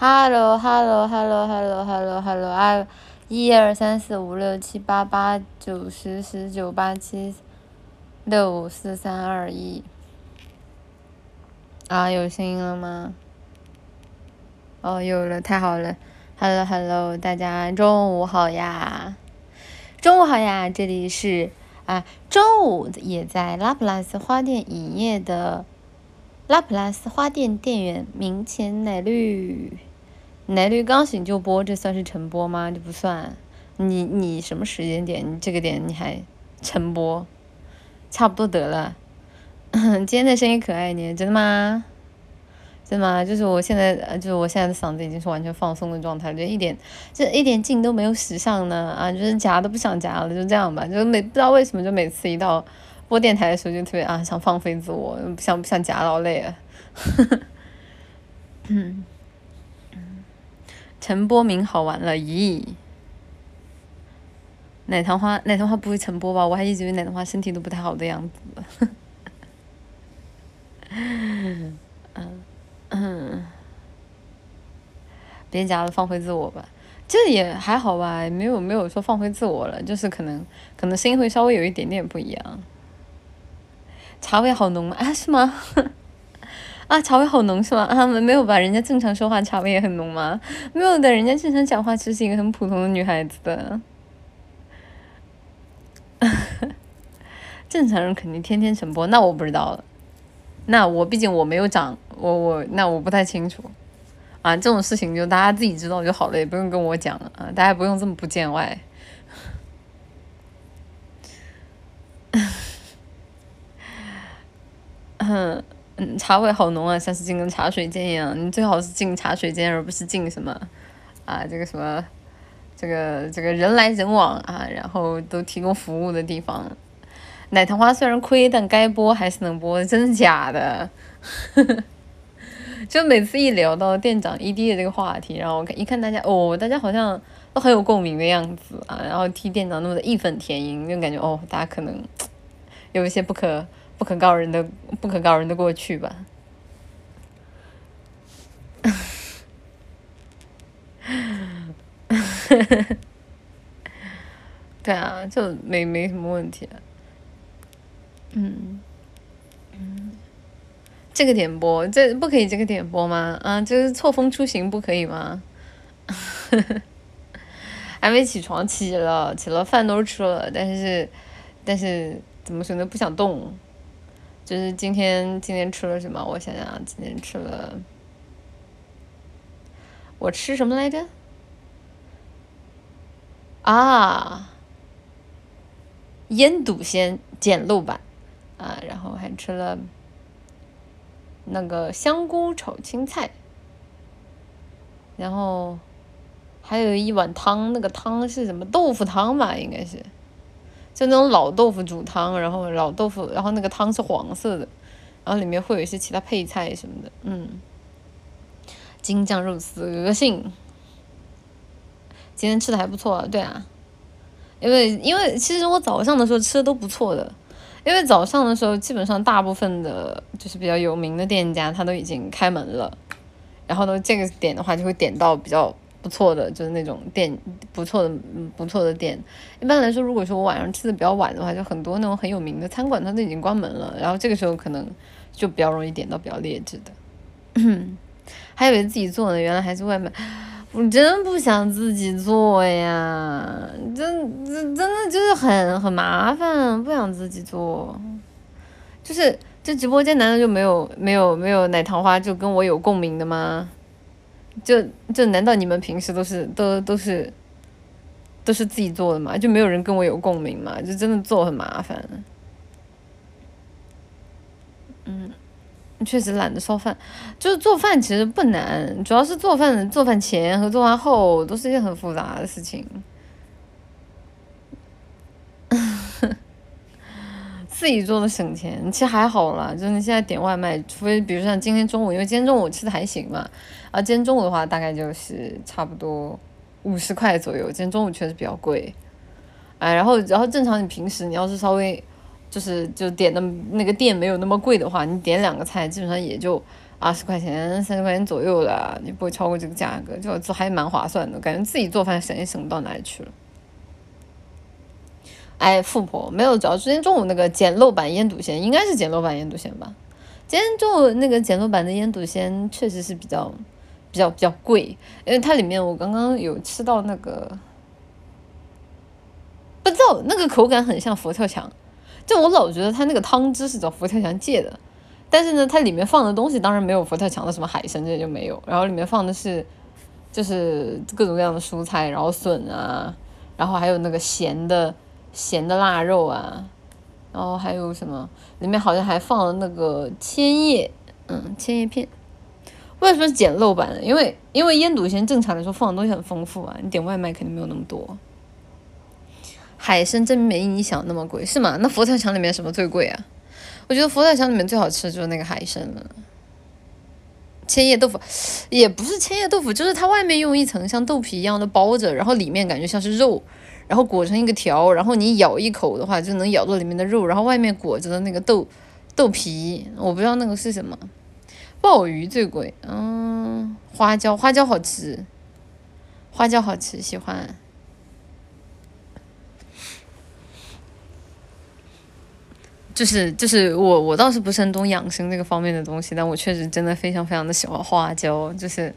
Hello，Hello，Hello，Hello，Hello，Hello 啊！一二三四五六七八八九十十九八七六五四三二一啊，有声音了吗？哦，有了，太好了！Hello，Hello，大家中午好呀！中午好呀！这里是啊，中午也在拉普拉斯花店营业的拉普拉斯花店店员明前奶绿。奶绿刚醒就播，这算是晨播吗？这不算。你你什么时间点？你这个点你还晨播？差不多得了。今天的声音可爱点，真的吗？真的吗？就是我现在，呃就是我现在的嗓子已经是完全放松的状态，就一点，就一点劲都没有使上呢啊！就是夹都不想夹了，就这样吧。就每不知道为什么，就每次一到播电台的时候，就特别啊想放飞自我，不想不想夹了，好累啊。嗯。陈波明好玩了，咦？奶糖花，奶糖花不会陈波吧？我还一直以为奶糖花身体都不太好的样子。嗯嗯，别夹了，放飞自我吧。这也还好吧，没有没有说放飞自我了，就是可能可能声音会稍微有一点点不一样。茶味好浓？啊，是吗？啊，茶味好浓是吗？啊，没有吧？人家正常说话茶味也很浓吗？没有的，人家正常讲话其实是一个很普通的女孩子的。正常人肯定天天晨播，那我不知道了。那我毕竟我没有长，我我那我不太清楚。啊，这种事情就大家自己知道就好了，也不用跟我讲了啊，大家不用这么不见外。嗯。嗯，茶味好浓啊，像是进个茶水间一样。你最好是进茶水间，而不是进什么啊，这个什么，这个这个人来人往啊，然后都提供服务的地方。奶糖花虽然亏，但该播还是能播，真的假的？就每次一聊到店长 ED 的这个话题，然后我看一看大家，哦，大家好像都很有共鸣的样子啊，然后替店长弄得义愤填膺，就感觉哦，大家可能有一些不可。不可告人的不可告人的过去吧。对啊，就没没什么问题。嗯嗯，这个点播这不可以这个点播吗？啊，就是错峰出行不可以吗？还没起床，起了起了，饭都吃了，但是但是怎么说呢？不想动。就是今天，今天吃了什么？我想想，今天吃了，我吃什么来着？啊，腌笃鲜简陋版啊，然后还吃了那个香菇炒青菜，然后还有一碗汤，那个汤是什么豆腐汤吧？应该是。就那种老豆腐煮汤，然后老豆腐，然后那个汤是黄色的，然后里面会有一些其他配菜什么的，嗯，京酱肉丝恶心。今天吃的还不错，啊对啊，因为因为其实我早上的时候吃的都不错的，因为早上的时候基本上大部分的就是比较有名的店家他都已经开门了，然后呢这个点的话就会点到比较。不错的，就是那种店，不错的，嗯不错的店。一般来说，如果说我晚上吃的比较晚的话，就很多那种很有名的餐馆，它都已经关门了。然后这个时候可能就比较容易点到比较劣质的。还以为自己做呢，原来还是外卖。我真不想自己做呀，真真真的就是很很麻烦，不想自己做。就是这直播间难道就没有没有没有奶糖花就跟我有共鸣的吗？就就难道你们平时都是都都是都是自己做的吗？就没有人跟我有共鸣吗？就真的做很麻烦。嗯，确实懒得烧饭，就是做饭其实不难，主要是做饭做饭前和做完后都是一件很复杂的事情。自己做的省钱，其实还好啦。就是你现在点外卖，除非比如像今天中午，因为今天中午我吃的还行嘛。啊，今天中午的话，大概就是差不多五十块左右。今天中午确实比较贵。哎，然后然后正常你平时你要是稍微就是就点的那个店没有那么贵的话，你点两个菜基本上也就二十块钱、三十块钱左右的，你不会超过这个价格，就做还蛮划算的，感觉自己做饭省也省不到哪里去了。哎，富婆没有主要今天中午那个简陋版腌笃鲜，应该是简陋版腌笃鲜吧？今天中午那个简陋版的腌笃鲜确实是比较比较比较贵，因为它里面我刚刚有吃到那个，不知道那个口感很像佛跳墙，就我老觉得它那个汤汁是找佛跳墙借的，但是呢，它里面放的东西当然没有佛跳墙的什么海参这些就没有，然后里面放的是就是各种各样的蔬菜，然后笋啊，然后还有那个咸的。咸的腊肉啊，然后还有什么？里面好像还放了那个千叶，嗯，千叶片。为什么是简陋版的？因为因为腌笃鲜正常来说放的东西很丰富啊，你点外卖肯定没有那么多。海参真没你想那么贵，是吗？那佛跳墙里面什么最贵啊？我觉得佛跳墙里面最好吃的就是那个海参了。千叶豆腐也不是千叶豆腐，就是它外面用一层像豆皮一样的包着，然后里面感觉像是肉。然后裹成一个条，然后你咬一口的话，就能咬到里面的肉，然后外面裹着的那个豆豆皮，我不知道那个是什么。鲍鱼最贵，嗯，花椒花椒好吃，花椒好吃，喜欢。就是就是我我倒是不是很懂养生这个方面的东西，但我确实真的非常非常的喜欢花椒，就是。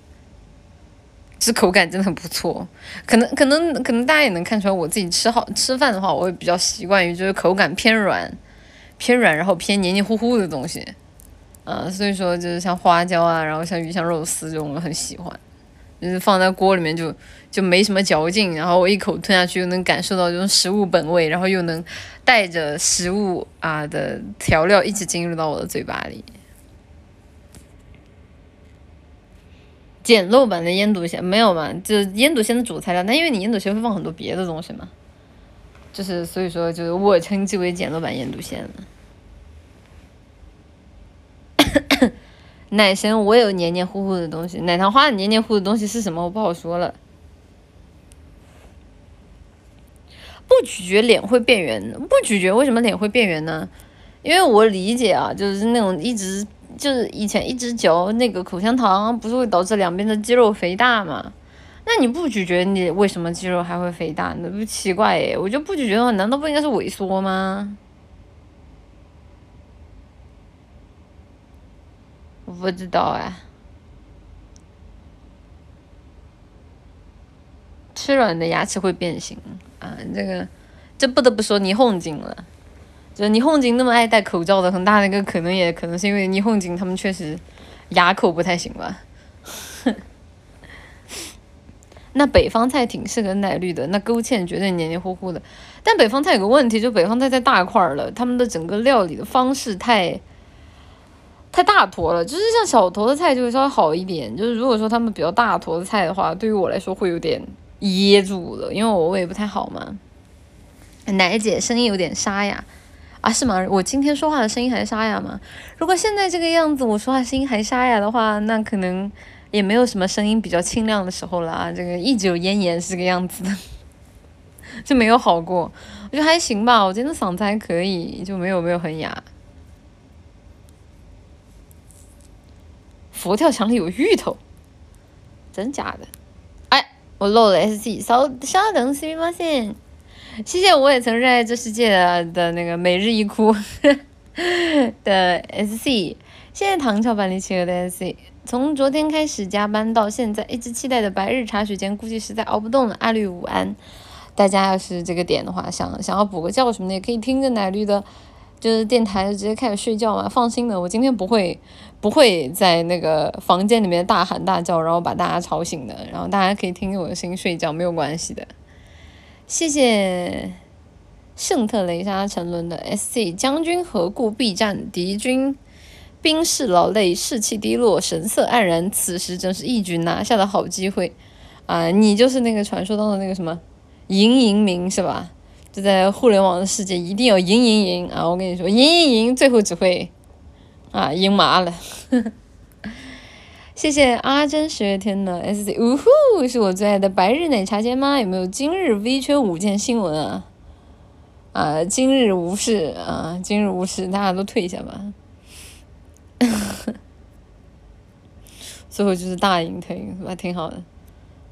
是口感真的很不错，可能可能可能大家也能看出来，我自己吃好吃饭的话，我也比较习惯于就是口感偏软，偏软然后偏黏黏糊糊的东西，嗯，所以说就是像花椒啊，然后像鱼香肉丝这种我很喜欢，就是放在锅里面就就没什么嚼劲，然后我一口吞下去又能感受到这种食物本味，然后又能带着食物啊的调料一起进入到我的嘴巴里。简陋版的腌笃鲜没有嘛？就是腌笃鲜的主材料，那因为你腌笃鲜会放很多别的东西嘛，就是所以说，就是我称之为简陋版腌笃鲜了。奶神我有黏黏糊糊的东西，奶糖花的黏黏糊的东西是什么？我不好说了。不咀嚼脸会变圆？不咀嚼为什么脸会变圆呢？因为我理解啊，就是那种一直。就是以前一直嚼那个口香糖，不是会导致两边的肌肉肥大吗？那你不咀嚼，你为什么肌肉还会肥大？那不奇怪耶？我就不咀嚼的话，难道不应该是萎缩吗？不知道哎。吃软的牙齿会变形啊！这个，这不得不说霓虹精了。就霓虹景那么爱戴口罩的，很大的一个可能也可能是因为霓虹景他们确实牙口不太行吧。哼 那北方菜挺适合奶绿的，那勾芡绝对黏黏糊糊的。但北方菜有个问题，就北方菜太大块了，他们的整个料理的方式太太大坨了。就是像小坨的菜就会稍微好一点。就是如果说他们比较大坨的菜的话，对于我来说会有点噎住了，因为我胃不太好嘛。奶姐声音有点沙哑。啊，是吗？我今天说话的声音还沙哑吗？如果现在这个样子，我说话声音还沙哑的话，那可能也没有什么声音比较清亮的时候了啊。这个一直有咽炎是这个样子的，就没有好过。我觉得还行吧，我今天嗓子还可以，就没有没有很哑。佛跳墙里有芋头，真假的？哎，我漏了 S C，稍稍等，すみません。谢谢，我也曾热爱这世界的的那个每日一哭的 S C，谢谢唐朝百里企鹅的 S C，从昨天开始加班到现在，一直期待的白日茶水间估计实在熬不动了。阿绿午安，大家要是这个点的话，想想要补个觉什么的，也可以听着奶绿的，就是电台就直接开始睡觉嘛。放心的，我今天不会 不会在那个房间里面大喊大叫，然后把大家吵醒的，然后大家可以听着我的声音睡觉，没有关系的。谢谢圣特雷莎沉沦的 S.C 将军何故避战？敌军兵士劳累，士气低落，神色黯然。此时正是一举拿下的好机会啊！你就是那个传说中的那个什么赢赢明是吧？就在互联网的世界，一定要赢赢赢啊！我跟你说，赢赢赢，最后只会啊赢麻了。谢谢阿珍十月天的 S C，呜呼，是我最爱的白日奶茶街吗？有没有今日 V 圈五件新闻啊？啊，今日无事，啊，今日无事，大家都退一下吧。最后就是大赢特赢，是吧？挺好的。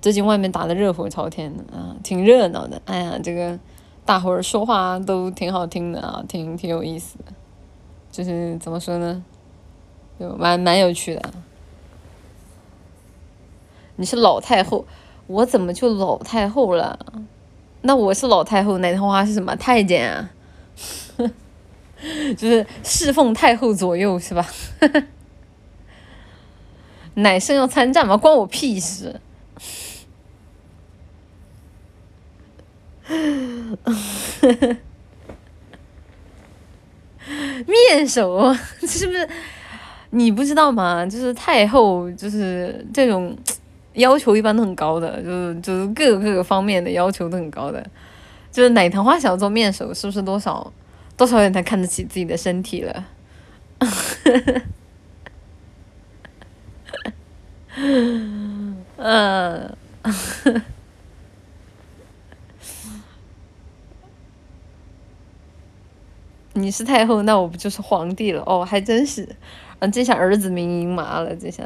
最近外面打的热火朝天的啊，挺热闹的。哎呀，这个大伙儿说话都挺好听的啊，挺挺有意思的。就是怎么说呢，就蛮蛮有趣的。你是老太后，我怎么就老太后了？那我是老太后，奶桃花是什么太监啊？就是侍奉太后左右是吧？奶圣要参战吗？关我屁事！面首 是不是？你不知道吗？就是太后，就是这种。要求一般都很高的，就是就是各个各个方面的要求都很高的，就是奶糖花想要做面首，是不是多少多少人才看得起自己的身体了？嗯，你是太后，那我不就是皇帝了？哦，还真是，啊，这下儿子名赢麻了，这下。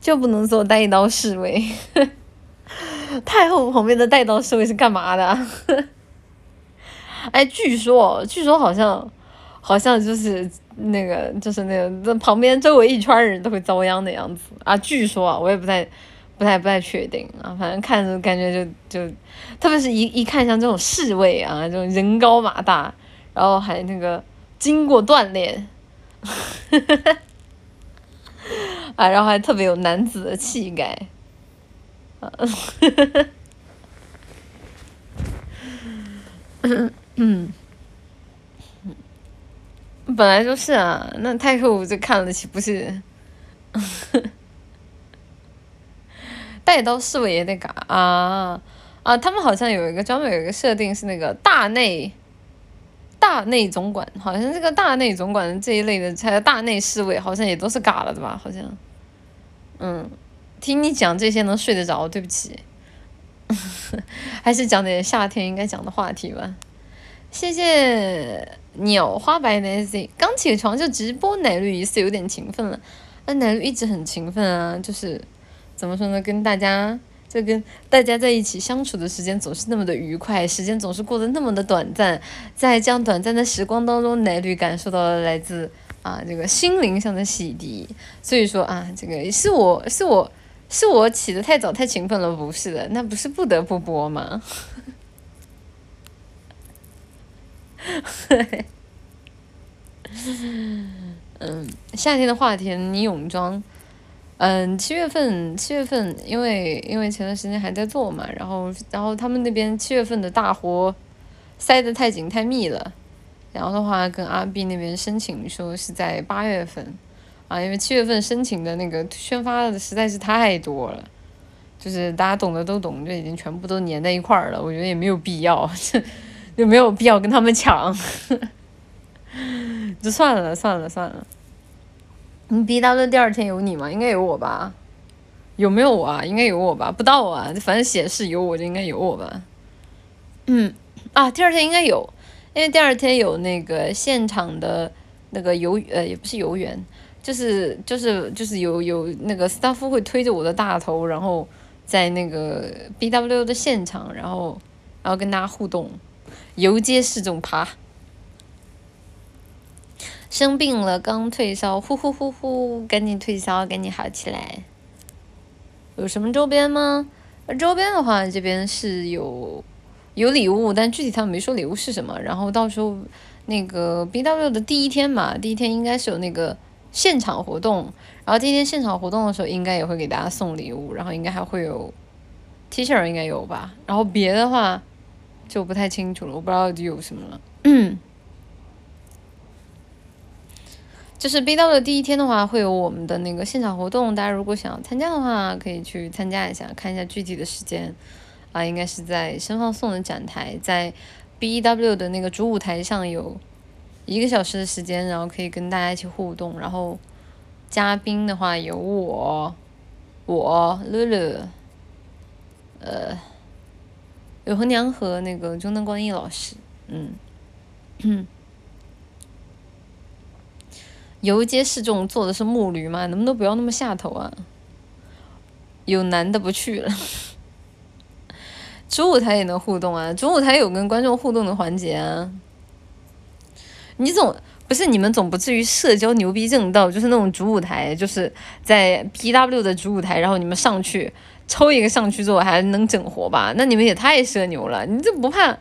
就不能做带刀侍卫？太后旁边的带刀侍卫是干嘛的？哎，据说，据说好像，好像就是那个，就是那个，这旁边周围一圈人都会遭殃的样子啊。据说啊，我也不太、不太、不太确定啊。反正看着感觉就就，特别是一一看像这种侍卫啊，这种人高马大，然后还那个经过锻炼。啊，然后还特别有男子的气概，嗯，本来就是啊，那太后就看得起不是？带刀侍卫也得嘎啊啊！他们好像有一个专门有一个设定是那个大内。大内总管好像这个大内总管这一类的，才大内侍卫好像也都是嘎了的吧？好像，嗯，听你讲这些能睡得着？对不起，还是讲点夏天应该讲的话题吧。谢谢鸟花白奶 Z，刚起床就直播奶绿一次有点勤奋了，那奶绿一直很勤奋啊，就是怎么说呢，跟大家。这跟大家在一起相处的时间总是那么的愉快，时间总是过得那么的短暂，在这样短暂的时光当中，奶绿感受到了来自啊这个心灵上的洗涤。所以说啊，这个是我是我是我起得太早太勤奋了，不是的，那不是不得不播吗？嗯，夏天的话题，你泳装。嗯，七月份，七月份，因为因为前段时间还在做嘛，然后然后他们那边七月份的大活塞得太紧太密了，然后的话跟阿 B 那边申请说是在八月份，啊，因为七月份申请的那个宣发的实在是太多了，就是大家懂的都懂，就已经全部都粘在一块儿了，我觉得也没有必要，就没有必要跟他们抢，就算了算了算了。你 B W 第二天有你吗？应该有我吧？有没有我啊？应该有我吧？不到啊，反正显示有我就应该有我吧。嗯，啊，第二天应该有，因为第二天有那个现场的那个游呃也不是游园，就是就是就是有有那个 staff 会推着我的大头，然后在那个 B W 的现场，然后然后跟大家互动，游街示众爬。生病了，刚退烧，呼呼呼呼，赶紧退烧，赶紧好起来。有什么周边吗？周边的话，这边是有有礼物，但具体他们没说礼物是什么。然后到时候那个 B W 的第一天嘛，第一天应该是有那个现场活动，然后第一天现场活动的时候，应该也会给大家送礼物，然后应该还会有 T 恤应该有吧。然后别的话就不太清楚了，我不知道有什么了。嗯。就是 B 到的第一天的话，会有我们的那个现场活动，大家如果想要参加的话，可以去参加一下，看一下具体的时间，啊，应该是在声放送的展台，在 B W 的那个主舞台上有一个小时的时间，然后可以跟大家一起互动，然后嘉宾的话有我，我乐乐，呃，有和娘和那个中登光一老师，嗯。游街示众坐的是木驴吗？能不能不要那么下头啊？有男的不去了。主舞台也能互动啊，主舞台有跟观众互动的环节啊。你总不是你们总不至于社交牛逼症到就是那种主舞台，就是在 P W 的主舞台，然后你们上去抽一个上去之后还能整活吧？那你们也太社牛了，你这不怕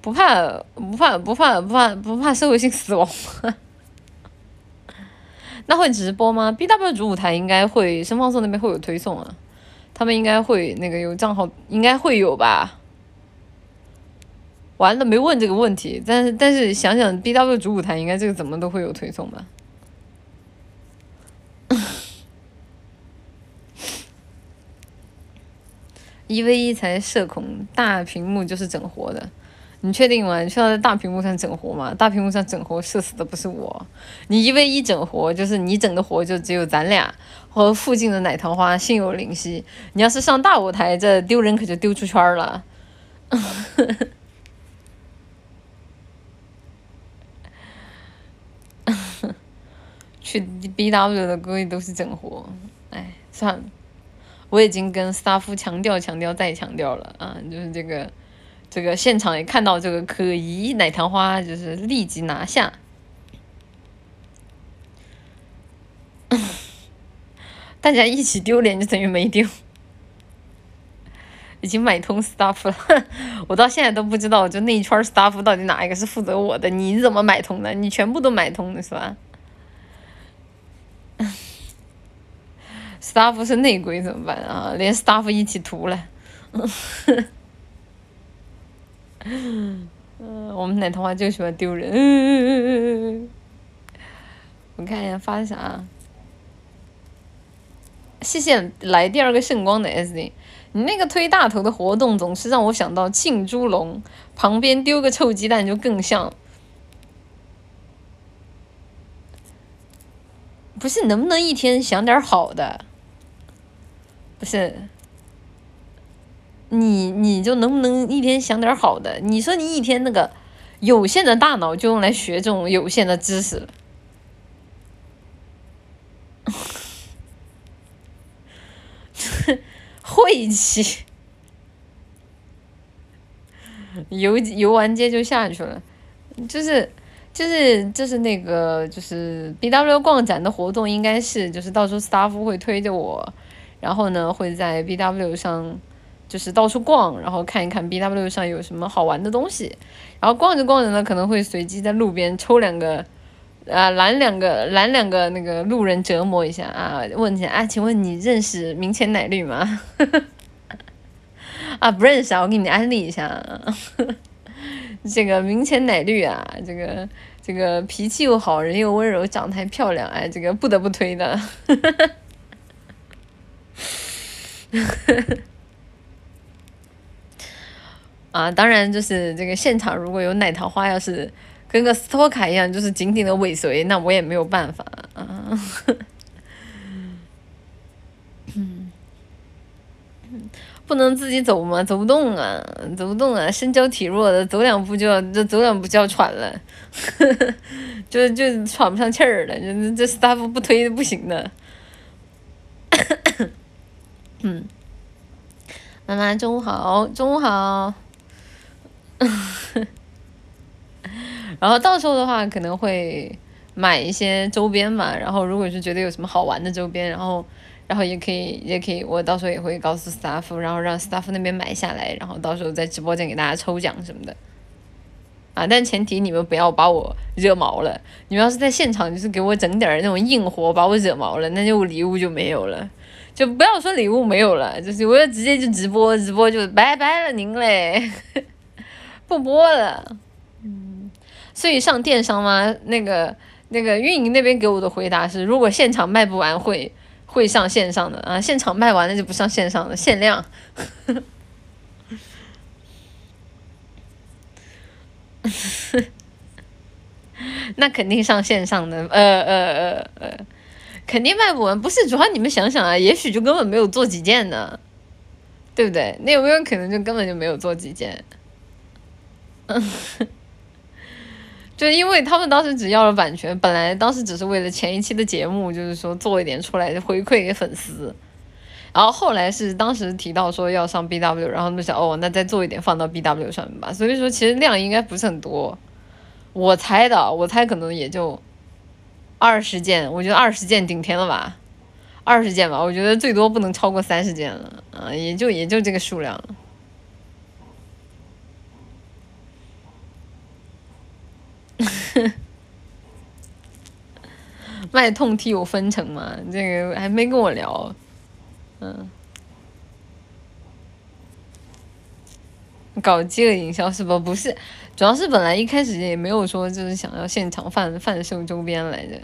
不怕不怕不怕不怕不怕社会性死亡吗？那会直播吗？B W 主舞台应该会，声放送那边会有推送啊。他们应该会那个有账号，应该会有吧？完了没问这个问题，但是但是想想 B W 主舞台应该这个怎么都会有推送吧？一 v 一才社恐，大屏幕就是整活的。你确定吗？你需要在大屏幕上整活吗？大屏幕上整活射死的不是我，你一 v 一整活就是你整的活就只有咱俩和附近的奶桃花心有灵犀。你要是上大舞台，这丢人可就丢出圈了。去 B W 的估计都是整活，哎，算了，我已经跟 staff 强调、强调再强调了啊，就是这个。这个现场也看到这个可疑奶糖花，就是立即拿下。大家一起丢脸就等于没丢，已经买通 staff 了，我到现在都不知道，就那一圈 staff 到底哪一个是负责我的？你怎么买通的？你全部都买通的是吧？staff 是内鬼怎么办啊？连 staff 一起屠了。嗯，我们奶糖花就喜欢丢人。我看一下发的啥？谢谢来第二个圣光的 SD。你那个推大头的活动总是让我想到庆猪笼旁边丢个臭鸡蛋就更像。不是，能不能一天想点好的？不是。你你就能不能一天想点好的？你说你一天那个有限的大脑就用来学这种有限的知识了，晦气，游游完街就下去了，就是就是就是那个就是 B W 逛展的活动，应该是就是到时候 staff 会推着我，然后呢会在 B W 上。就是到处逛，然后看一看 B W 上有什么好玩的东西，然后逛着逛着呢，可能会随机在路边抽两个，啊拦两个拦两个那个路人折磨一下啊，问一下啊，请问你认识明前奶绿吗？啊不认识啊，我给你安利一下，这个明前奶绿啊，这个这个脾气又好，人又温柔，长得还漂亮，哎，这个不得不推的。啊，当然就是这个现场如果有奶桃花，要是跟个斯托卡一样，就是紧紧的尾随，那我也没有办法啊。嗯，不能自己走吗？走不动啊，走不动啊，身娇体弱的，走两步就要，这走两步就要喘了，就就喘不上气儿了，这这 staff 不推不行的。嗯，妈妈中午好，中午好。然后到时候的话，可能会买一些周边嘛。然后如果是觉得有什么好玩的周边，然后然后也可以也可以，我到时候也会告诉 staff，然后让 staff 那边买下来，然后到时候在直播间给大家抽奖什么的。啊，但前提你们不要把我惹毛了。你们要是在现场就是给我整点那种硬货，把我惹毛了，那就礼物就没有了。就不要说礼物没有了，就是我要直接就直播，直播就拜拜了您嘞。不播了，嗯，所以上电商吗？那个那个运营那边给我的回答是，如果现场卖不完，会会上线上的啊，现场卖完了就不上线上的，限量。那肯定上线上的，呃呃呃呃，肯定卖不完。不是，主要你们想想啊，也许就根本没有做几件呢，对不对？那有没有可能就根本就没有做几件？就因为他们当时只要了版权，本来当时只是为了前一期的节目，就是说做一点出来回馈给粉丝，然后后来是当时提到说要上 BW，然后就想哦，那再做一点放到 BW 上面吧。所以说其实量应该不是很多，我猜的，我猜可能也就二十件，我觉得二十件顶天了吧，二十件吧，我觉得最多不能超过三十件了，啊，也就也就这个数量了。卖痛 T 有分成吗？这个还没跟我聊。嗯，搞饥饿营销是不？不是，主要是本来一开始也没有说就是想要现场贩贩售周边来着。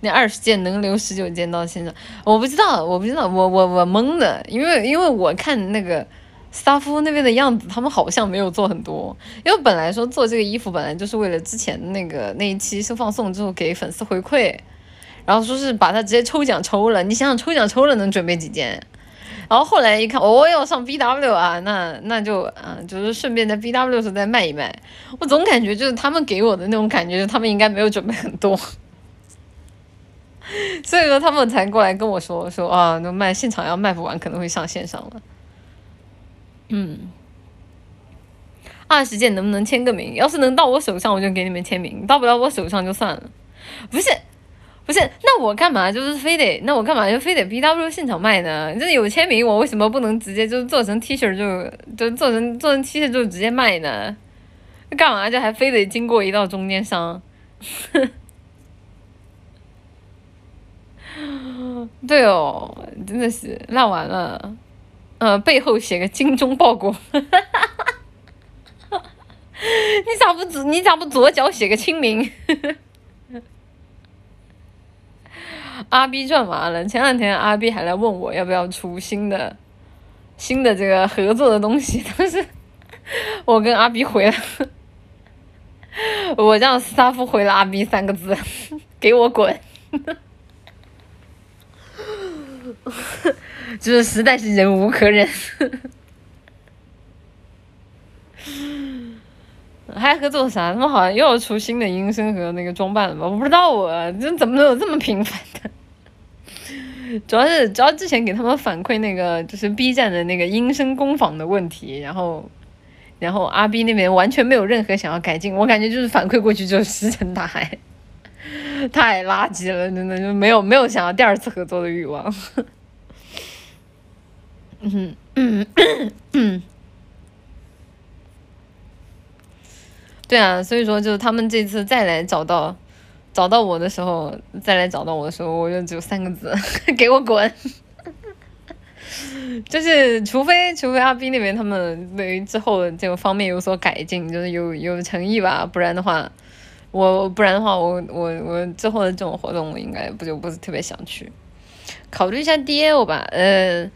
那二十件能留十九件到现场，我不知道，我不知道，我我我懵的，因为因为我看那个。斯达夫那边的样子，他们好像没有做很多，因为本来说做这个衣服本来就是为了之前那个那一期收放送之后给粉丝回馈，然后说是把它直接抽奖抽了，你想想抽奖抽了能准备几件？然后后来一看，哦要上 BW 啊，那那就啊就是顺便在 BW 时候再卖一卖。我总感觉就是他们给我的那种感觉，就他们应该没有准备很多，所以说他们才过来跟我说说啊，那卖现场要卖不完，可能会上线上了。嗯，二十件能不能签个名？要是能到我手上，我就给你们签名；到不了我手上就算了。不是，不是，那我干嘛就是非得？那我干嘛就非得 B W 现场卖呢？这有签名，我为什么不能直接就做成 T 恤就就做成做成 T 恤就直接卖呢？干嘛就还非得经过一道中间商？对哦，真的是烂完了。嗯，背后写个精忠报国，你咋不左你咋不左脚写个清明？阿 B 赚完了，前两天阿 B 还来问我要不要出新的新的这个合作的东西，但是我跟阿 B 回了，我让斯塔夫回了阿 B 三个字，给我滚。就是实在是忍无可忍，还合作啥？他们好像又要出新的音声和那个装扮了吧？我不知道啊，这怎么能有这么频繁的？主要是主要之前给他们反馈那个就是 B 站的那个音声工坊的问题，然后然后阿 B 那边完全没有任何想要改进，我感觉就是反馈过去就石沉大海，太垃圾了，真的就没有没有想要第二次合作的欲望。嗯嗯嗯，对啊，所以说就是他们这次再来找到找到我的时候，再来找到我的时候，我就只有三个字：给我滚！就是除非除非阿斌那边他们对于之后这个方面有所改进，就是有有诚意吧，不然的话，我不然的话，我我我之后的这种活动，我应该不就不是特别想去，考虑一下 DL 吧，呃。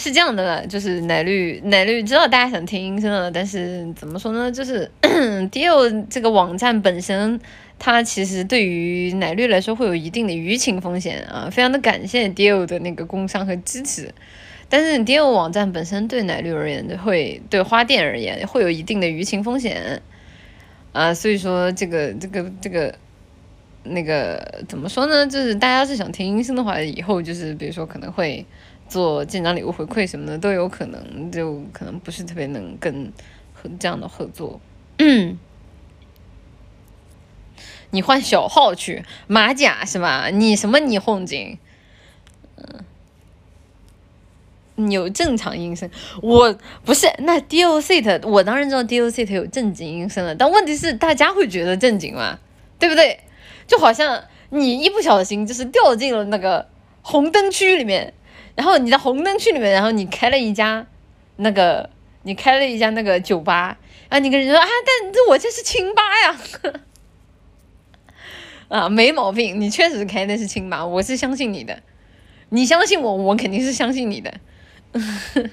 是这样的，就是奶绿奶绿知道大家想听音声了，但是怎么说呢？就是 Dio 这个网站本身，它其实对于奶绿来说会有一定的舆情风险啊。非常的感谢 Dio 的那个工商和支持，但是 Dio 网站本身对奶绿而言，会对花店而言会有一定的舆情风险啊。所以说这个这个这个那个怎么说呢？就是大家是想听音声的话，以后就是比如说可能会。做建章礼物回馈什么的都有可能，就可能不是特别能跟和这样的合作。嗯，你换小号去马甲是吧？你什么霓虹金？嗯，你有正常音声，我不是那 D O C T，我当然知道 D O C T 有正经音声了，但问题是大家会觉得正经吗？对不对？就好像你一不小心就是掉进了那个红灯区里面。然后你在红灯区里面，然后你开了一家，那个你开了一家那个酒吧，啊，你跟人说啊，但这我这是清吧呀，啊，没毛病，你确实开的是清吧，我是相信你的，你相信我，我肯定是相信你的，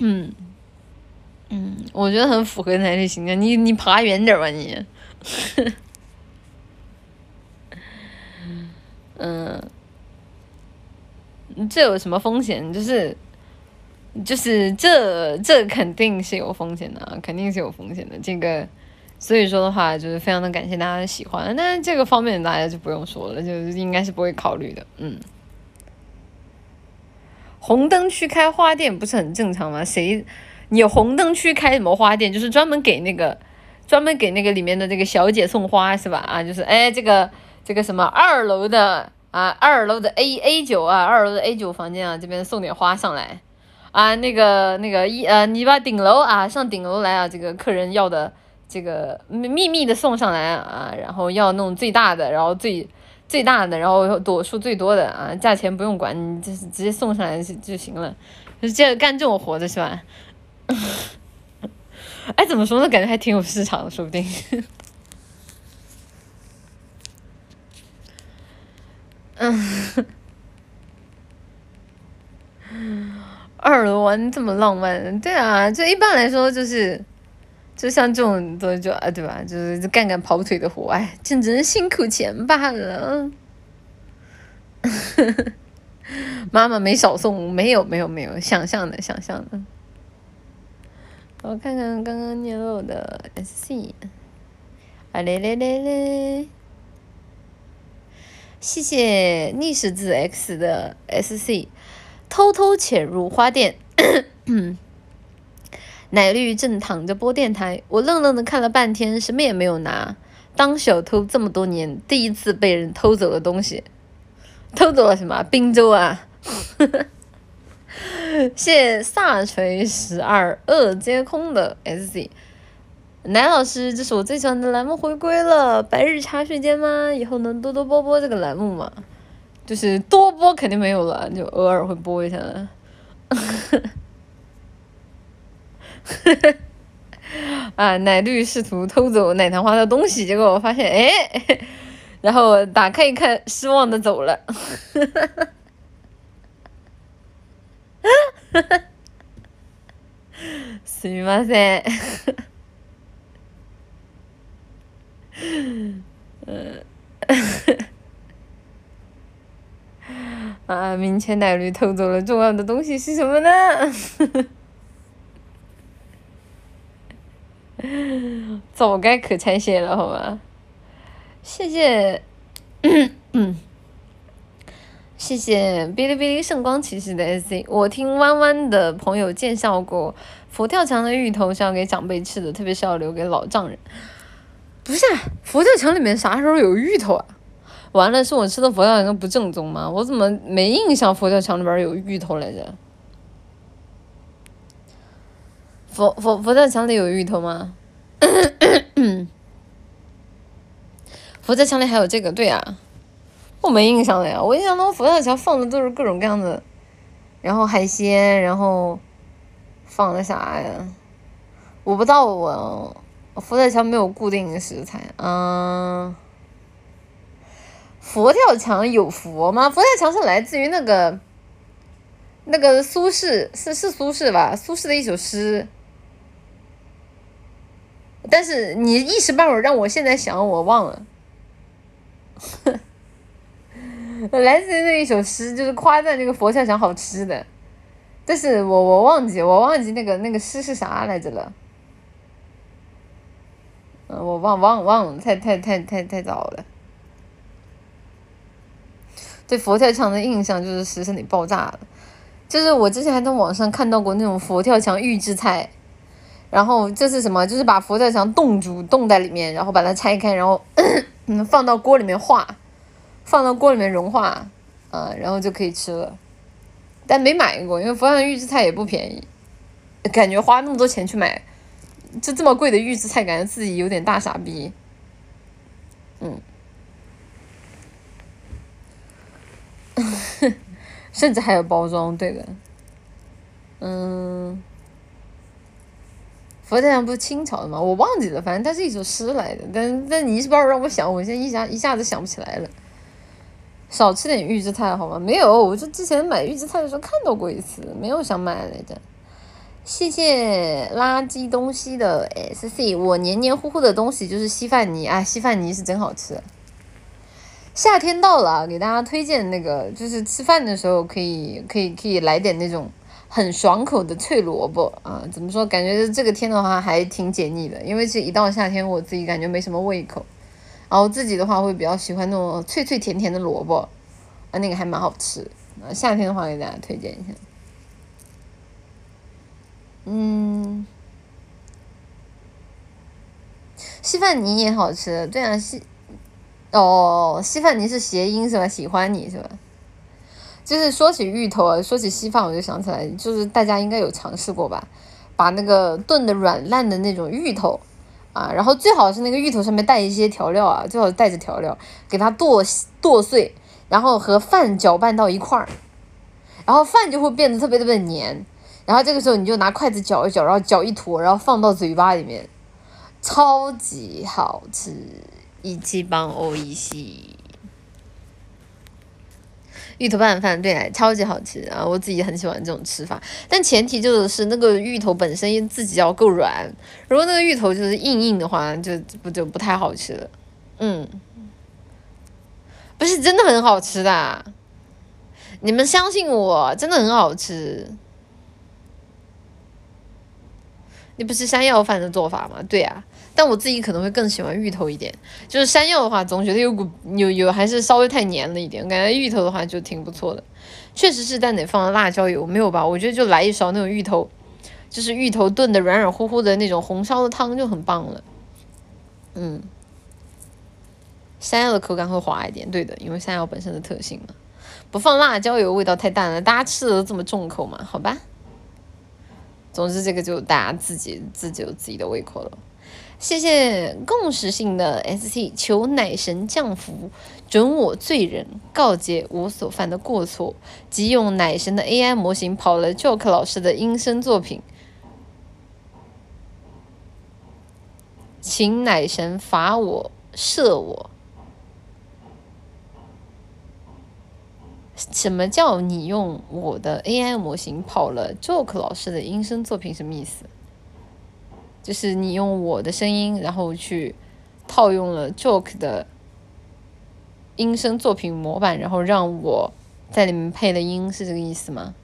嗯，嗯，我觉得很符合他的形象，你你爬远点吧你。嗯，这有什么风险？就是，就是这这肯定是有风险的，肯定是有风险的。这个所以说的话，就是非常的感谢大家的喜欢。但是这个方面大家就不用说了，就应该是不会考虑的。嗯，红灯区开花店不是很正常吗？谁？你红灯区开什么花店？就是专门给那个专门给那个里面的这个小姐送花是吧？啊，就是哎，这个这个什么二楼的啊，二楼的 A A 九啊，二楼的 A 九房间啊，这边送点花上来啊，那个那个一呃，你把顶楼啊上顶楼来啊，这个客人要的。这个秘密的送上来啊，然后要弄最大的，然后最最大的，然后朵数最多的啊，价钱不用管，你就是直接送上来就就行了，就这干这种活的是吧？哎，怎么说呢？感觉还挺有市场的，说不定。嗯，二楼玩这么浪漫，对啊，就一般来说就是。就像这种东西就啊，对吧？就是干干跑腿的活，哎，挣挣辛苦钱罢了。妈妈没少送，没有没有没有，想象的想象的。我看看刚刚念漏的 SC，啊嘞嘞嘞嘞！谢谢逆时字 X 的 SC，偷偷潜入花店。奶绿正躺着播电台，我愣愣的看了半天，什么也没有拿。当小偷这么多年，第一次被人偷走了东西，偷走了什么？滨州啊！谢 谢萨锤十二二接空的 SC，奶老师，这是我最喜欢的栏目回归了。白日茶水间吗？以后能多多播播这个栏目吗？就是多播肯定没有了，就偶尔会播一下。啊！奶绿试图偷走奶糖花的东西，结果我发现，哎，然后打开一看，失望的走了。すみません。 嗯，啊！明前奶绿偷走了重要的东西是什么呢？早该可拆卸了，好吧？谢谢，谢谢哔哩哔哩圣光骑士的 S C。我听弯弯的朋友介绍过，佛跳墙的芋头是要给长辈吃的，特别是要留给老丈人。不是，佛跳墙里面啥时候有芋头啊？完了，是我吃的佛跳墙不正宗吗？我怎么没印象佛跳墙里边有芋头来着？佛佛佛跳墙里有芋头吗？佛跳墙里还有这个，对呀，我没印象了呀。我印象中佛跳墙放的都是各种各样的，然后海鲜，然后放的啥呀？我不知道，我佛跳墙没有固定的食材。嗯，佛跳墙有佛吗？佛跳墙是来自于那个那个苏轼，是是苏轼吧？苏轼的一首诗。但是你一时半会儿让我现在想，我忘了。来自于那一首诗，就是夸赞那个佛跳墙好吃的，但是我我忘记我忘记那个那个诗是啥来着了。嗯，我忘忘忘了，太太太太太早了。对佛跳墙的印象就是食神里爆炸了，就是我之前还在网上看到过那种佛跳墙预制菜。然后这是什么？就是把佛跳墙冻住，冻在里面，然后把它拆开，然后 放到锅里面化，放到锅里面融化，啊，然后就可以吃了。但没买过，因为佛跳墙预制菜也不便宜，感觉花那么多钱去买，就这么贵的预制菜，感觉自己有点大傻逼。嗯，甚至还有包装，对的，嗯。佛跳墙不是清朝的吗？我忘记了，反正它是一首诗来的。但但你一时半会儿让我想，我现在一下一下子想不起来了。少吃点预制菜好吗？没有，我就之前买预制菜的时候看到过一次，没有想买来着。谢谢垃圾东西的 S C，我黏黏糊糊的东西就是稀饭泥啊，稀饭泥是真好吃。夏天到了，给大家推荐那个，就是吃饭的时候可以可以可以来点那种很爽口的脆萝卜啊，怎么说？感觉这个天的话还挺解腻的，因为这一到夏天，我自己感觉没什么胃口。然后自己的话会比较喜欢那种脆脆甜甜的萝卜，啊，那个还蛮好吃。啊，夏天的话给大家推荐一下。嗯，稀饭泥也好吃，对啊，稀，哦，稀饭泥是谐音是吧？喜欢你是吧？就是说起芋头啊，说起稀饭，我就想起来，就是大家应该有尝试过吧？把那个炖的软烂的那种芋头啊，然后最好是那个芋头上面带一些调料啊，最好带着调料，给它剁剁碎，然后和饭搅拌到一块儿，然后饭就会变得特别特别黏，然后这个时候你就拿筷子搅一搅，然后搅一坨，然后放到嘴巴里面，超级好吃，一起帮欧一西。芋头拌饭对，超级好吃啊！我自己很喜欢这种吃法，但前提就是那个芋头本身自己要够软，如果那个芋头就是硬硬的话，就不就不太好吃了。嗯，不是真的很好吃的，你们相信我，真的很好吃。那不是山药饭的做法吗？对呀。但我自己可能会更喜欢芋头一点，就是山药的话，总觉得有股有有还是稍微太黏了一点，感觉芋头的话就挺不错的。确实是但得放了辣椒油，没有吧？我觉得就来一勺那种芋头，就是芋头炖的软软乎乎的那种红烧的汤就很棒了。嗯，山药的口感会滑一点，对的，因为山药本身的特性嘛。不放辣椒油味道太淡了，大家吃的都这么重口嘛？好吧。总之这个就大家自己自己有自己的胃口了。谢谢共识性的 S T，求奶神降福，准我罪人，告诫我所犯的过错，即用奶神的 A I 模型跑了 Joke 老师的音声作品，请奶神罚我赦我。什么叫你用我的 A I 模型跑了 Joke 老师的音声作品？什么意思？就是你用我的声音，然后去套用了 Joke 的音声作品模板，然后让我在里面配了音，是这个意思吗？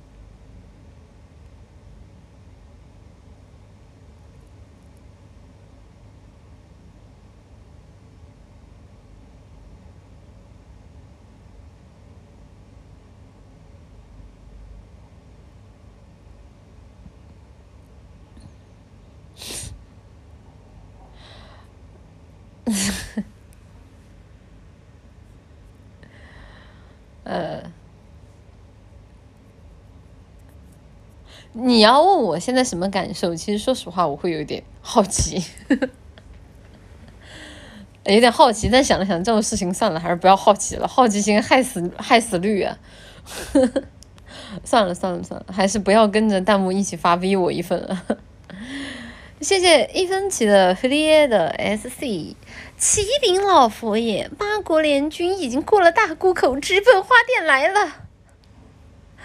呃，你要问我现在什么感受？其实说实话，我会有点好奇，有点好奇。但想了想，这种事情算了，还是不要好奇了，好奇心害死害死率啊！算了算了算了，还是不要跟着弹幕一起发 V 我一份了。谢谢一分起的菲利耶的 SC。启禀老佛爷，八国联军已经过了大沽口，直奔花店来了。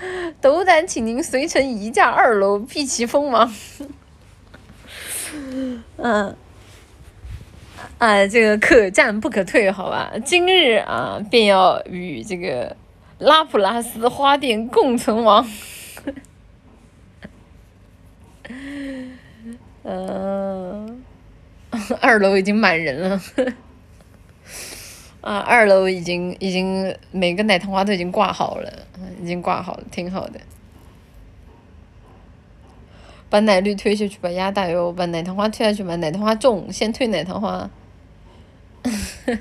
斗胆请您随臣移驾二楼，避其锋芒。嗯，啊，这个可战不可退，好吧？今日啊，便要与这个拉普拉斯花店共存亡。嗯。二楼已经满人了，啊，二楼已经已经每个奶糖花都已经挂好了，已经挂好了，挺好的。把奶绿推下去，把鸭大油，把奶糖花推下去，把奶糖花重，先推奶糖花。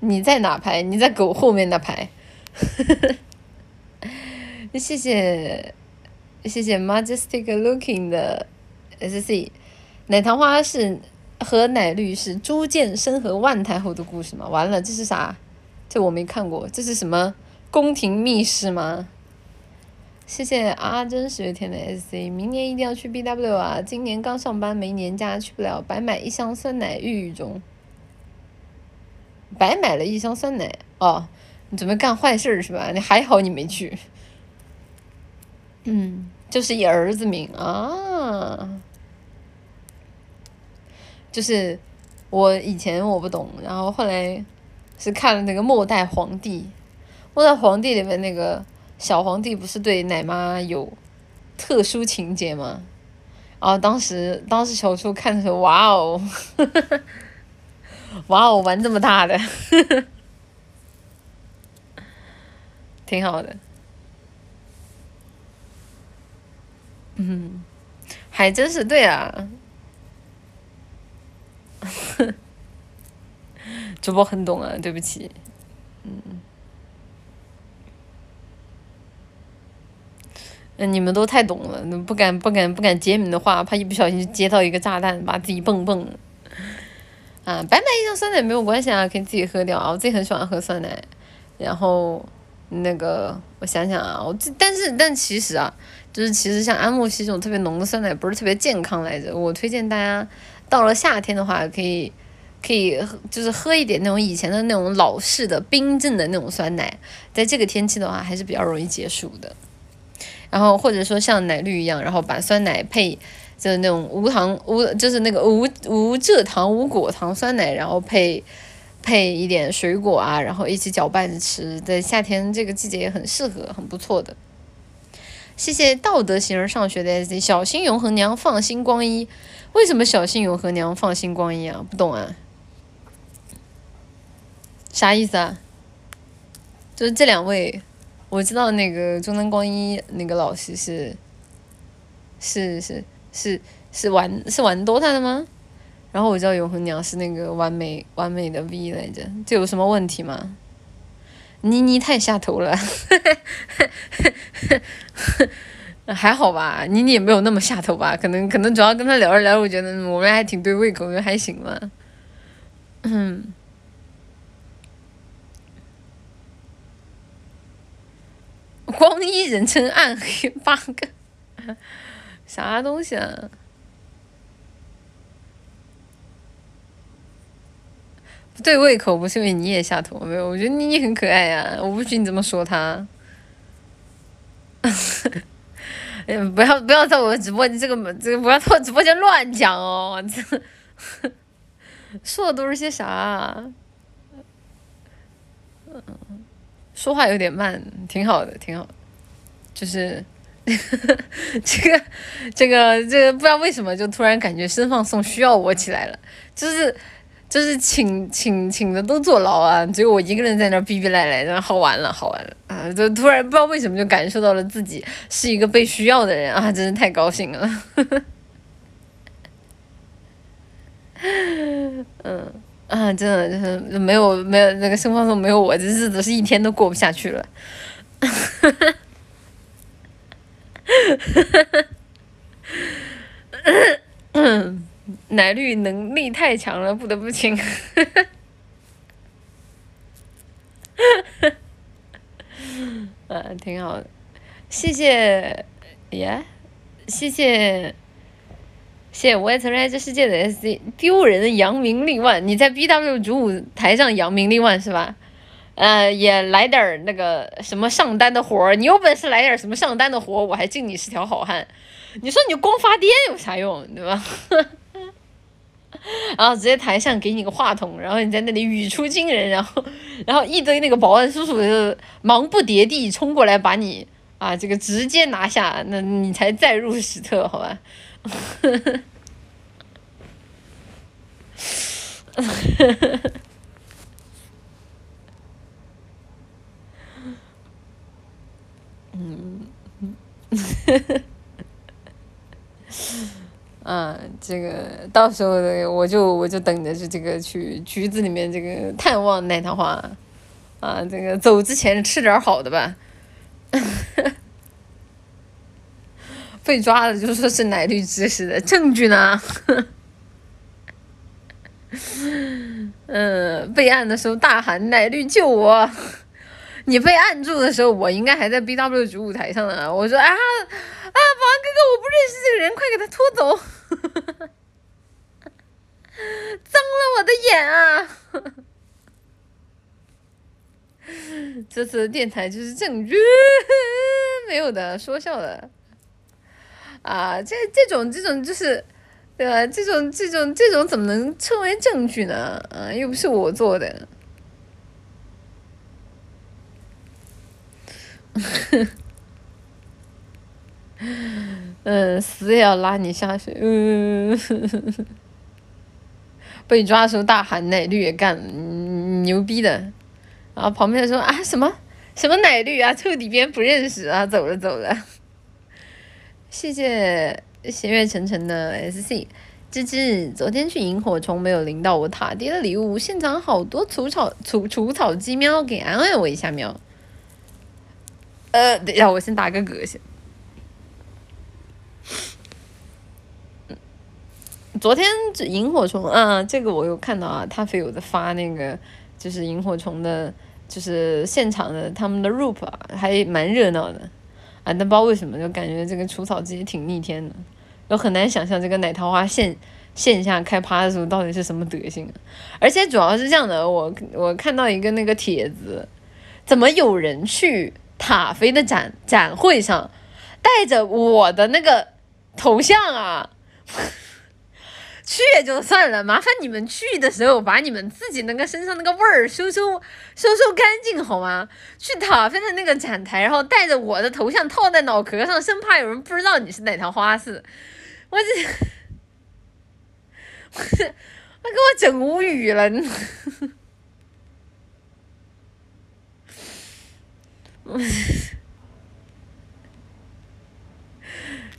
你在哪排？你在狗后面那排。谢谢谢谢 majestic looking 的 SC，奶糖花是和奶绿是朱见深和万太后的故事吗？完了，这是啥？这我没看过，这是什么宫廷秘事吗？谢谢阿珍十月天的 SC，明年一定要去 BW 啊！今年刚上班没年假，去不了，白买一箱酸奶郁郁中。白买了一箱酸奶哦，你准备干坏事是吧？你还好你没去，嗯，就是以儿子名啊。就是我以前我不懂，然后后来是看了那个《末代皇帝》，《末代皇帝》里面那个小皇帝不是对奶妈有特殊情节吗？啊，当时当时小时候看的时候，哇哦，哇哦，玩这么大的，挺好的。嗯，还真是对啊。主播很懂啊，对不起。嗯。嗯，你们都太懂了，不敢不敢不敢接你们的话，怕一不小心就接到一个炸弹，把自己蹦蹦。啊，白买一箱酸奶没有关系啊，可以自己喝掉啊。我自己很喜欢喝酸奶。然后那个，我想想啊，我这但是但其实啊，就是其实像安慕希这种特别浓的酸奶不是特别健康来着。我推荐大家到了夏天的话，可以可以就是喝一点那种以前的那种老式的冰镇的那种酸奶，在这个天气的话还是比较容易解暑的。然后或者说像奶绿一样，然后把酸奶配就是那种无糖无就是那个无无蔗糖无果糖酸奶，然后配配一点水果啊，然后一起搅拌着吃，在夏天这个季节也很适合，很不错的。谢谢道德行人上学的 S D 小心永恒娘放心光一，为什么小心永恒娘放心光一啊？不懂啊？啥意思啊？就是这两位。我知道那个中南光一那个老师是，是是是是玩是玩 DOTA 的吗？然后我知道永恒娘是那个完美完美的 V 来着，这有什么问题吗？妮妮太下头了，还好吧，妮妮也没有那么下头吧？可能可能主要跟他聊着聊，我觉得我们还挺对胃口，就还行吧。嗯。光一人称暗黑 bug，啥东西啊？对胃口不是因为你也下头没有？我觉得妮妮很可爱呀，我不许你这么说她。哎，不要不要在我直播间这个门这个不要在我直播间乱讲哦，这 说的都是些啥？嗯。说话有点慢，挺好的，挺好。就是 这个，这个，这个不知道为什么就突然感觉生放送需要我起来了，就是就是请请请的都坐牢啊，只有我一个人在那逼逼赖赖，然后好玩了，好玩了啊！就突然不知道为什么就感受到了自己是一个被需要的人啊，真是太高兴了。嗯。啊，真的就是没有没有那个生放送没有我，这日子是一天都过不下去了。哈哈。哈哈奶绿能力太强了，不得不亲。呃，挺好的，谢谢，耶，谢谢。谢谢我也承认这世界的 S C 丢人扬名立万，你在 B W 主舞台上扬名立万是吧？呃，也来点那个什么上单的活儿，你有本事来点什么上单的活儿，我还敬你是条好汉。你说你光发癫有啥用，对吧？然后直接台上给你个话筒，然后你在那里语出惊人，然后然后一堆那个保安叔叔就忙不迭地冲过来把你啊这个直接拿下，那你才载入史册，好吧？呵呵呵，呵呵呵，啊，这个到时候我就我就等着是这个去局子里面这个探望奶糖花，啊，这个走之前吃点好的吧。被抓了就说是奶绿指使的，证据呢？嗯，备案的时候大喊奶绿救我！你被按住的时候，我应该还在 B W 主舞台上呢。我说啊啊，保安哥哥，我不认识这个人，快给他拖走！脏了我的眼啊！这次的电台就是证据，没有的，说笑的。啊，这这种这种就是，对吧？这种这种这种怎么能称为证据呢？啊，又不是我做的。嗯，死也要拉你下水。嗯，被抓的时候大喊奶绿也干，牛逼的。然后旁边说啊什么什么奶绿啊，臭底边不认识啊，走了走了。谢谢弦月沉沉的 S C，芝芝，昨天去萤火虫没有领到我塔爹的礼物，现场好多除草除除草机喵，给安慰我一下喵。呃，等一下，我先打个嗝先。昨天这萤火虫啊，这个我有看到啊，他非有的发那个就是萤火虫的，就是现场的他们的 rap 啊还蛮热闹的。啊，但不知道为什么就感觉这个除草机挺逆天的，我很难想象这个奶桃花线线下开趴的时候到底是什么德行。而且主要是这样的，我我看到一个那个帖子，怎么有人去塔飞的展展会上带着我的那个头像啊？去也就算了，麻烦你们去的时候把你们自己那个身上那个味儿收收收收干净好吗？去塔飞的那个展台，然后带着我的头像套在脑壳上，生怕有人不知道你是哪条花似。我这，我这，他给我整无语了。我。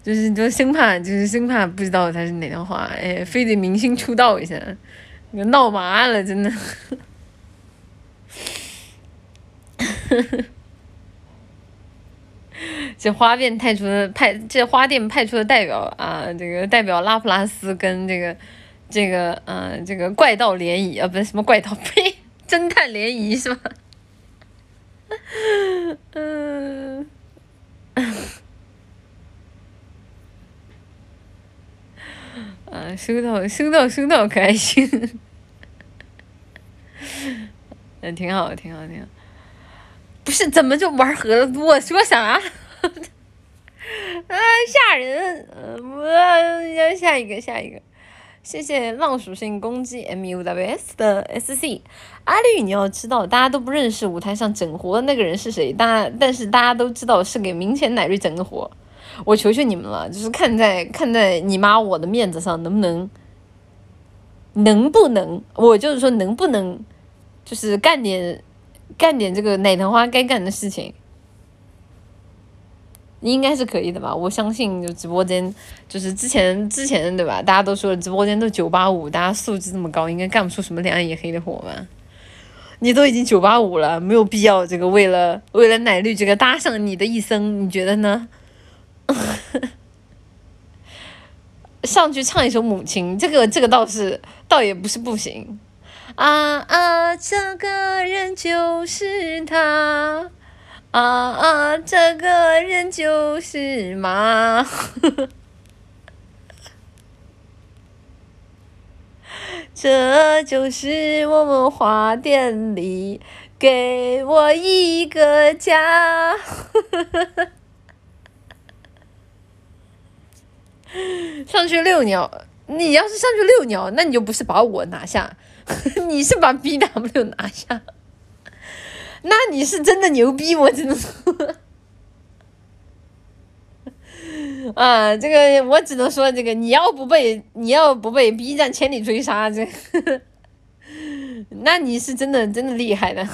就是就生怕就是生怕不知道他是哪条花，哎，非得明星出道一下，你闹麻了，真的。这花店派出的派，这花店派出的代表啊，这个代表拉普拉斯跟这个这个嗯，这个怪盗联谊啊，不是什么怪盗，呸，侦探联谊是吧？嗯。啊，收到，收到，收到，开心。嗯，挺好，挺好，挺好。不是，怎么就玩盒子？我说啥？啊，吓人！我要下一个，下一个。谢谢浪属性攻击 M U W S 的 S C。阿绿，你要知道，大家都不认识舞台上整活的那个人是谁，大但是大家都知道是给明前奶绿整的活。我求求你们了，就是看在看在你妈我的面子上，能不能，能不能，我就是说能不能，就是干点干点这个奶糖花该干的事情，应该是可以的吧？我相信就直播间，就是之前之前对吧？大家都说直播间都九八五，大家素质这么高，应该干不出什么两眼一黑的活吧？你都已经九八五了，没有必要这个为了 为了奶绿这个搭上你的一生，你觉得呢？上去唱一首《母亲》，这个这个倒是倒也不是不行。啊啊，这个人就是他，啊啊，这个人就是妈。这就是我们花店里给我一个家。上去遛鸟，你要是上去遛鸟，那你就不是把我拿下，你是把 B W 拿下，那你是真的牛逼，我只能说，啊，这个我只能说这个，你要不被你要不被 B 站千里追杀，这，那你是真的真的厉害的。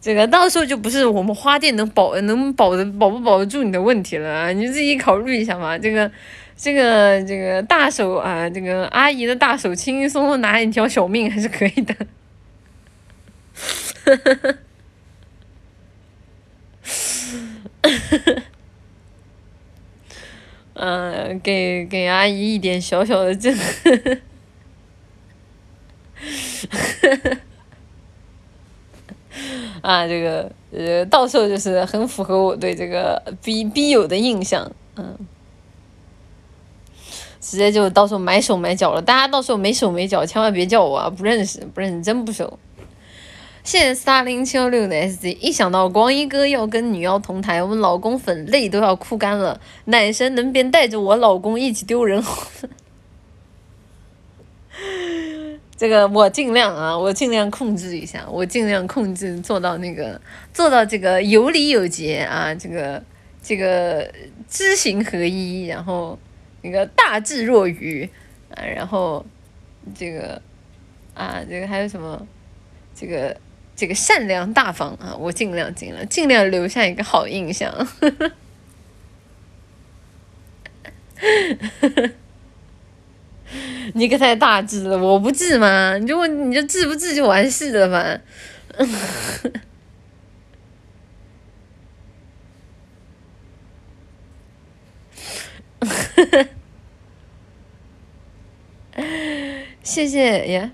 这个到时候就不是我们花店能保能保的保不保得住你的问题了！你自己考虑一下嘛。这个，这个，这个大手啊，这个阿姨的大手轻轻松松拿一条小命还是可以的。嗯，给给阿姨一点小小的这。啊，这个呃，到时候就是很符合我对这个 B B 友的印象，嗯，直接就到时候买手买脚了。大家到时候没手没脚，千万别叫我啊，不认识，不认识，真不熟。谢谢三零七幺六的 S Z，一想到光一哥要跟女妖同台，我们老公粉泪都要哭干了。奶神能别带着我老公一起丢人？这个我尽量啊，我尽量控制一下，我尽量控制做到那个做到这个有礼有节啊，这个这个知行合一，然后那个大智若愚啊，然后这个啊，这个还有什么这个。这个善良大方啊，我尽量尽量尽量留下一个好印象。你可太大智了，我不治吗？你就问你就治不治就完事了嘛。谢谢呀。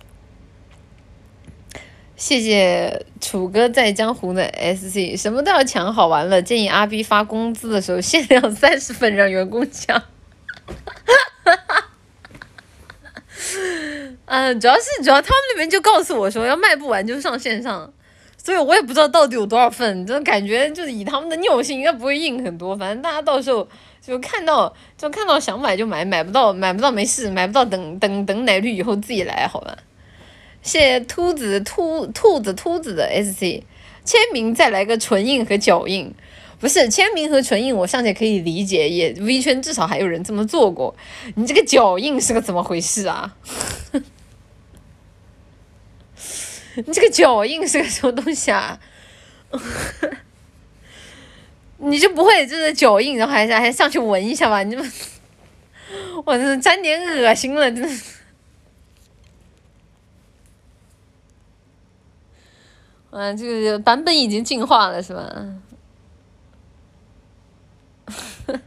谢谢楚哥在江湖的 SC，什么都要抢好玩了。建议阿 B 发工资的时候限量三十份让员工抢。嗯，主要是主要他们那边就告诉我说要卖不完就上线上，所以我也不知道到底有多少份，就感觉就是以他们的尿性应该不会硬很多，反正大家到时候就看到就看到想买就买，买不到买不到没事，买不到等等等奶绿以后自己来好吧。谢谢秃子秃兔子秃子的 S C 签名，再来个唇印和脚印，不是签名和唇印，我尚且可以理解，也 V 圈至少还有人这么做过。你这个脚印是个怎么回事啊？你这个脚印是个什么东西啊？你就不会就是脚印，然后还还上去闻一下吧？你们，我这沾点恶心了，真的。嗯，这个版本已经进化了，是吧？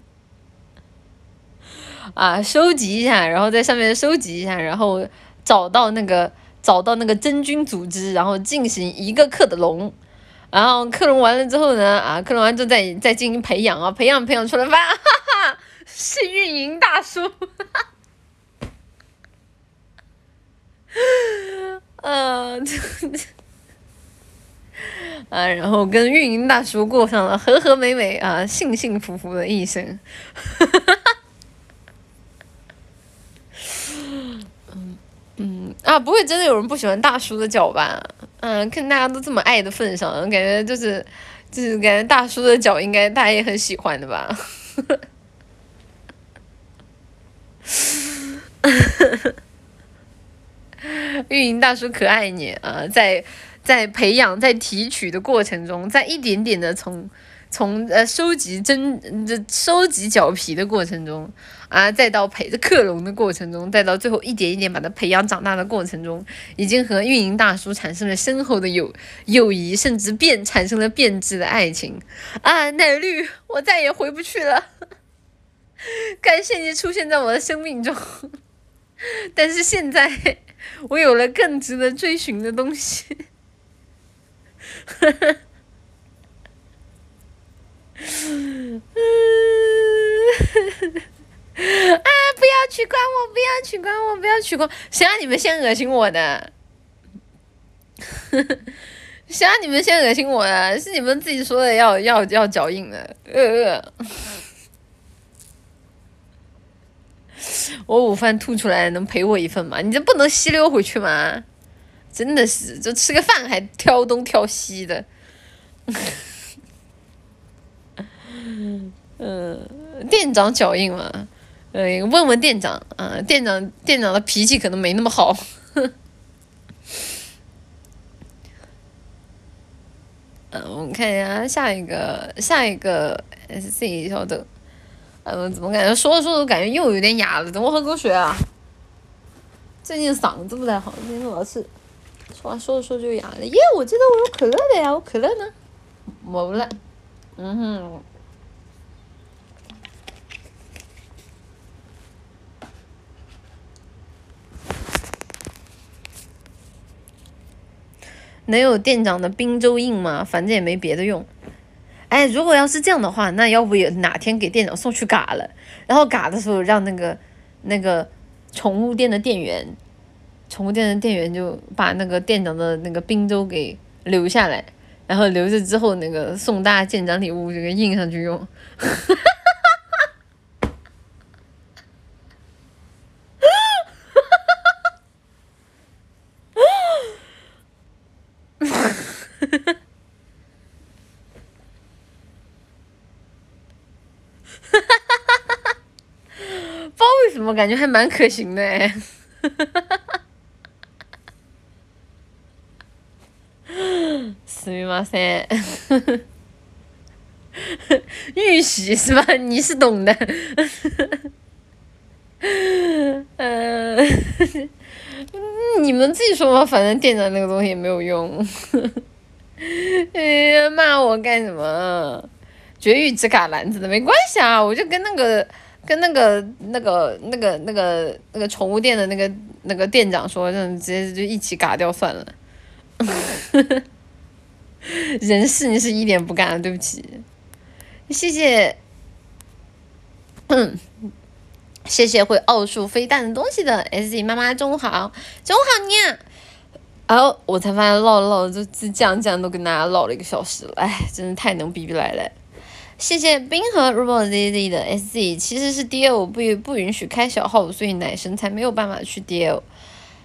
啊，收集一下，然后在上面收集一下，然后找到那个找到那个真菌组织，然后进行一个克的隆，然后克隆完了之后呢，啊，克隆完之后再再进行培养啊，培养培养出来吧，哈哈，是运营大叔，嗯，这这。啊，然后跟运营大叔过上了和和美美啊、幸幸福福的一生。嗯嗯啊，不会真的有人不喜欢大叔的脚吧？嗯，看大家都这么爱的份上，感觉就是就是感觉大叔的脚应该大家也很喜欢的吧？运营大叔可爱你啊，在。在培养、在提取的过程中，在一点点的从从呃收集真这收集脚皮的过程中啊，再到培着克隆的过程中，再到最后一点一点把它培养长大的过程中，已经和运营大叔产生了深厚的友友谊，甚至变产生了变质的爱情啊！奶绿，我再也回不去了。感谢你出现在我的生命中，但是现在我有了更值得追寻的东西。呵呵，啊！不要取关我，不要取关我，不要取关！谁让你们先恶心我的？谁让你们先恶心我的？是你们自己说的要要要脚印的。呃，我午饭吐出来能赔我一份吗？你这不能吸溜回去吗？真的是，就吃个饭还挑东挑西的，嗯，店长脚印嘛，嗯，问问店长啊，店长店长的脾气可能没那么好，嗯，我们看一下下一个下一个 S C 稍等，嗯，怎么感觉说着说着感觉又有点哑了？等我喝口水啊，最近嗓子不太好，最近老是。说完说着说着就哑了，耶！我记得我有可乐的呀，我可乐呢？没了。嗯哼。能有店长的滨州印吗？反正也没别的用。哎，如果要是这样的话，那要不也哪天给店长送去嘎了，然后嘎的时候让那个那个宠物店的店员。宠物店的店员就把那个店长的那个滨州给留下来，然后留着之后那个送大家见长礼物，这个印上去用。我感觉还蛮可行的哎，死命马三，玉玺是吧？你是懂的，嗯，你们自己说吧，反正店长那个东西也没有用，哎呀，骂我干什么？绝育只卡篮子的没关系啊，我就跟那个。跟那个、那个、那个、那个、那个宠物店的那个、那个店长说，就直接就一起嘎掉算了。人事你是一点不干，对不起。谢谢，谢谢会奥数飞弹的东西的 S Z 妈妈，中午好，中午好你。然后我才发现唠唠就就这样这样都跟大家唠了一个小时了，哎，真的太能逼逼来了。谢谢冰河 roomzz 的 sz，其实是 dl 不不允许开小号，所以奶神才没有办法去 dl。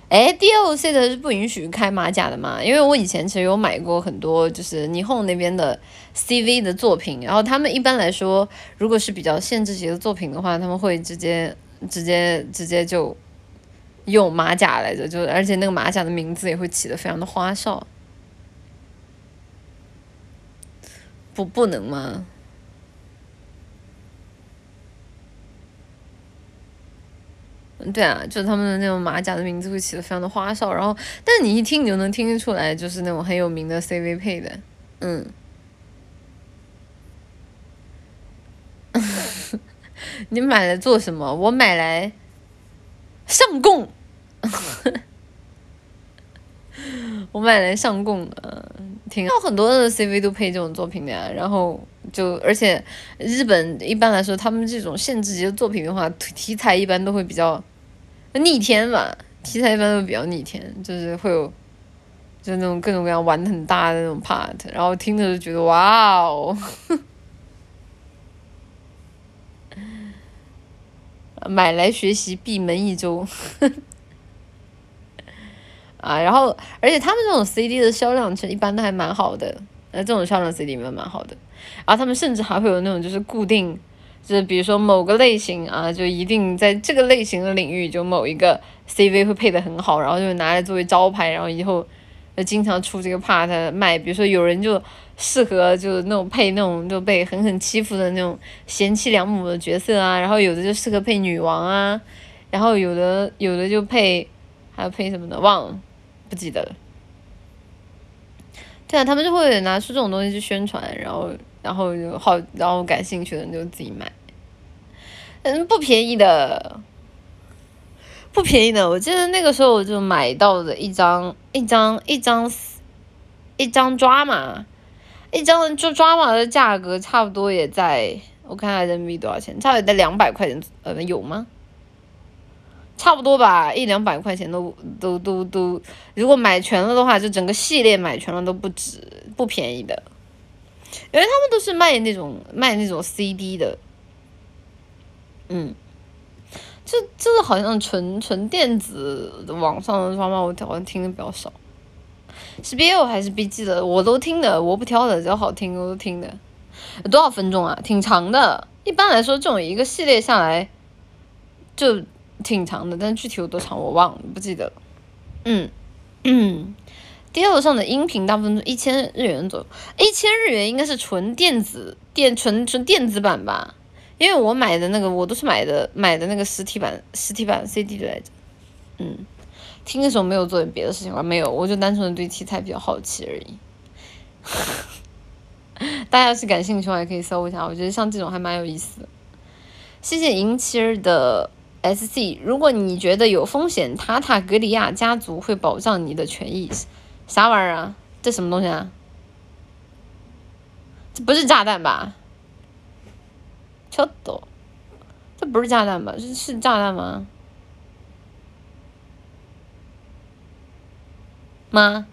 哎，dl 现在是不允许开马甲的嘛？因为我以前其实有买过很多，就是霓虹那边的 cv 的作品，然后他们一般来说，如果是比较限制级的作品的话，他们会直接直接直接就用马甲来着，就而且那个马甲的名字也会起的非常的花哨。不不能吗？对啊，就是他们的那种马甲的名字会起的非常的花哨，然后，但是你一听你就能听得出来，就是那种很有名的 CV 配的，嗯。你买来做什么？我买来上供，我买来上供的，挺有很多的 CV 都配这种作品的呀。然后就而且日本一般来说，他们这种限制级的作品的话，题材一般都会比较。逆天吧，题材一般都比较逆天，就是会有，就那种各种各样玩的很大的那种 part，然后听着就觉得哇哦，买来学习闭门一周，啊，然后而且他们这种 CD 的销量其实一般都还蛮好的，呃，这种销量 CD 蛮蛮好的，然后他们甚至还会有那种就是固定。就是比如说某个类型啊，就一定在这个类型的领域，就某一个 CV 会配的很好，然后就拿来作为招牌，然后以后就经常出这个 part 卖。比如说有人就适合就那种配那种就被狠狠欺负的那种贤妻良母的角色啊，然后有的就适合配女王啊，然后有的有的就配还有配什么的忘了，不记得了。对啊，他们就会拿出这种东西去宣传，然后。然后就好，然后感兴趣的就自己买，嗯，不便宜的，不便宜的。我记得那个时候我就买到的一张一张一张一张抓马，一张就抓马的价格差不多也在，我看下人民币多少钱，差不多在两百块钱，呃，有吗？差不多吧，一两百块钱都都都都，如果买全了的话，就整个系列买全了都不止，不便宜的。因为他们都是卖那种卖那种 CD 的，嗯，就就是好像纯纯电子网上的方法，我好像听的比较少。是 BL 还是 BG 的，我都听的，我不挑的，只要好听我都听的。多少分钟啊？挺长的。一般来说，这种一个系列下来就挺长的，但具体有多长我忘了，不记得。嗯嗯。第二上的音频大部分都一千日元左右，一千日元应该是纯电子电纯纯电子版吧？因为我买的那个我都是买的买的那个实体版实体版 CD 来着。嗯，听的时候没有做别的事情吧？没有，我就单纯的对题材比较好奇而已。大家要是感兴趣的话，也可以搜一下，我觉得像这种还蛮有意思的。谢谢银七儿的 SC，如果你觉得有风险，塔塔格里亚家族会保障你的权益。啥玩意儿啊？这什么东西啊？这不是炸弹吧？这不是炸弹吧？这是炸弹吗？妈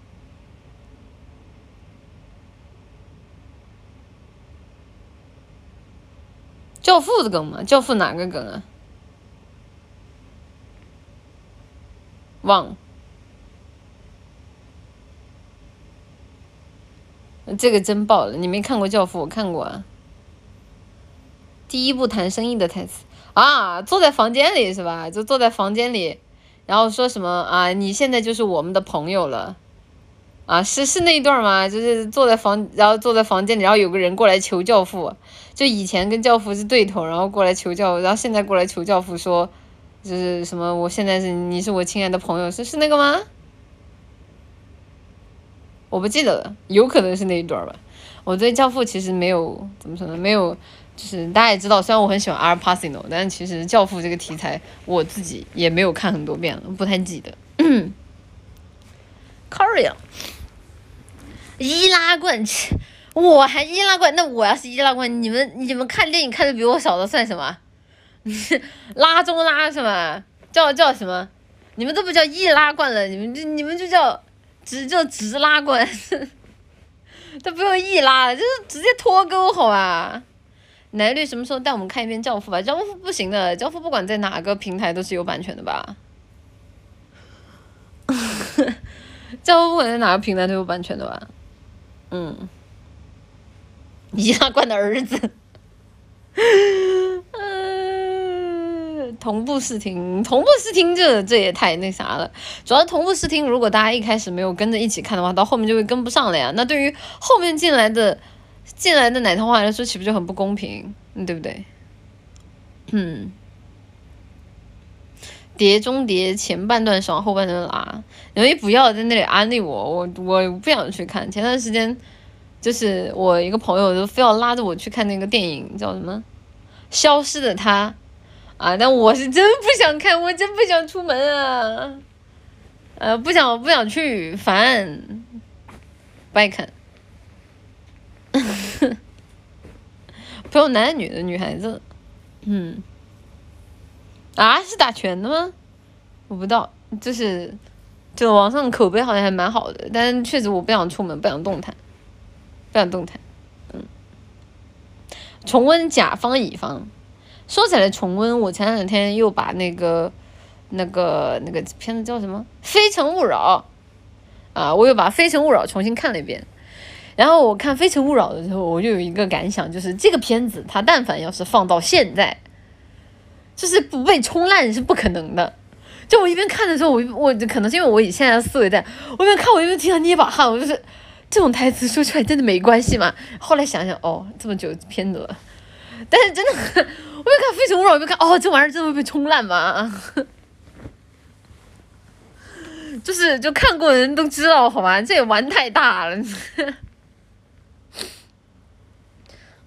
教父的梗嘛教父哪个梗啊？忘了。这个真爆了！你没看过《教父》，我看过啊。第一部谈生意的台词啊，坐在房间里是吧？就坐在房间里，然后说什么啊？你现在就是我们的朋友了啊？是是那一段吗？就是坐在房，然后坐在房间里，然后有个人过来求教父，就以前跟教父是对头，然后过来求教，然后现在过来求教父说，就是什么？我现在是你是我亲爱的朋友，是是那个吗？我不记得了，有可能是那一段吧。我对《教父》其实没有怎么说呢，没有，就是大家也知道，虽然我很喜欢阿尔帕西诺，但其实《教父》这个题材我自己也没有看很多遍了，不太记得。Korea，易拉罐，我还易拉罐，那我要是易拉罐，你们你们看电影看的比我少的算什么？拉中拉是吧？叫叫什么？你们都不叫易拉罐了，你们就你们就叫。直就直拉过来，都不用一拉，就是直接脱钩好吧？奶绿什么时候带我们看一遍《教父》吧？《教父》不行的，《教父》不管在哪个平台都是有版权的吧？教父不管在哪个平台都有版权的吧？嗯，易拉罐的儿子。同步视听，同步视听，这这也太那啥了。主要同步视听，如果大家一开始没有跟着一起看的话，到后面就会跟不上了呀。那对于后面进来的进来的奶糖花来说，岂不就很不公平？对不对？嗯。碟中谍前半段爽，后半段拉。你们不要在那里安利我，我我不想去看。前段时间就是我一个朋友就非要拉着我去看那个电影，叫什么《消失的她》。啊，但我是真不想看，我真不想出门啊，呃，不想不想去，烦，不爱看，不要男女的女孩子，嗯，啊，是打拳的吗？我不知道，就是，就网上口碑好像还蛮好的，但是确实我不想出门，不想动弹，不想动弹，嗯，重温甲方乙方。说起来重温，我前两天又把那个、那个、那个片子叫什么《非诚勿扰》啊，我又把《非诚勿扰》重新看了一遍。然后我看《非诚勿扰》的时候，我就有一个感想，就是这个片子它但凡要是放到现在，就是不被冲烂是不可能的。就我一边看的时候，我我可能是因为我以现在的思维在，我一边看我一边经常捏把汗，我就是这种台词说出来真的没关系嘛？后来想想，哦，这么久片子了，但是真的。我没看《非诚勿扰》，我就看哦，这玩意儿真的会被冲烂吗？就是就看过的人都知道，好吧，这也玩太大了。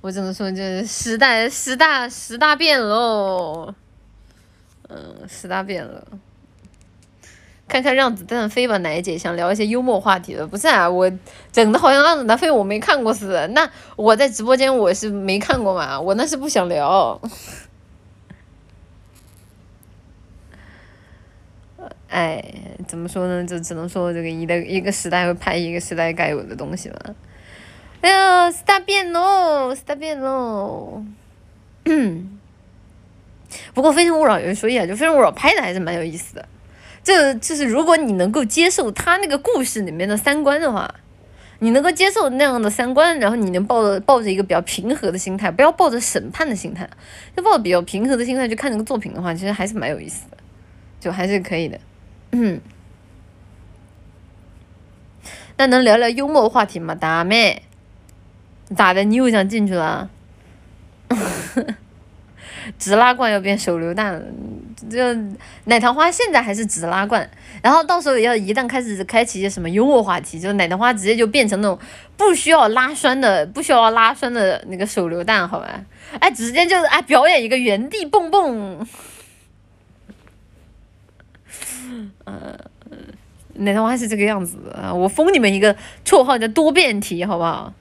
我只能说，这时代时大时大变喽，嗯，时大变了。看看让子弹飞吧，奶姐想聊一些幽默话题的，不是啊？我整的好像让子弹飞我没看过似的。那我在直播间我是没看过嘛，我那是不想聊。哎，怎么说呢？就只能说这个一的一个时代会拍一个时代该有的东西嘛。哎呀，时代变喽，时代变喽。嗯。不过《非诚勿扰》有人说一下，就《非诚勿扰》拍的还是蛮有意思的。这就是如果你能够接受他那个故事里面的三观的话，你能够接受那样的三观，然后你能抱着抱着一个比较平和的心态，不要抱着审判的心态，就抱着比较平和的心态去看这个作品的话，其实还是蛮有意思的，就还是可以的。嗯，那能聊聊幽默话题吗？大妹，咋的？你又想进去了？直拉罐要变手榴弹了，这奶糖花现在还是直拉罐，然后到时候要一旦开始开启一些什么幽默话题，就奶糖花直接就变成那种不需要拉栓的、不需要拉栓的那个手榴弹，好吧？哎，直接就是哎表演一个原地蹦蹦，呃，奶糖花是这个样子啊，我封你们一个绰号叫多变体，好不好？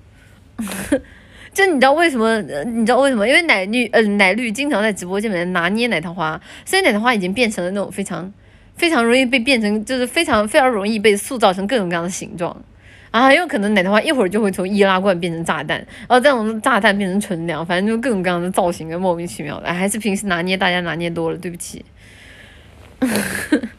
就你知道为什么？你知道为什么？因为奶绿，呃，奶绿经常在直播间里面拿捏奶糖花，所以奶糖花已经变成了那种非常非常容易被变成，就是非常非常容易被塑造成各种各样的形状啊，很有可能奶头花一会儿就会从易拉罐变成炸弹，然后再从炸弹变成纯粮，反正就各种各样的造型，跟莫名其妙的。还是平时拿捏大家拿捏多了，对不起。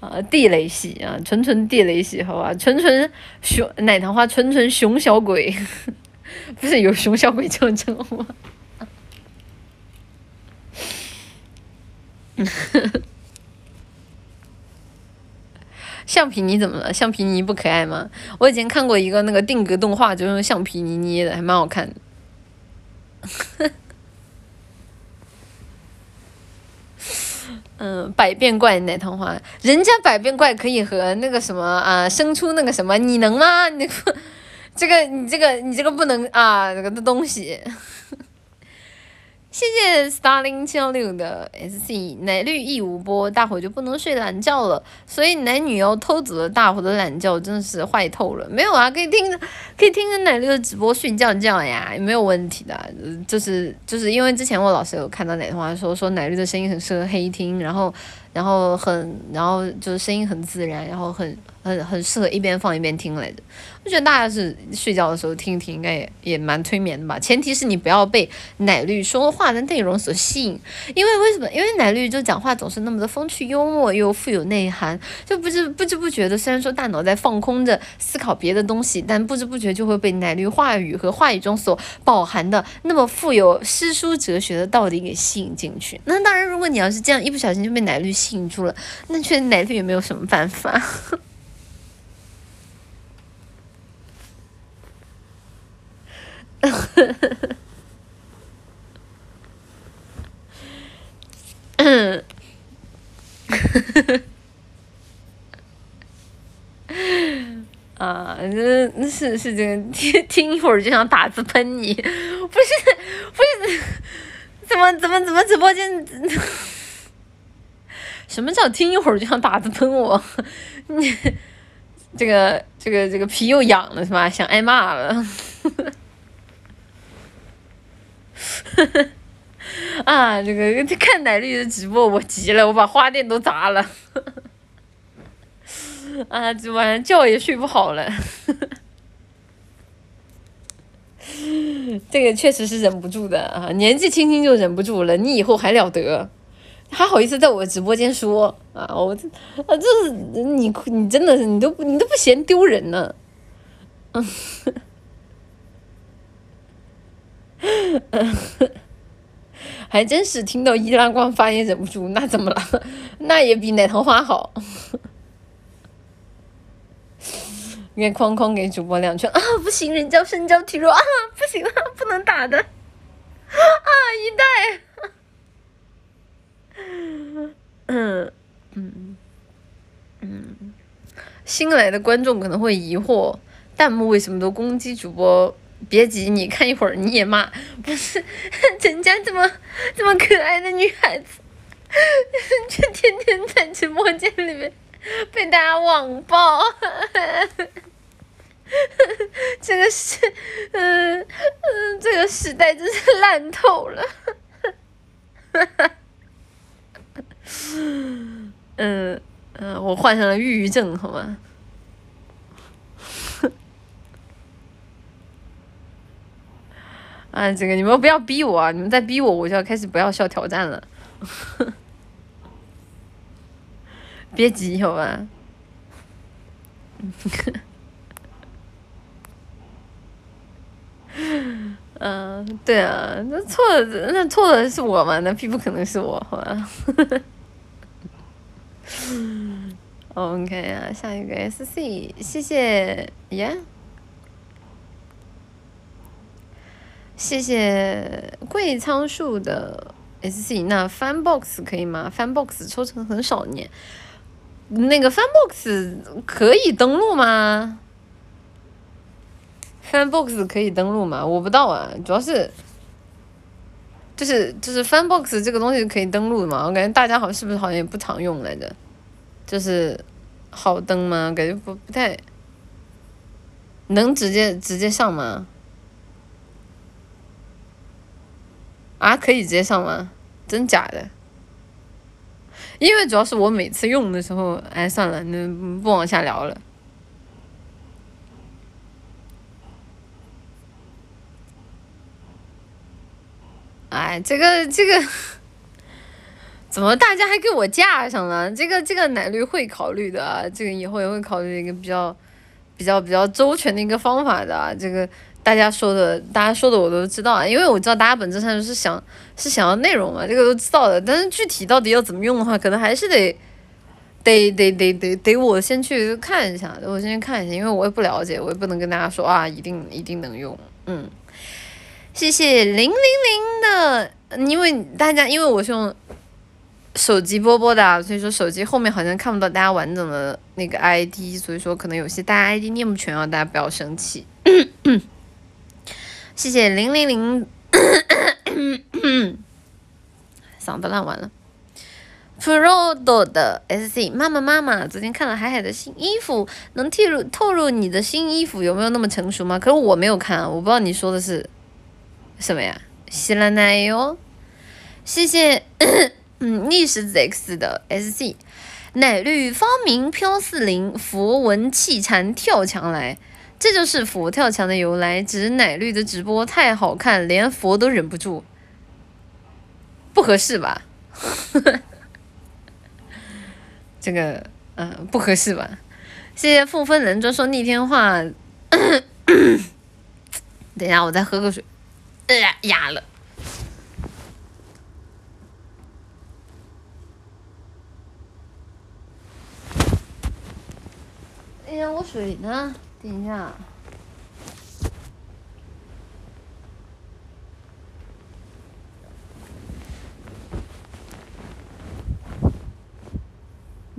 啊，地雷系啊，纯纯地雷系，好吧，纯纯熊奶糖花，纯纯熊小鬼，不是有熊小鬼这种称呼吗？橡皮泥怎么了？橡皮泥不可爱吗？我以前看过一个那个定格动画，就用橡皮泥捏的，还蛮好看的。嗯，百变怪奶糖花，人家百变怪可以和那个什么啊生出那个什么，你能吗？你这个你这个你这个不能啊，这个东西。谢谢 Starling 七幺六的 SC 奶绿一无波，大伙就不能睡懒觉了，所以奶女要偷走了大伙的懒觉，真的是坏透了。没有啊，可以听着，可以听着奶绿的直播睡觉觉呀，也没有问题的。就是就是因为之前我老师有看到奶的话说说奶绿的声音很适合黑听，然后然后很然后就是声音很自然，然后很。很很适合一边放一边听来着，我觉得大家是睡觉的时候听一听，应该也也蛮催眠的吧。前提是你不要被奶绿说话的内容所吸引，因为为什么？因为奶绿就讲话总是那么的风趣幽默又富有内涵，就不知不知不觉的，虽然说大脑在放空着思考别的东西，但不知不觉就会被奶绿话语和话语中所饱含的那么富有诗书哲学的道理给吸引进去。那当然，如果你要是这样一不小心就被奶绿吸引住了，那确实奶绿也没有什么办法。呵呵呵呵，嗯，呵呵啊，那那是是这个听听一会儿就想打字喷你，不是不是，怎么怎么怎么直播间？什么叫听一会儿就想打字喷我？你 这个这个这个皮又痒了是吧？想挨骂了。啊，这个看奶绿的直播，我急了，我把花店都砸了。啊，这晚上觉也睡不好了。这个确实是忍不住的啊，年纪轻轻就忍不住了，你以后还了得？还好意思在我直播间说啊？我这啊，这是你你真的是你都你都不嫌丢人呢？嗯。还真是听到易拉罐发言忍不住，那怎么了？那也比奶糖花好。给框框给主播两拳啊！不行，人家身娇体弱啊！不行了，不能打的啊！一代。嗯嗯嗯，新来的观众可能会疑惑，弹幕为什么都攻击主播？别急，你看一会儿你也骂，不是 人家这么这么可爱的女孩子，却天天在直播间里面被大家网暴，这个是嗯嗯，这个时代真是烂透了，嗯嗯，我患上了抑郁症，好吗？啊，这个你们不要逼我啊！你们再逼我，我就要开始不要笑挑战了。别急，好吧？嗯，对啊，那错的那错的是我嘛？那必不可能是我，好吧？OK 啊，下一个 SC，谢谢耶。谢谢贵仓树的 S C，那 Fan Box 可以吗？Fan Box 抽成很少呢，那个 Fan Box 可以登录吗？Fan Box 可以登录吗？我不知道啊，主要是就是就是 Fan Box 这个东西可以登录吗？我感觉大家好像是不是好像也不常用来着，就是好登吗？感觉不不太能直接直接上吗？啊，可以直接上吗？真假的？因为主要是我每次用的时候，哎，算了，那不往下聊了。哎，这个这个，怎么大家还给我架上了？这个这个奶绿会考虑的啊，这个以后也会考虑一个比较比较比较周全的一个方法的啊，这个。大家说的，大家说的我都知道啊，因为我知道大家本质上是想是想要内容嘛，这个都知道的。但是具体到底要怎么用的话，可能还是得得得得得得我先去看一下，我先去看一下，因为我也不了解，我也不能跟大家说啊，一定一定能用。嗯，谢谢零零零的，因为大家因为我是用手机播播的，所以说手机后面好像看不到大家完整的那个 ID，所以说可能有些大家 ID 念不全啊，大家不要生气。谢谢零零零，嗓子烂完了。Prodo 的 SC 妈妈妈妈，昨天看了海海的新衣服，能透露透露你的新衣服有没有那么成熟吗？可是我没有看，我不知道你说的是什么呀？西拉奈哟，谢谢嗯逆时 X 的 SC 奶绿芳名飘四零，佛闻气禅跳墙来。这就是佛跳墙的由来，只是奶绿的直播太好看，连佛都忍不住，不合适吧？这个，嗯，不合适吧？谢谢负分人专说逆天话。等一下，我再喝个水。哎呀，哑了。哎呀，我水呢？等一下，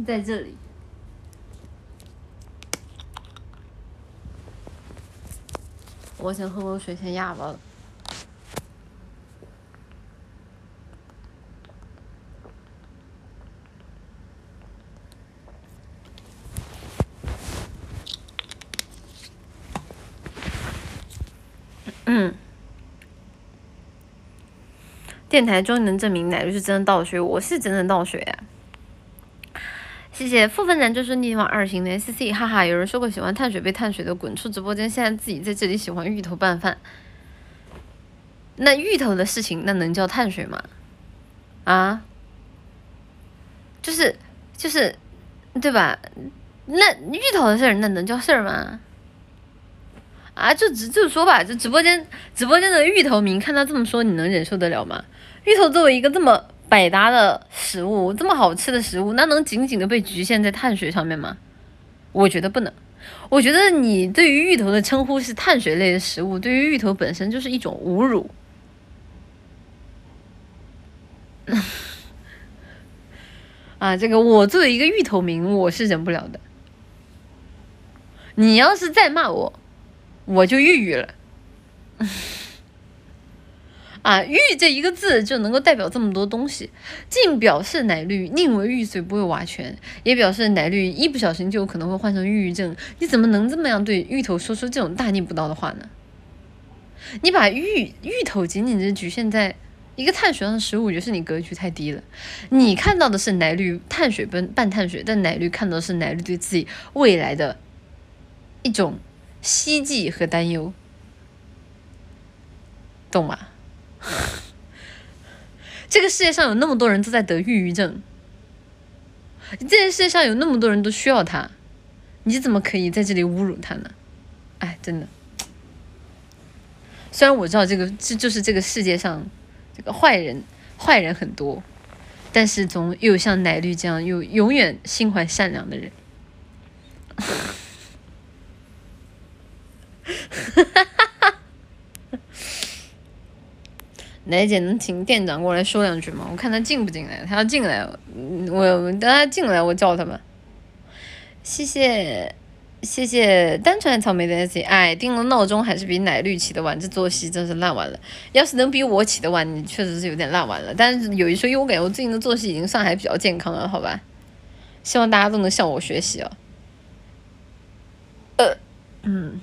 在这里。我先喝口水，先哑巴了。嗯，电台终于能证明奶绿是真的倒水，我是真的倒水啊！谢谢负分男就是逆方二型的 S C，哈哈，有人说过喜欢碳水被碳水的滚出直播间，现在自己在这里喜欢芋头拌饭，那芋头的事情那能叫碳水吗？啊？就是就是，对吧？那芋头的事儿那能叫事儿吗？啊，就直就说吧，就直播间直播间的芋头民看他这么说，你能忍受得了吗？芋头作为一个这么百搭的食物，这么好吃的食物，那能紧紧的被局限在碳水上面吗？我觉得不能。我觉得你对于芋头的称呼是碳水类的食物，对于芋头本身就是一种侮辱。啊，这个我作为一个芋头民，我是忍不了的。你要是再骂我。我就郁郁了，啊，郁这一个字就能够代表这么多东西，既表示奶绿宁为玉碎不为瓦全，也表示奶绿一不小心就有可能会患上抑郁症。你怎么能这么样对芋头说出这种大逆不道的话呢？你把芋芋头仅仅是局限在一个碳水上的食物，我觉得是你格局太低了。你看到的是奶绿碳水半半碳水，但奶绿看到的是奶绿对自己未来的一种。希冀和担忧，懂吗？这个世界上有那么多人都在得抑郁症，这个世界上有那么多人都需要他，你怎么可以在这里侮辱他呢？哎，真的。虽然我知道这个这就是这个世界上这个坏人坏人很多，但是总有像奶绿这样又永远心怀善良的人。哈哈哈哈奶姐能请店长过来说两句吗？我看他进不进来，他要进来，我等他进来，我叫他吧。谢谢谢谢单纯草莓的 S，哎，定了闹钟还是比奶绿起的晚，这作息真是烂完了。要是能比我起的晚，你确实是有点烂完了。但是有一说一，我感觉我最近的作息已经算还比较健康了，好吧？希望大家都能向我学习哦。呃，嗯。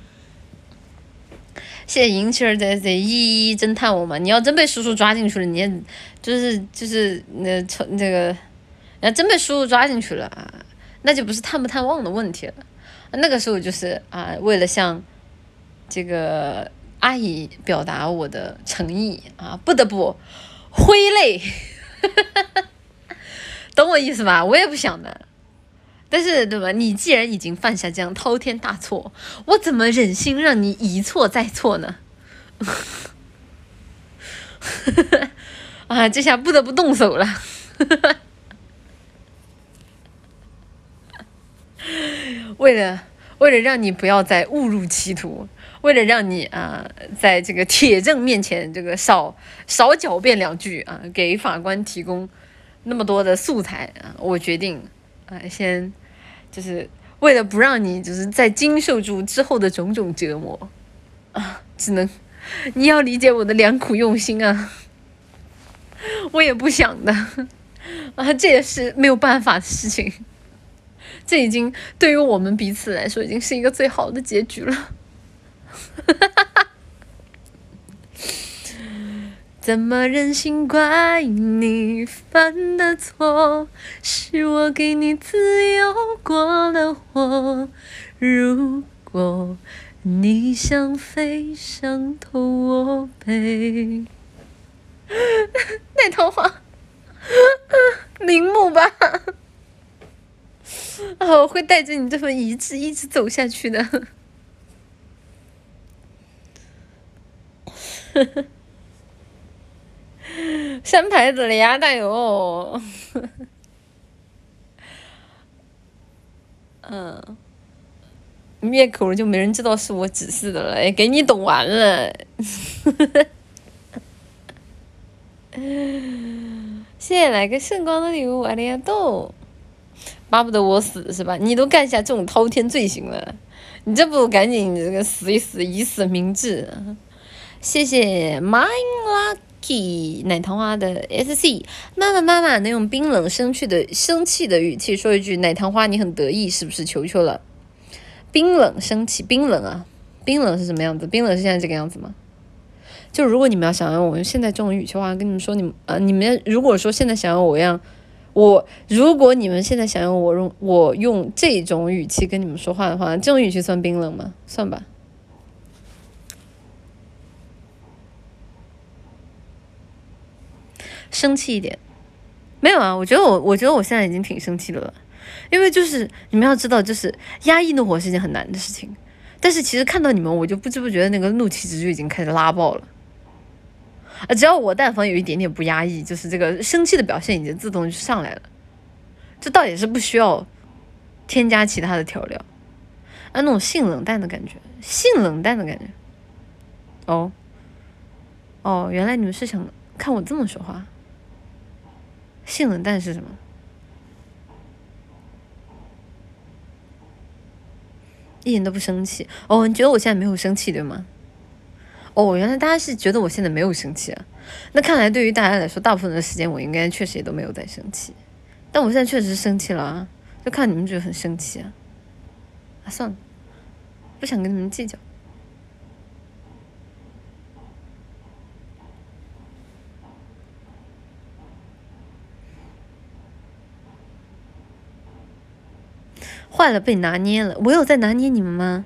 谢谢银七儿在在一一侦探我嘛，你要真被叔叔抓进去了，你也就是就是那从那个然后真被叔叔抓进去了啊，那就不是探不探望的问题了。那个时候就是啊，为了向这个阿姨表达我的诚意啊，不得不挥泪，懂我意思吧？我也不想的，但是对吧？你既然已经犯下这样滔天大错，我怎么忍心让你一错再错呢？啊，这下不得不动手了。为了为了让你不要再误入歧途，为了让你啊，在这个铁证面前这个少少狡辩两句啊，给法官提供那么多的素材啊，我决定啊，先就是为了不让你就是在经受住之后的种种折磨啊，只能你要理解我的良苦用心啊，我也不想的啊，这也是没有办法的事情。这已经对于我们彼此来说，已经是一个最好的结局了。哈哈哈哈怎么忍心怪你犯的错？是我给你自由过了火。如果你想飞上 头，我背。那桃花，铃木吧。啊！我会带着你这份遗志一直走下去的。呵呵删牌子了呀，大友。嗯，灭口了就没人知道是我指示的了，哎给你懂完了。谢谢来个圣光的礼物，阿里亚豆。巴不得我死是吧？你都干下这种滔天罪行了，你这不赶紧这个死一死，以死明志。谢谢 My Lucky 奶糖花的 SC 妈妈妈妈能用冰冷生气的生气的语气说一句奶糖花你很得意是不是？求求了，冰冷生气，冰冷啊，冰冷是什么样子？冰冷是现在这个样子吗？就如果你们要想要我用现在这种语气话跟你们说，你们啊，你们如果说现在想要我一样。我如果你们现在想要我用我用这种语气跟你们说话的话，这种语气算冰冷吗？算吧。生气一点，没有啊？我觉得我我觉得我现在已经挺生气的了，因为就是你们要知道，就是压抑怒火是一件很难的事情，但是其实看到你们，我就不知不觉的那个怒气值就已经开始拉爆了。啊，只要我但凡有一点点不压抑，就是这个生气的表现已经自动就上来了，这倒也是不需要添加其他的调料，啊，那种性冷淡的感觉，性冷淡的感觉，哦，哦，原来你们是想看我这么说话，性冷淡是什么？一点都不生气，哦，你觉得我现在没有生气对吗？哦，原来大家是觉得我现在没有生气啊？那看来对于大家来说，大部分的时间我应该确实也都没有在生气。但我现在确实生气了啊！就看你们觉得很生气啊？啊，算了，不想跟你们计较。坏了，被拿捏了。我有在拿捏你们吗？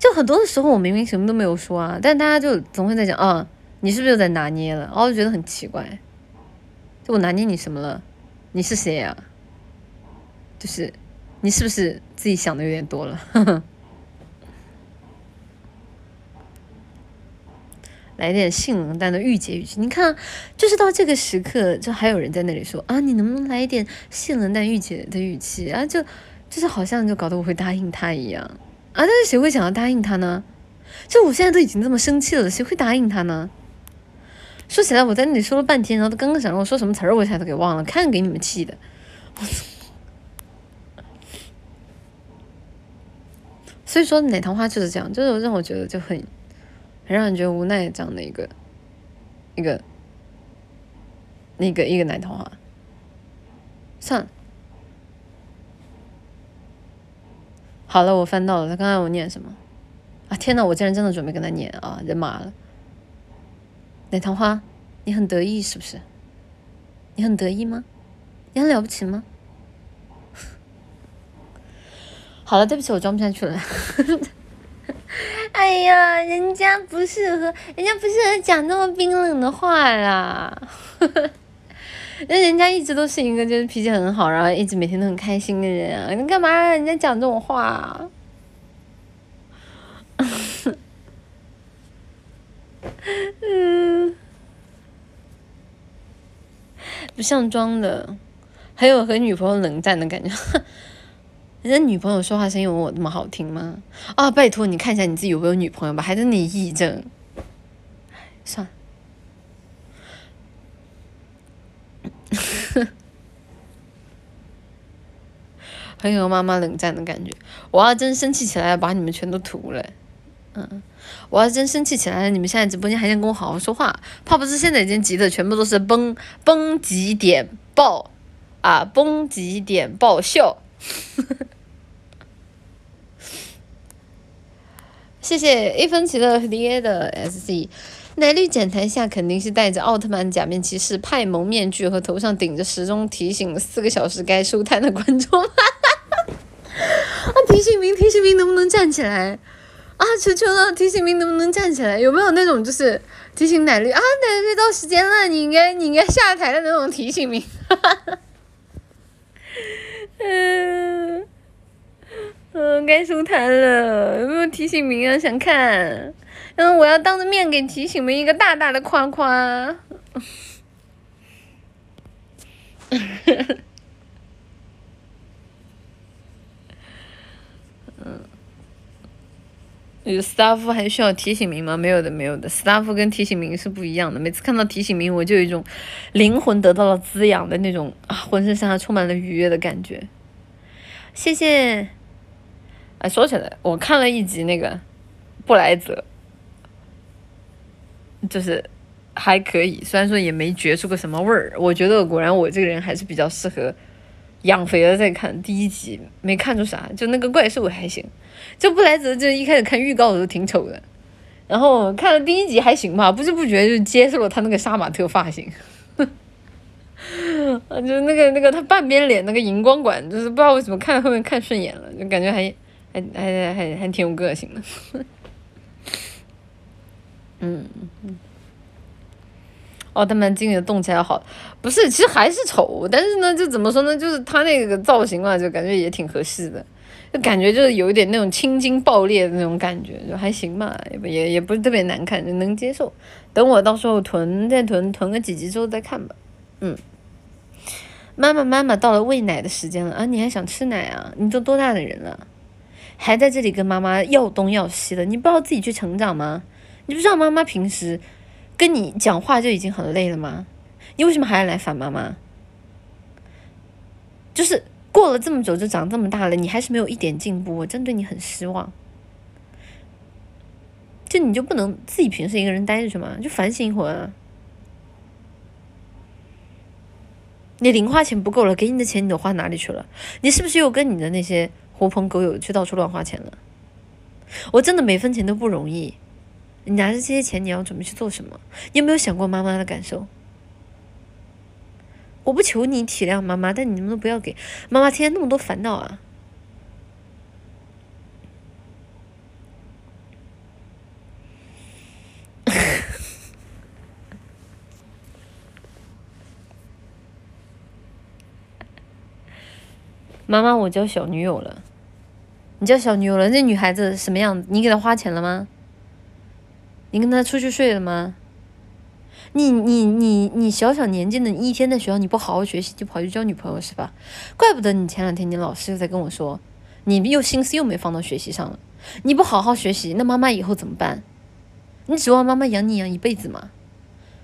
就很多的时候，我明明什么都没有说啊，但大家就总会在讲啊，你是不是又在拿捏了？然后就觉得很奇怪，就我拿捏你什么了？你是谁呀？就是你是不是自己想的有点多了？来点性冷淡的御姐语气，你看，就是到这个时刻，就还有人在那里说啊，你能不能来一点性冷淡御姐的语气啊？就就是好像就搞得我会答应他一样。啊！但是谁会想要答应他呢？就我现在都已经这么生气了，谁会答应他呢？说起来，我在那里说了半天，然后他刚刚想让我说什么词儿，我一下都给忘了，看给你们气的。所以说，奶糖花就是这样，就是让我觉得就很，很让人觉得无奈这样的一个，一个，那个一个奶糖花。算了。好了，我翻到了，他刚刚我念什么？啊天呐，我竟然真的准备跟他念啊，人麻了。奶糖花，你很得意是不是？你很得意吗？你很了不起吗？好了，对不起，我装不下去了。哎呀，人家不适合，人家不适合讲那么冰冷的话啦。那人家一直都是一个就是脾气很好，然后一直每天都很开心的人啊！你干嘛让人家讲这种话？嗯，不像装的，还有和女朋友冷战的感觉。人家女朋友说话声音有我那么好听吗？啊，拜托你看一下你自己有没有女朋友吧，还是你癔症？算了。很有妈妈冷战的感觉。我要真生气起来，把你们全都屠了。嗯，我要真生气起来了，你们现在直播间还想跟我好好说话？怕不是现在已经急的全部都是崩崩几点爆啊，崩几点爆笑。谢谢一分钱的 D A 的 S C。奶绿讲台下肯定是戴着奥特曼假面骑士派蒙面具和头上顶着时钟提醒四个小时该收摊的观众。啊！提醒明，提醒明，能不能站起来？啊！求求了，提醒明能不能站起来？有没有那种就是提醒奶绿啊？奶绿到时间了，你应该你应该下台的那种提醒明。嗯 嗯，该收摊了，有没有提醒明啊？想看。嗯，我要当着面给提醒们一个大大的夸夸。嗯，有 staff 还需要提醒名吗？没有的，没有的。staff 跟提醒名是不一样的。每次看到提醒名，我就有一种灵魂得到了滋养的那种啊，浑身上下充满了愉悦的感觉。谢谢。哎，说起来，我看了一集那个布莱泽。就是还可以，虽然说也没觉出个什么味儿。我觉得果然我这个人还是比较适合养肥了再看。第一集没看出啥，就那个怪兽还行。就布莱泽就一开始看预告的时候挺丑的，然后看了第一集还行吧，不知不觉就接受了他那个杀马特发型。啊就那个那个他半边脸那个荧光管，就是不知道为什么看后面看顺眼了，就感觉还还还还还挺有个性的。嗯嗯，奥特曼精灵动起来好，不是，其实还是丑，但是呢，就怎么说呢，就是他那个造型嘛，就感觉也挺合适的，就感觉就是有一点那种青筋爆裂的那种感觉，就还行吧，也也也不是特别难看，就能接受。等我到时候囤再囤囤个几集之后再看吧。嗯，妈妈妈妈，到了喂奶的时间了啊！你还想吃奶啊？你都多大的人了，还在这里跟妈妈要东要西的？你不知道自己去成长吗？你不知道妈妈平时跟你讲话就已经很累了吗？你为什么还要来烦妈妈？就是过了这么久，就长这么大了，你还是没有一点进步，我真对你很失望。就你就不能自己平时一个人待着去吗？就反省一会儿。你零花钱不够了，给你的钱你都花哪里去了？你是不是又跟你的那些狐朋狗友去到处乱花钱了？我真的每分钱都不容易。你拿着这些钱，你要准备去做什么？你有没有想过妈妈的感受？我不求你体谅妈妈，但你能不能不要给妈妈添那么多烦恼啊？妈妈，我交小女友了。你交小女友了？那女孩子什么样子？你给她花钱了吗？你跟他出去睡了吗？你你你你小小年纪的，你一天在学校你不好好学习，就跑去交女朋友是吧？怪不得你前两天你老师又在跟我说，你又心思又没放到学习上了。你不好好学习，那妈妈以后怎么办？你指望妈妈养你养一辈子吗？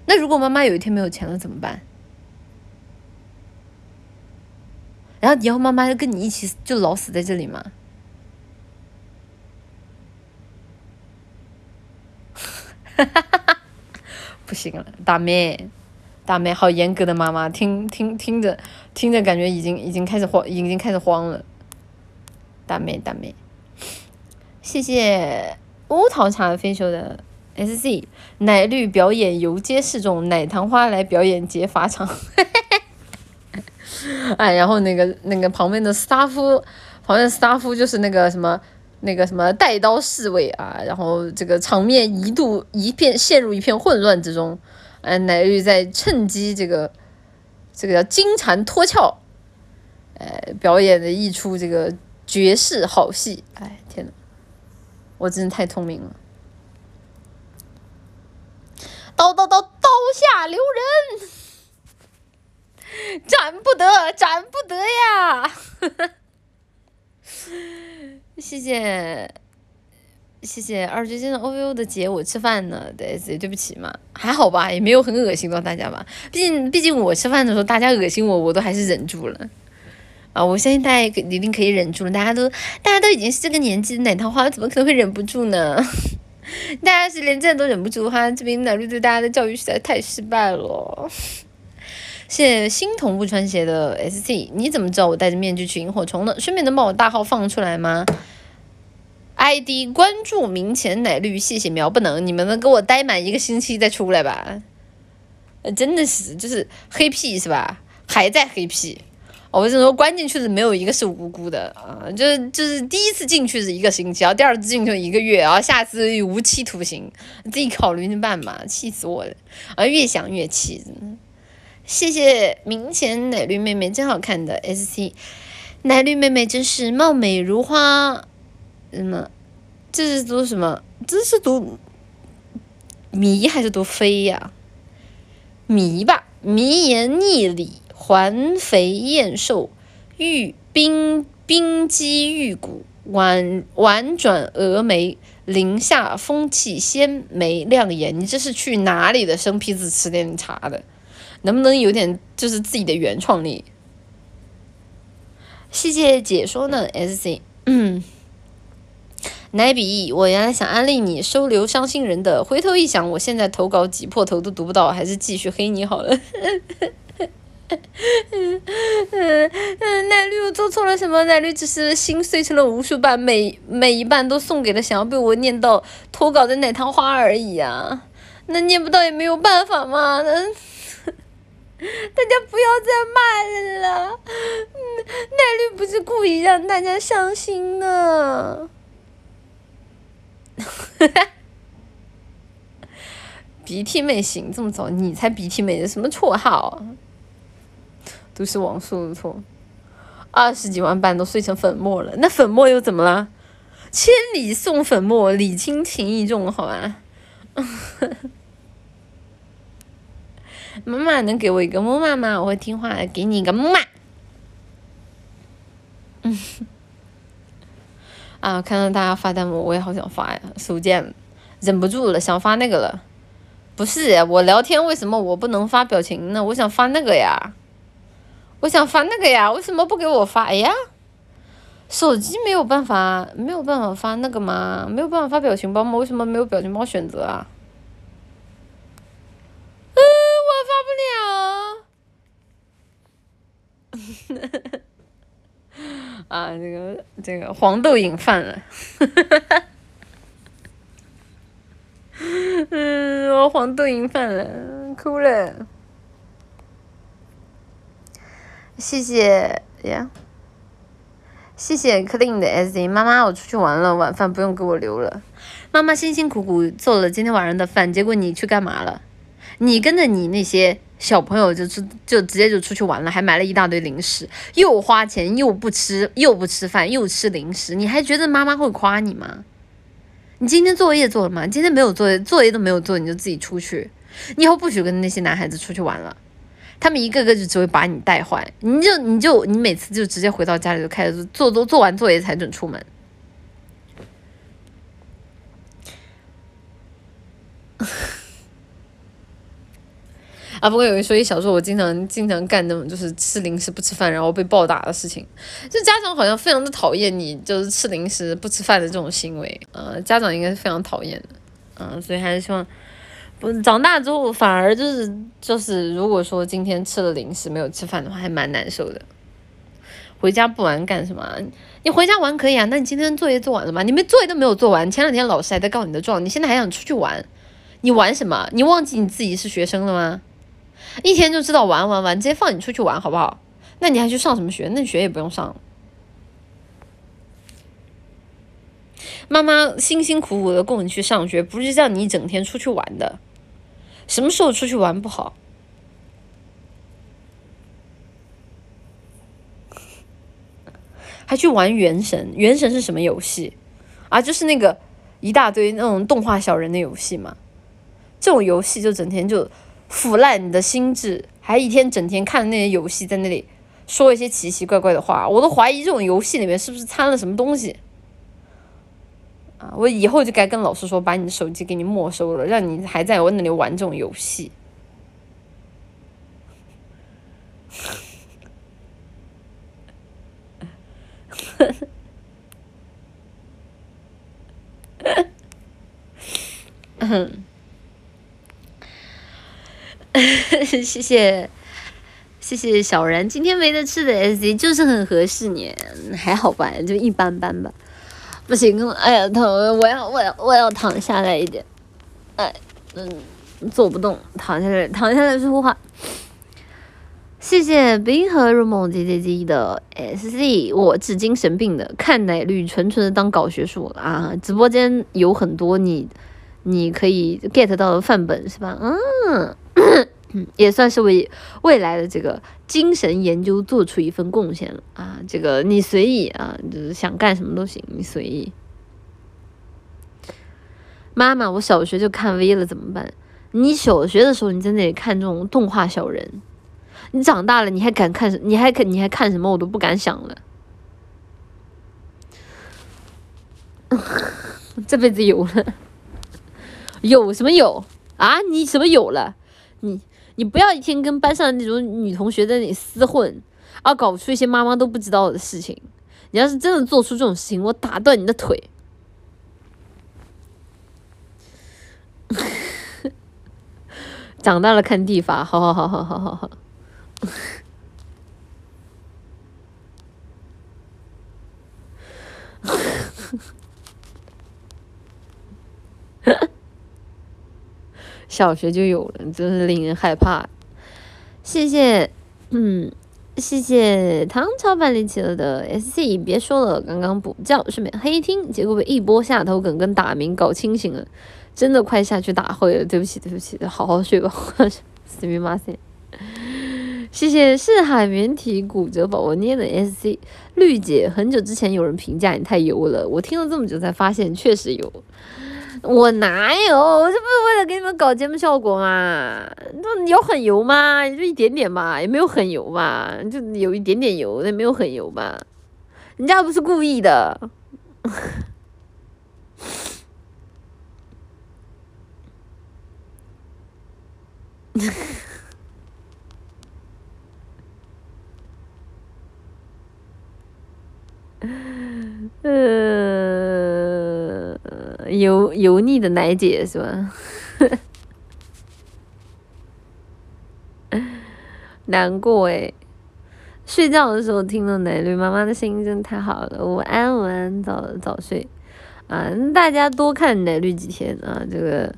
那如果妈妈有一天没有钱了怎么办？然后以后妈妈要跟你一起就老死在这里吗？哈哈哈哈哈哈哈哈不行了，大妹，大妹，好严格的妈妈，听听听着，听着感觉已经已经开始慌，已经开始慌了。大妹，大妹，谢谢乌桃茶飞球的 S C 奶绿表演游街示众，奶糖花来表演劫法场。哎，然后那个那个旁边的斯塔夫，旁边的斯塔夫就是那个什么那个什么带刀侍卫啊，然后这个场面一度一片陷入一片混乱之中，哎，乃玉在趁机这个这个叫金蝉脱壳，哎，表演的一出这个绝世好戏，哎，天呐，我真的太聪明了，刀刀刀刀下留人。斩不得，斩不得呀！谢谢，谢谢二舅今的 O V O 的姐，我吃饭呢，对，对不起嘛，还好吧，也没有很恶心到大家吧。毕竟，毕竟我吃饭的时候，大家恶心我，我都还是忍住了。啊，我相信大家一定可以忍住了。大家都，大家都已经是这个年纪的奶桃花，怎么可能会忍不住呢？大家是连这都忍不住的话，这边奶绿对大家的教育实在太失败了。谢谢新同不穿鞋的 S C，你怎么知道我戴着面具去萤火虫呢？顺便能把我大号放出来吗？I D 关注明前奶绿，谢谢苗不能，你们能给我待满一个星期再出来吧？呃，真的是就是黑屁是吧？还在黑屁？我跟你说，关进去的没有一个是无辜的啊！就是就是第一次进去是一个星期，然后第二次进去一个月，然后下次无期徒刑，自己考虑着办吧，气死我了！啊，越想越气，真的。谢谢明前奶绿妹妹，真好看的 S C，奶绿妹妹真是貌美如花，什么？这是读什么？这是读迷还是读飞呀？迷吧，迷言逆理，环肥燕瘦，玉冰冰肌玉骨，婉婉转蛾眉，林下风气鲜眉亮眼。你这是去哪里的生僻字词典里查的？能不能有点就是自己的原创力？谢谢解说呢，S C。嗯，奶比，我原来想安利你收留伤心人的，回头一想，我现在投稿挤破头都读不到，还是继续黑你好了。嗯嗯奶绿，我做错了什么？奶绿只是心碎成了无数瓣，每每一瓣都送给了想要被我念到投稿的奶糖花而已啊！那念不到也没有办法嘛，那。大家不要再骂了，奈绿不是故意让大家伤心的。鼻涕妹醒这么早，你才鼻涕妹的什么绰号？都是王叔的错，二十几万瓣都碎成粉末了，那粉末又怎么了？千里送粉末，礼轻情意重，好吧？妈妈能给我一个木马吗？我会听话的，给你一个木马。嗯，啊，看到大家发弹幕，我也好想发呀，手贱，忍不住了，想发那个了。不是我聊天，为什么我不能发表情呢？我想发那个呀，我想发那个呀，为什么不给我发？哎呀，手机没有办法，没有办法发那个吗？没有办法发表情包吗？为什么没有表情包选择啊？啊，这个这个黄豆瘾犯了，嗯，我黄豆瘾犯了，哭了，谢谢呀，谢谢 clean 的 SD 妈妈，我出去玩了，晚饭不用给我留了，妈妈辛辛苦苦做了今天晚上的饭，结果你去干嘛了？你跟着你那些小朋友，就是就直接就出去玩了，还买了一大堆零食，又花钱又不吃，又不吃饭，又吃零食，你还觉得妈妈会夸你吗？你今天作业做了吗？今天没有作业，作业都没有做，你就自己出去，你以后不许跟那些男孩子出去玩了，他们一个个就只会把你带坏，你就你就你每次就直接回到家里就开始做做做完作业才准出门。啊，不过有人说一小时候我经常经常干那种就是吃零食不吃饭然后被暴打的事情，就家长好像非常的讨厌你就是吃零食不吃饭的这种行为，呃，家长应该是非常讨厌的，嗯，所以还是希望不长大之后反而就是就是如果说今天吃了零食没有吃饭的话还蛮难受的，回家不玩干什么？你回家玩可以啊，那你今天作业做完了吗？你们作业都没有做完，前两天老师还在告你的状，你现在还想出去玩？你玩什么？你忘记你自己是学生了吗？一天就知道玩玩玩，直接放你出去玩好不好？那你还去上什么学？那学也不用上。妈妈辛辛苦苦的供你去上学，不是叫你整天出去玩的。什么时候出去玩不好？还去玩《原神》？《原神》是什么游戏？啊，就是那个一大堆那种动画小人的游戏嘛。这种游戏就整天就腐烂你的心智，还一天整天看那些游戏，在那里说一些奇奇怪怪的话，我都怀疑这种游戏里面是不是掺了什么东西。啊！我以后就该跟老师说，把你的手机给你没收了，让你还在我那里玩这种游戏。嗯 谢谢谢谢小然，今天没得吃的 S C 就是很合适你，还好吧，就一般般吧。不行，哎呀疼！我要我要我要躺下来一点，哎，嗯，坐不动，躺下来躺下来说话。谢谢冰河入梦姐姐姐的 S C，我治精神病的，看奶绿纯纯的当搞学术啊！直播间有很多你你可以 get 到的范本是吧？嗯。嗯，也算是为未来的这个精神研究做出一份贡献了啊！这个你随意啊，就是想干什么都行，你随意。妈妈，我小学就看 V 了，怎么办？你小学的时候你在那里看这种动画小人，你长大了你还敢看？你还看你还看什么？我都不敢想了。这辈子有了，有什么有啊？你什么有了？你？不要一天跟班上的那种女同学在那里厮混，啊，搞出一些妈妈都不知道的事情。你要是真的做出这种事情，我打断你的腿。长大了看地法，好好好好好好好。小学就有了，真是令人害怕。谢谢，嗯，谢谢唐朝版里企鹅的 S C，别说了，刚刚补觉顺便黑听，结果被一波下头梗跟打鸣搞清醒了，真的快下去打会了，对不起对不起，好好睡吧，死命妈塞。谢谢是海绵体骨折宝宝捏的 S C 绿姐，很久之前有人评价你太油了，我听了这么久才发现确实油。我哪有？我这不是为了给你们搞节目效果吗？那有很油吗？就一点点吧，也没有很油吧，就有一点点油，也没有很油吧。人家不是故意的。呃，油油腻的奶姐是吧？难过哎，睡觉的时候听了奶绿妈妈的声音，真的太好了。午安，晚安，早早睡啊！大家多看奶绿几天啊，这个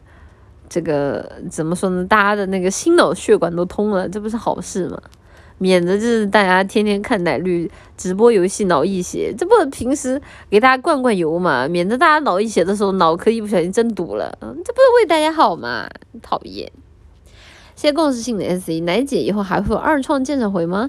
这个怎么说呢？大家的那个心脑血管都通了，这不是好事吗？免得就是大家天天看奶绿直播游戏脑溢血，这不平时给大家灌灌油嘛？免得大家脑溢血的时候脑壳一不小心真堵了，嗯，这不是为大家好嘛？讨厌！谢谢共识性的 S E 奶姐，以后还会有二创鉴赏回吗？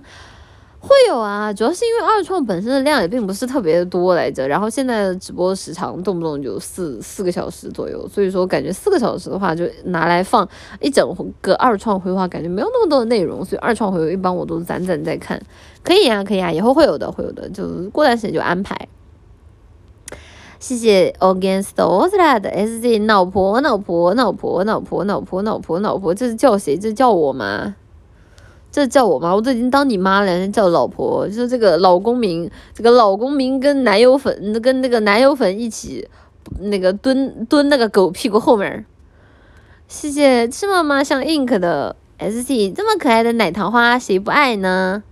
会有啊，主要是因为二创本身的量也并不是特别的多来着，然后现在的直播时长动不动就四四个小时左右，所以说感觉四个小时的话就拿来放一整个二创回话，感觉没有那么多的内容，所以二创回一般我都攒攒在看，可以啊，可以啊，以后会有的，会有的，就过段时间就安排。谢谢 Against all that 的 S Z 老婆老婆老婆老婆老婆老婆老婆，这是叫谁？这叫我吗？这叫我吗？我都已经当你妈了，叫老婆，就是这个老公民，这个老公民跟男友粉跟那个男友粉一起，那个蹲蹲那个狗屁股后面。谢谢吃妈妈像 ink 的 S T，这么可爱的奶糖花，谁不爱呢？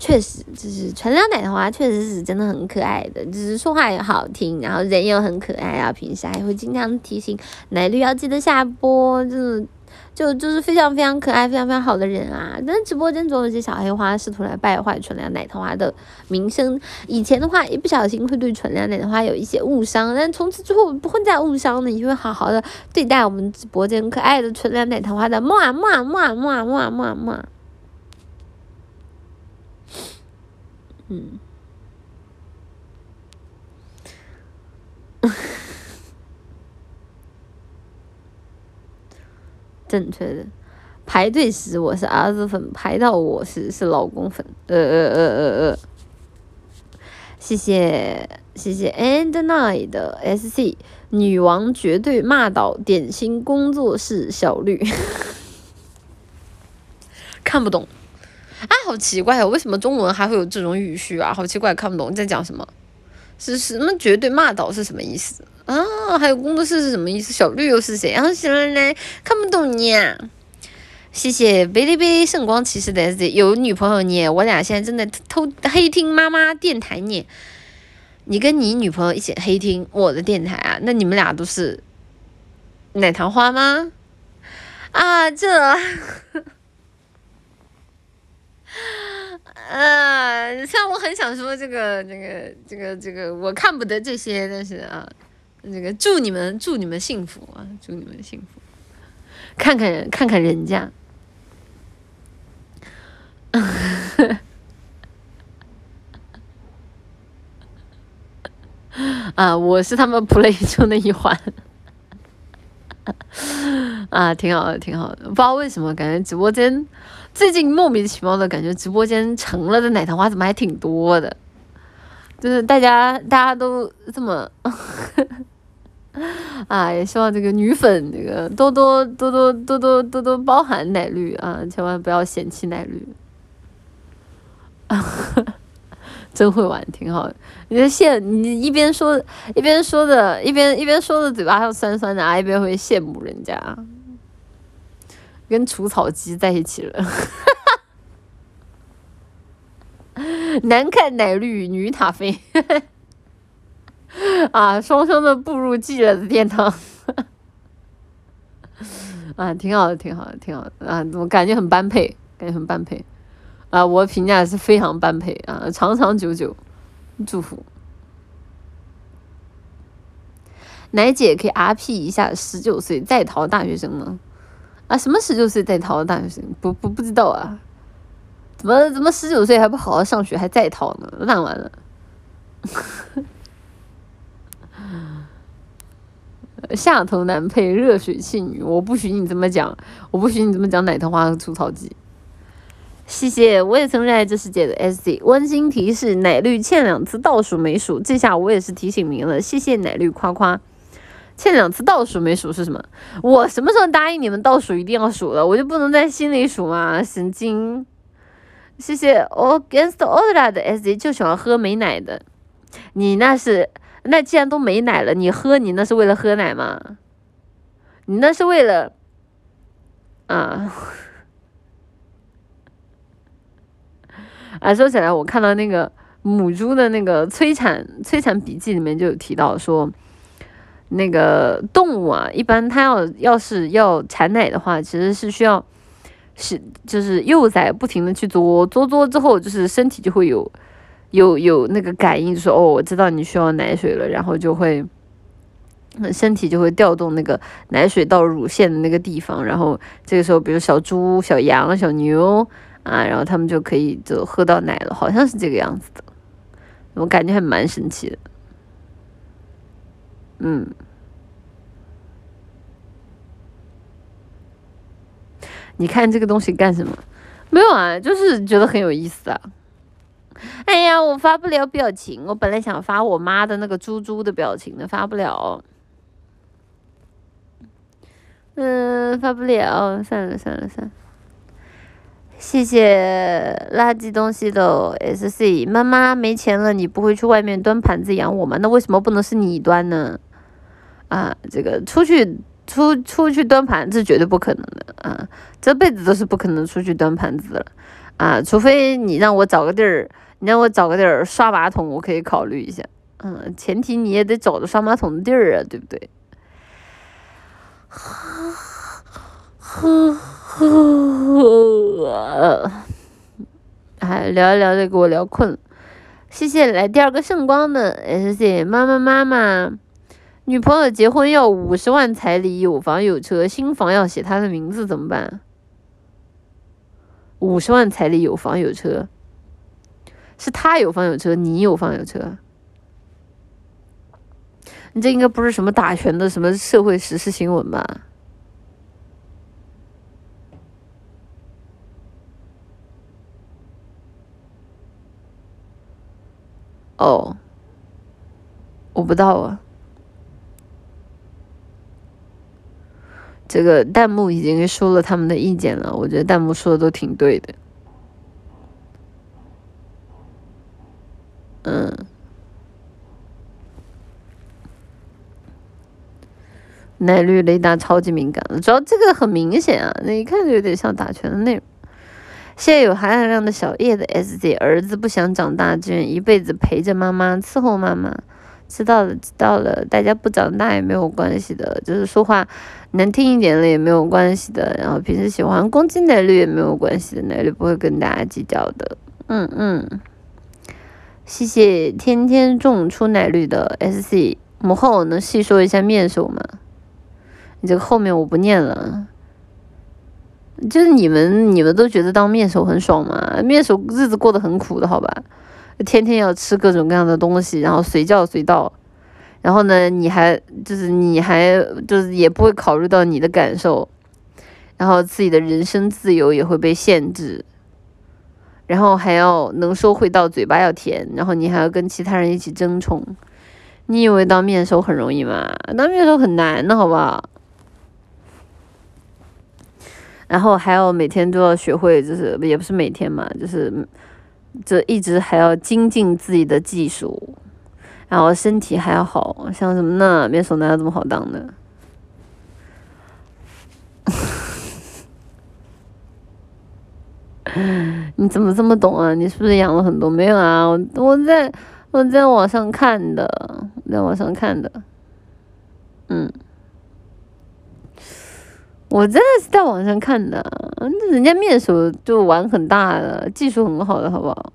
确实，就是纯良奶糖花，确实是真的很可爱的，就是说话也好听，然后人又很可爱啊。平时还会经常提醒奶绿要记得下播，就是。就就是非常非常可爱、非常非常好的人啊。但直播间总有些小黑花试图来败坏纯良奶糖花的名声。以前的话，一不小心会对纯良奶糖花有一些误伤，但从此之后不会再误伤了，你会好好的对待我们直播间可爱的纯良奶糖花的。么么么么么么么。嗯。正确的，排队时我是儿子粉，排到我时是老公粉。呃呃呃呃呃，谢谢谢谢 and night 的 sc 女王绝对骂倒点心工作室小绿，看不懂，啊，好奇怪哦，为什么中文还会有这种语序啊？好奇怪，看不懂在讲什么，是什么绝对骂倒是什么意思？啊，还有工作室是什么意思？小绿又是谁？啊，行了嘞，看不懂你。谢谢贝哩贝圣光骑士的 S D，有女朋友你？我俩现在正在偷黑听妈妈电台呢。你跟你女朋友一起黑听我的电台啊？那你们俩都是奶糖花吗？啊，这，呃，虽然我很想说这个、这个、这个、这个，我看不得这些，但是啊。那个祝你们祝你们幸福啊！祝你们幸福，看看人看看人家，啊，我是他们 play 中的一环，啊，挺好的，挺好的。不知道为什么，感觉直播间最近莫名其妙的感觉，直播间成了的奶糖花怎么还挺多的，就是大家大家都这么。啊，也希望这个女粉这个多多多多多多多多包涵奶绿啊，千万不要嫌弃奶绿。真会玩，挺好的。你的羡，你一边说一边说的，一边一边说的嘴巴还酸酸的啊，一边会羡慕人家，跟除草机在一起了。难看奶绿女塔菲。啊，双双的步入寂了的殿堂，啊，挺好的，挺好的，挺好的啊，我感觉很般配，感觉很般配，啊，我评价是非常般配啊，长长久久，祝福。奶姐可以 R P 一下十九岁在逃大学生吗？啊，什么十九岁在逃的大学生？不不不知道啊，怎么怎么十九岁还不好好上学还在逃呢？烂完了。下头男配热水器女，我不许你这么讲，我不许你这么讲奶头花和除草剂。谢谢，我也曾热爱这世界的 S C。温馨提示：奶绿欠两次倒数没数，这下我也是提醒明了。谢谢奶绿夸夸，欠两次倒数没数是什么？我什么时候答应你们倒数一定要数了？我就不能在心里数吗？神经！谢谢 Against Order 的 S C，就喜欢喝没奶的，你那是。那既然都没奶了，你喝你那是为了喝奶吗？你那是为了啊啊！说起来，我看到那个母猪的那个催产催产笔记里面就有提到说，那个动物啊，一般它要要是要产奶的话，其实是需要是就是幼崽不停的去嘬嘬嘬之后，就是身体就会有。有有那个感应，说哦，我知道你需要奶水了，然后就会，身体就会调动那个奶水到乳腺的那个地方，然后这个时候，比如小猪、小羊、小牛啊，然后他们就可以就喝到奶了，好像是这个样子的，我感觉还蛮神奇的，嗯，你看这个东西干什么？没有啊，就是觉得很有意思啊。哎呀，我发不了表情，我本来想发我妈的那个猪猪的表情的，发不了。嗯，发不了，算了算了算了。谢谢垃圾东西的 S C 妈妈没钱了，你不会去外面端盘子养我吗？那为什么不能是你端呢？啊，这个出去出出去端盘子绝对不可能的啊，这辈子都是不可能出去端盘子了啊，除非你让我找个地儿。你让我找个地儿刷马桶，我可以考虑一下。嗯，前提你也得找着刷马桶的地儿啊，对不对？呵呵，哎，聊一聊就给我聊困了。谢谢来第二个圣光的，谢谢妈妈妈妈。女朋友结婚要五十万彩礼，有房有车，新房要写她的名字，怎么办？五十万彩礼，有房有车，是他有房有车，你有房有车？你这应该不是什么打拳的什么社会时事新闻吧？哦，我不知道啊。这个弹幕已经说了他们的意见了，我觉得弹幕说的都挺对的。嗯，奶绿雷达超级敏感，主要这个很明显啊，那一看就有点像打拳的内容。现在有含含量的小叶的 S Z，儿子不想长大，只愿一辈子陪着妈妈，伺候妈妈。知道了，知道了，大家不长大也没有关系的，就是说话难听一点了也没有关系的。然后平时喜欢攻击奶绿也没有关系的，奶绿不会跟大家计较的。嗯嗯，谢谢天天种出奶绿的 S C 母后，能细说一下面首吗？你这个后面我不念了。就是你们，你们都觉得当面首很爽吗？面首日子过得很苦的，好吧？天天要吃各种各样的东西，然后随叫随到，然后呢，你还就是你还就是也不会考虑到你的感受，然后自己的人身自由也会被限制，然后还要能说会道，嘴巴要甜，然后你还要跟其他人一起争宠，你以为当面首很容易吗？当面首很难的，好不好？然后还要每天都要学会，就是也不是每天嘛，就是。这一直还要精进自己的技术，然后身体还要好，像什么呢？面手哪有这么好当的？你怎么这么懂啊？你是不是养了很多？没有啊，我我在我在网上看的，在网上看的，嗯。我真的是在网上看的，人家面首就玩很大的，技术很好的，好不好？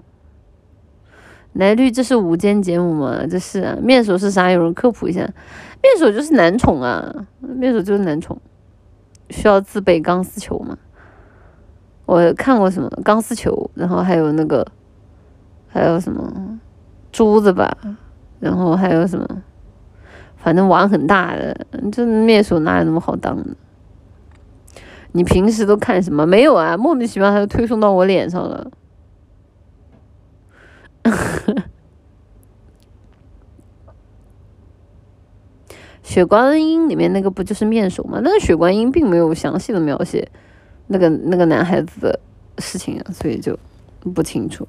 奶绿，这是午间节目吗？这是啊，面首是啥？有人科普一下，面首就是男宠啊，面首就是男宠，需要自备钢丝球吗？我看过什么钢丝球，然后还有那个，还有什么珠子吧，然后还有什么，反正玩很大的，这面首哪有那么好当的？你平时都看什么？没有啊，莫名其妙他就推送到我脸上了。雪观音里面那个不就是面首吗？但是雪观音并没有详细的描写那个那个男孩子的事情啊，所以就不清楚。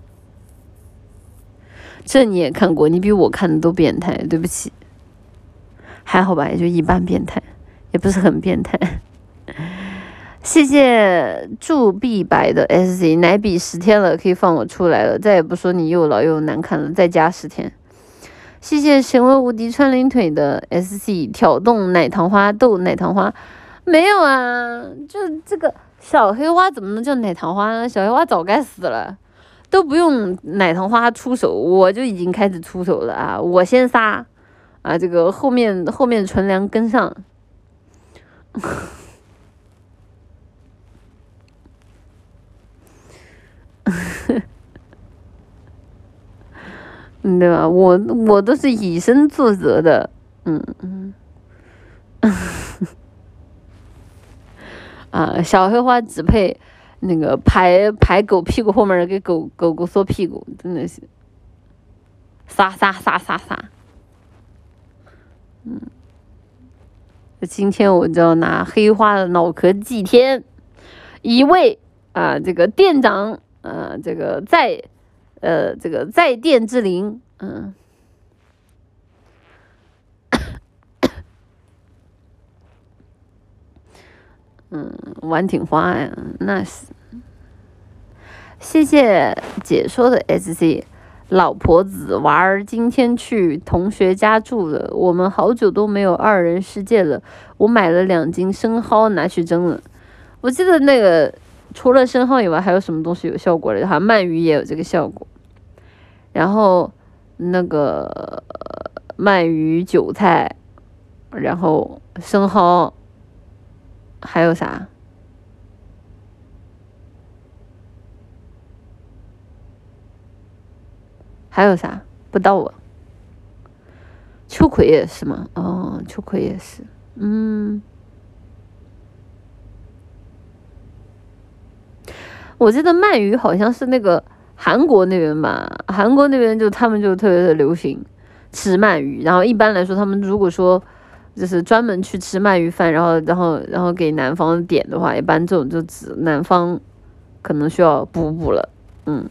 这你也看过？你比我看的都变态，对不起。还好吧，也就一般变态，也不是很变态。谢谢祝碧白的 S Z 奶比十天了，可以放我出来了，再也不说你又老又难看了，再加十天。谢谢神威无敌穿领腿的 S C 挑动奶糖花逗奶糖花，没有啊，就这个小黑花怎么能叫奶糖花呢？小黑花早该死了，都不用奶糖花出手，我就已经开始出手了啊！我先杀啊，这个后面后面纯良跟上。嗯，对吧？我我都是以身作则的，嗯嗯，啊，小黑花只配那个排排狗屁股后面给狗狗狗缩屁股，真的是，杀杀杀杀杀，嗯，今天我就要拿黑花的脑壳祭天，一位啊，这个店长。呃，这个在，呃，这个在店之灵，嗯，嗯，玩挺花呀，那是。谢谢解说的 S C，老婆子娃儿今天去同学家住了，我们好久都没有二人世界了。我买了两斤生蚝拿去蒸了。我记得那个除了生蚝以外，还有什么东西有效果的？好像鳗鱼也有这个效果。然后那个鳗鱼、韭菜，然后生蚝，还有啥？还有啥？不到我。秋葵也是吗？哦，秋葵也是。嗯。我记得鳗鱼好像是那个韩国那边吧，韩国那边就他们就特别的流行吃鳗鱼，然后一般来说他们如果说就是专门去吃鳗鱼饭，然后然后然后给南方点的话，一般这种就只南方可能需要补补了，嗯，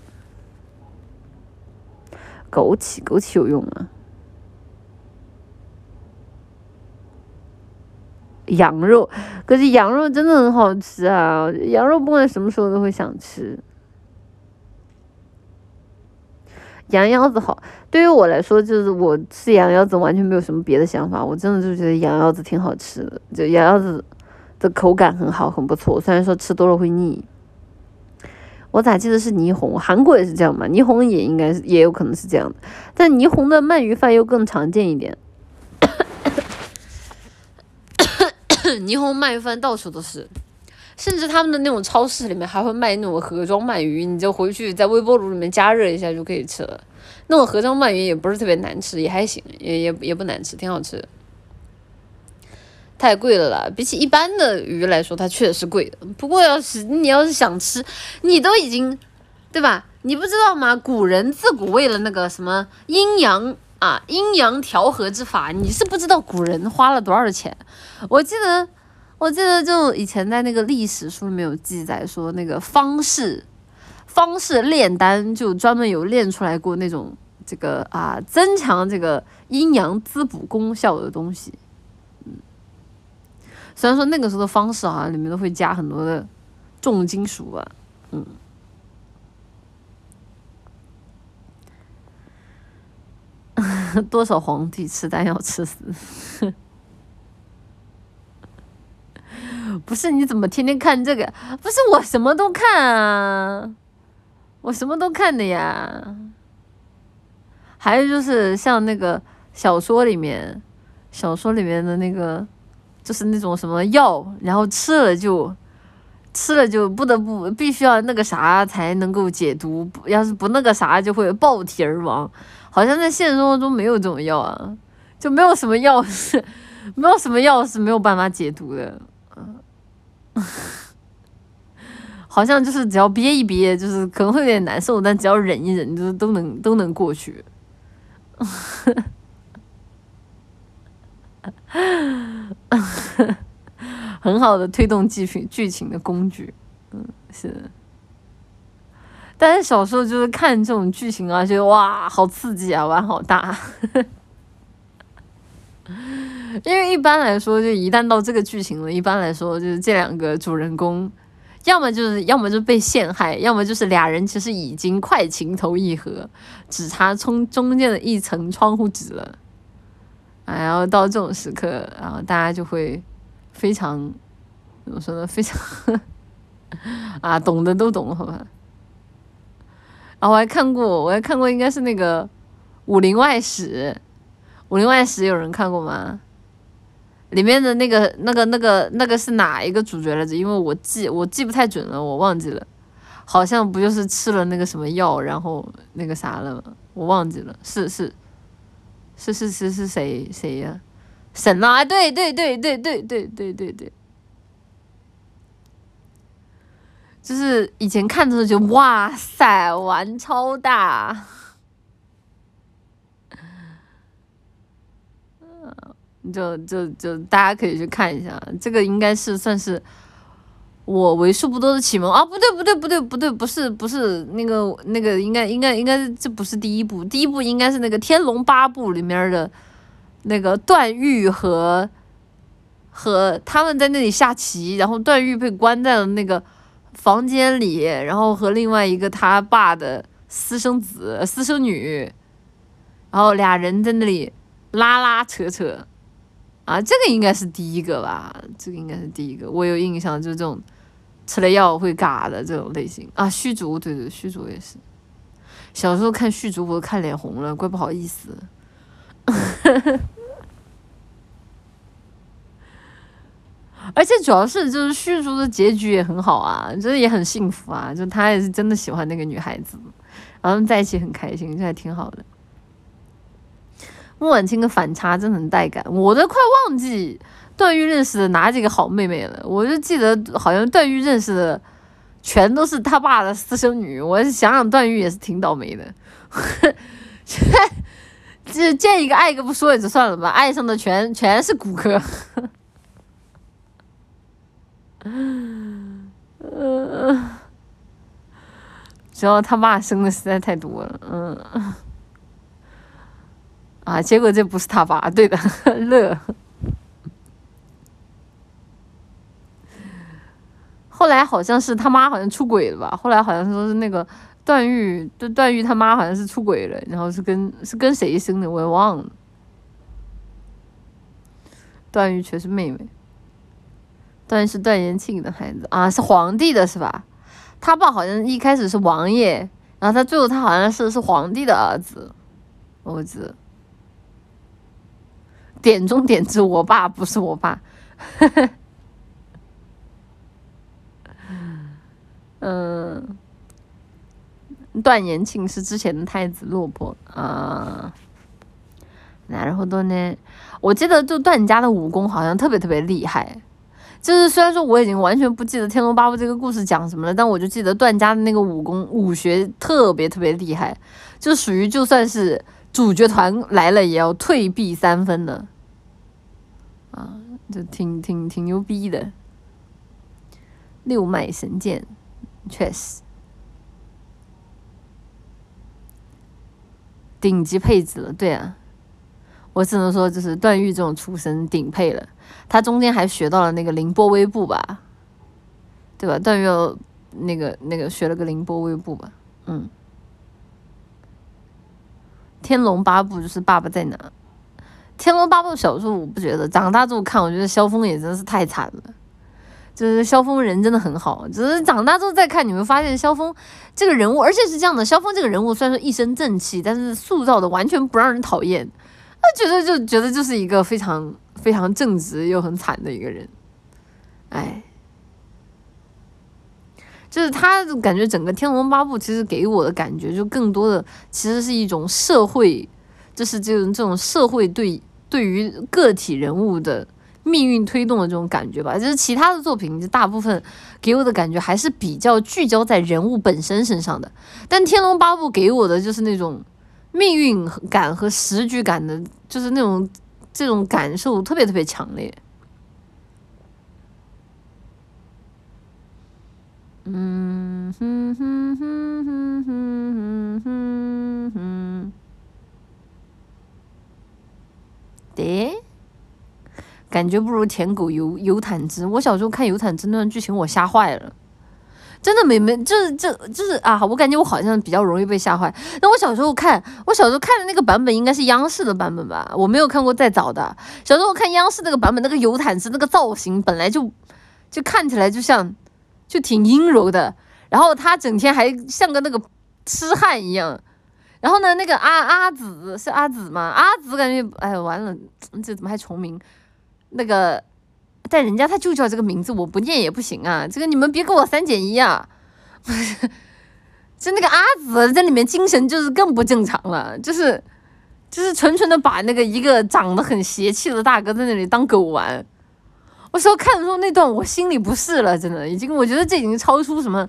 枸杞枸杞有用吗？羊肉，可是羊肉真的很好吃啊！羊肉不管什么时候都会想吃。羊腰子好，对于我来说，就是我吃羊腰子完全没有什么别的想法，我真的就觉得羊腰子挺好吃的，就羊腰子的口感很好，很不错。虽然说吃多了会腻。我咋记得是霓虹？韩国也是这样嘛？霓虹也应该是也有可能是这样的，但霓虹的鳗鱼饭又更常见一点。霓虹鳗鱼饭到处都是，甚至他们的那种超市里面还会卖那种盒装鳗鱼，你就回去在微波炉里面加热一下就可以吃了。那种盒装鳗鱼也不是特别难吃，也还行，也也也不难吃，挺好吃。太贵了啦，比起一般的鱼来说，它确实贵的。不过要是你要是想吃，你都已经，对吧？你不知道吗？古人自古为了那个什么阴阳。啊，阴阳调和之法，你是不知道古人花了多少钱。我记得，我记得就以前在那个历史书里面有记载说，那个方士，方士炼丹就专门有炼出来过那种这个啊，增强这个阴阳滋补功效的东西。嗯，虽然说那个时候的方式好像里面都会加很多的重金属吧，嗯。多少皇帝吃丹药吃死？不是你怎么天天看这个？不是我什么都看啊，我什么都看的呀。还有就是像那个小说里面，小说里面的那个，就是那种什么药，然后吃了就吃了就不得不必须要那个啥才能够解毒，要是不那个啥就会爆体而亡。好像在现实生活中没有这种药啊，就没有什么药是，没有什么药是没有办法解毒的，好像就是只要憋一憋，就是可能会有点难受，但只要忍一忍，就是都能都能过去，很好的推动剧情剧情的工具，嗯，是。但是小时候就是看这种剧情啊，觉得哇，好刺激啊，玩好大。因为一般来说，就一旦到这个剧情了，一般来说就是这两个主人公，要么就是要么就被陷害，要么就是俩人其实已经快情投意合，只差中中间的一层窗户纸了。然后到这种时刻，然后大家就会非常怎么说呢？非常 啊，懂的都懂，好吧。然后我还看过，我还看过，应该是那个《武林外史》，《武林外史》有人看过吗？里面的那个、那个、那个、那个是哪一个主角来着？因为我记我记不太准了，我忘记了。好像不就是吃了那个什么药，然后那个啥了吗？我忘记了，是是是是是是谁谁呀？沈啊，对对对对对对对对对。就是以前看的时候就哇塞，玩超大，就就就大家可以去看一下，这个应该是算是我为数不多的启蒙啊！不对不对不对不对，不是不是那个那个应该应该应该这不是第一部，第一部应该是那个《天龙八部》里面的那个段誉和和他们在那里下棋，然后段誉被关在了那个。房间里，然后和另外一个他爸的私生子、私生女，然后俩人在那里拉拉扯扯，啊，这个应该是第一个吧？这个应该是第一个，我有印象，就是这种吃了药会嘎的这种类型啊。虚竹，对对，虚竹也是。小时候看虚竹，我都看脸红了，怪不好意思。而且主要是就是虚竹的结局也很好啊，就是也很幸福啊，就他也是真的喜欢那个女孩子，然后在一起很开心，就还挺好的。穆婉清的反差真的很带感，我都快忘记段誉认识的哪几个好妹妹了，我就记得好像段誉认识的全都是他爸的私生女，我想想段誉也是挺倒霉的，这见一个爱一个不说也就算了吧，爱上的全全是骨科。嗯 主要他爸生的实在太多了，嗯，啊，结果这不是他爸，对的，乐。后来好像是他妈好像出轨了吧？后来好像说是那个段誉，段段誉他妈好像是出轨了，然后是跟是跟谁生的，我也忘了。段誉却是妹妹。段誉是段延庆的孩子啊，是皇帝的是吧？他爸好像一开始是王爷，然后他最后他好像是是皇帝的儿子，我记得。点中点字，我爸不是我爸。嗯，段延庆是之前的太子落魄啊。然后多呢，我记得就段家的武功好像特别特别厉害。就是虽然说我已经完全不记得《天龙八部》这个故事讲什么了，但我就记得段家的那个武功武学特别特别厉害，就属于就算是主角团来了也要退避三分的，啊，就挺挺挺牛逼的。六脉神剑，确实顶级配置了，对啊。我只能说，就是段誉这种出身顶配了。他中间还学到了那个凌波微步吧，对吧？段誉那个那个学了个凌波微步吧，嗯。天龙八部就是爸爸在哪？天龙八部小说我不觉得，长大之后看，我觉得萧峰也真是太惨了。就是萧峰人真的很好，只是长大之后再看，你会发现萧峰这个人物，而且是这样的，萧峰这个人物虽然说一身正气，但是塑造的完全不让人讨厌。他觉得就觉得就是一个非常非常正直又很惨的一个人，哎，就是他感觉整个《天龙八部》其实给我的感觉就更多的其实是一种社会，就是这种这种社会对对于个体人物的命运推动的这种感觉吧。就是其他的作品，就大部分给我的感觉还是比较聚焦在人物本身身上的，但《天龙八部》给我的就是那种。命运感和时局感的，就是那种这种感受特别特别强烈。嗯哼哼哼哼哼哼哼，对，感觉不如舔狗游游坦之。我小时候看游坦之那段剧情，我吓坏了。真的没没就是这就是啊，我感觉我好像比较容易被吓坏。那我小时候看，我小时候看的那个版本应该是央视的版本吧？我没有看过再早的。小时候看央视那个版本，那个尤坦之那个造型本来就就看起来就像就挺阴柔的，然后他整天还像个那个痴汉一样。然后呢，那个阿阿紫是阿紫吗？阿紫感觉哎完了，这怎么还重名？那个。但人家他就叫这个名字，我不念也不行啊！这个你们别给我三减一啊！就那个阿紫在里面精神就是更不正常了，就是就是纯纯的把那个一个长得很邪气的大哥在那里当狗玩。我说看的时候那段我心里不适了，真的已经我觉得这已经超出什么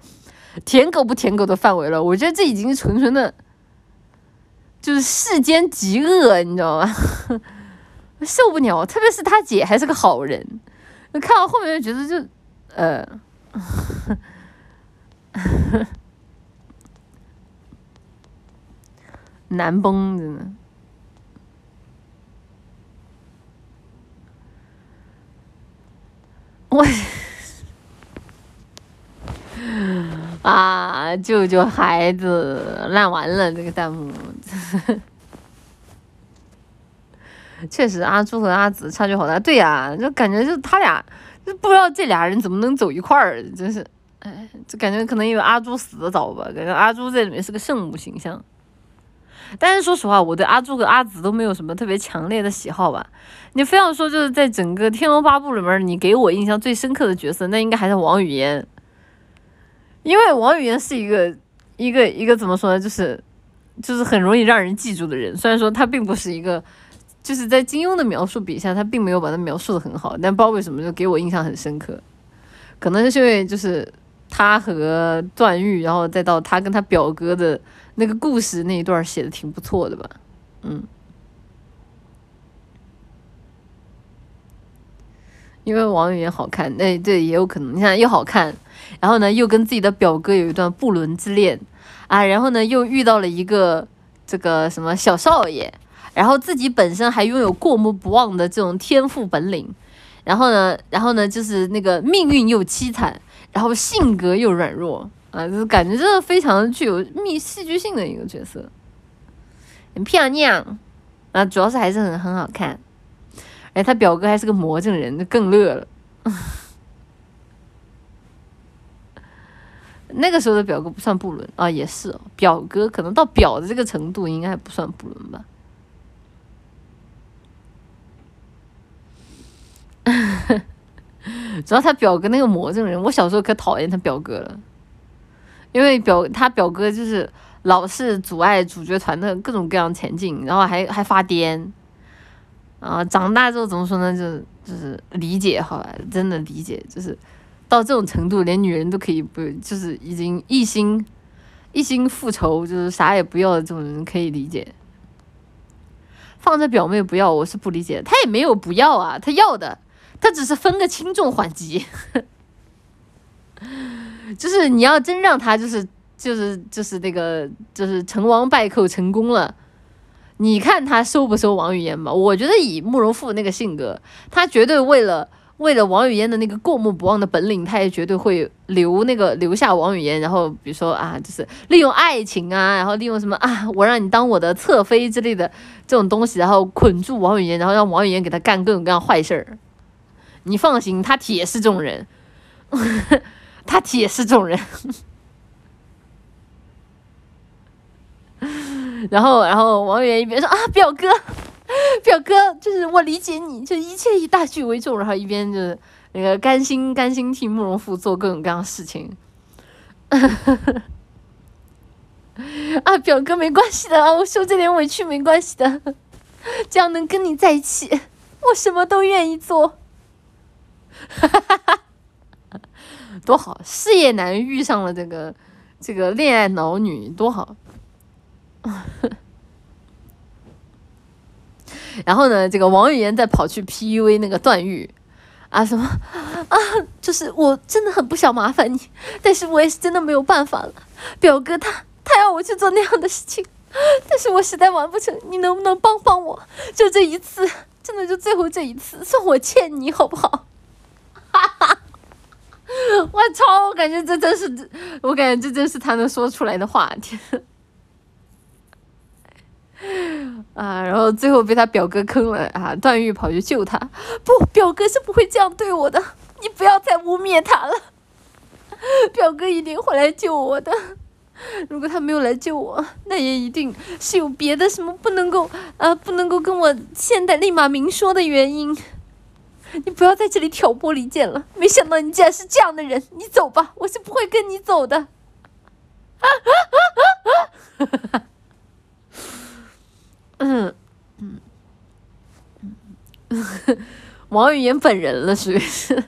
舔狗不舔狗的范围了。我觉得这已经纯纯的，就是世间极恶，你知道吗？受不了，特别是他姐还是个好人。看到后面就觉得就，呃，难崩真的，我 啊，救救孩子，烂完了这个弹幕。确实，阿朱和阿紫差距好大。对呀，就感觉就他俩，就不知道这俩人怎么能走一块儿，真是，哎，就感觉可能因为阿朱死的早吧，感觉阿朱在里面是个圣母形象。但是说实话，我对阿朱和阿紫都没有什么特别强烈的喜好吧。你非要说就是在整个《天龙八部》里面，你给我印象最深刻的角色，那应该还是王语嫣。因为王语嫣是一个一个一个怎么说呢，就是就是很容易让人记住的人。虽然说他并不是一个，就是在金庸的描述笔下，他并没有把他描述的很好，但不知道为什么就给我印象很深刻。可能是因为就是他和段誉，然后再到他跟他表哥的那个故事那一段写的挺不错的吧，嗯。因为王语嫣好看，那对也有可能。你看又好看，然后呢又跟自己的表哥有一段不伦之恋。啊，然后呢又遇到了一个这个什么小少爷，然后自己本身还拥有过目不忘的这种天赋本领，然后呢，然后呢就是那个命运又凄惨，然后性格又软弱。啊，就是感觉真的非常具有密戏剧性的一个角色，很漂亮。啊，主要是还是很很好看。哎，他表哥还是个魔怔人，那更乐了。那个时候的表哥不算不伦啊，也是。表哥可能到表的这个程度，应该还不算不伦吧。主要他表哥那个魔怔人，我小时候可讨厌他表哥了，因为表他表哥就是老是阻碍主角团的各种各样前进，然后还还发癫。啊，长大之后怎么说呢？就就是理解，好吧，真的理解，就是到这种程度，连女人都可以不，就是已经一心一心复仇，就是啥也不要的这种人可以理解。放在表妹不要，我是不理解，他也没有不要啊，他要的，他只是分个轻重缓急。就是你要真让他就是就是就是那个就是成王败寇成功了。你看他收不收王语嫣吧？我觉得以慕容复那个性格，他绝对为了为了王语嫣的那个过目不忘的本领，他也绝对会留那个留下王语嫣。然后比如说啊，就是利用爱情啊，然后利用什么啊，我让你当我的侧妃之类的这种东西，然后捆住王语嫣，然后让王语嫣给他干各种各样坏事儿。你放心，他铁是这种人，他铁是这种人。然后，然后王语嫣一边说啊，表哥，表哥，就是我理解你，就一切以大局为重。然后一边就是那个甘心甘心替慕容复做各种各样的事情。啊，表哥没关系的，我受这点委屈没关系的，只要能跟你在一起，我什么都愿意做。多好，事业男遇上了这个这个恋爱脑女，多好。然后呢，这个王语嫣再跑去 PUA 那个段誉啊，什么啊，就是我真的很不想麻烦你，但是我也是真的没有办法了。表哥他他要我去做那样的事情，但是我实在完不成，你能不能帮帮我？就这一次，真的就最后这一次，算我欠你好不好？哈哈，我操，我感觉这真是，我感觉这真是他能说出来的话，天。啊，然后最后被他表哥坑了啊！段誉跑去救他，不，表哥是不会这样对我的，你不要再污蔑他了。表哥一定会来救我的，如果他没有来救我，那也一定是有别的什么不能够啊，不能够跟我现在立马明说的原因。你不要在这里挑拨离间了，没想到你竟然是这样的人，你走吧，我是不会跟你走的。啊啊啊啊！哈哈。嗯嗯，王语嫣本人了，属于是，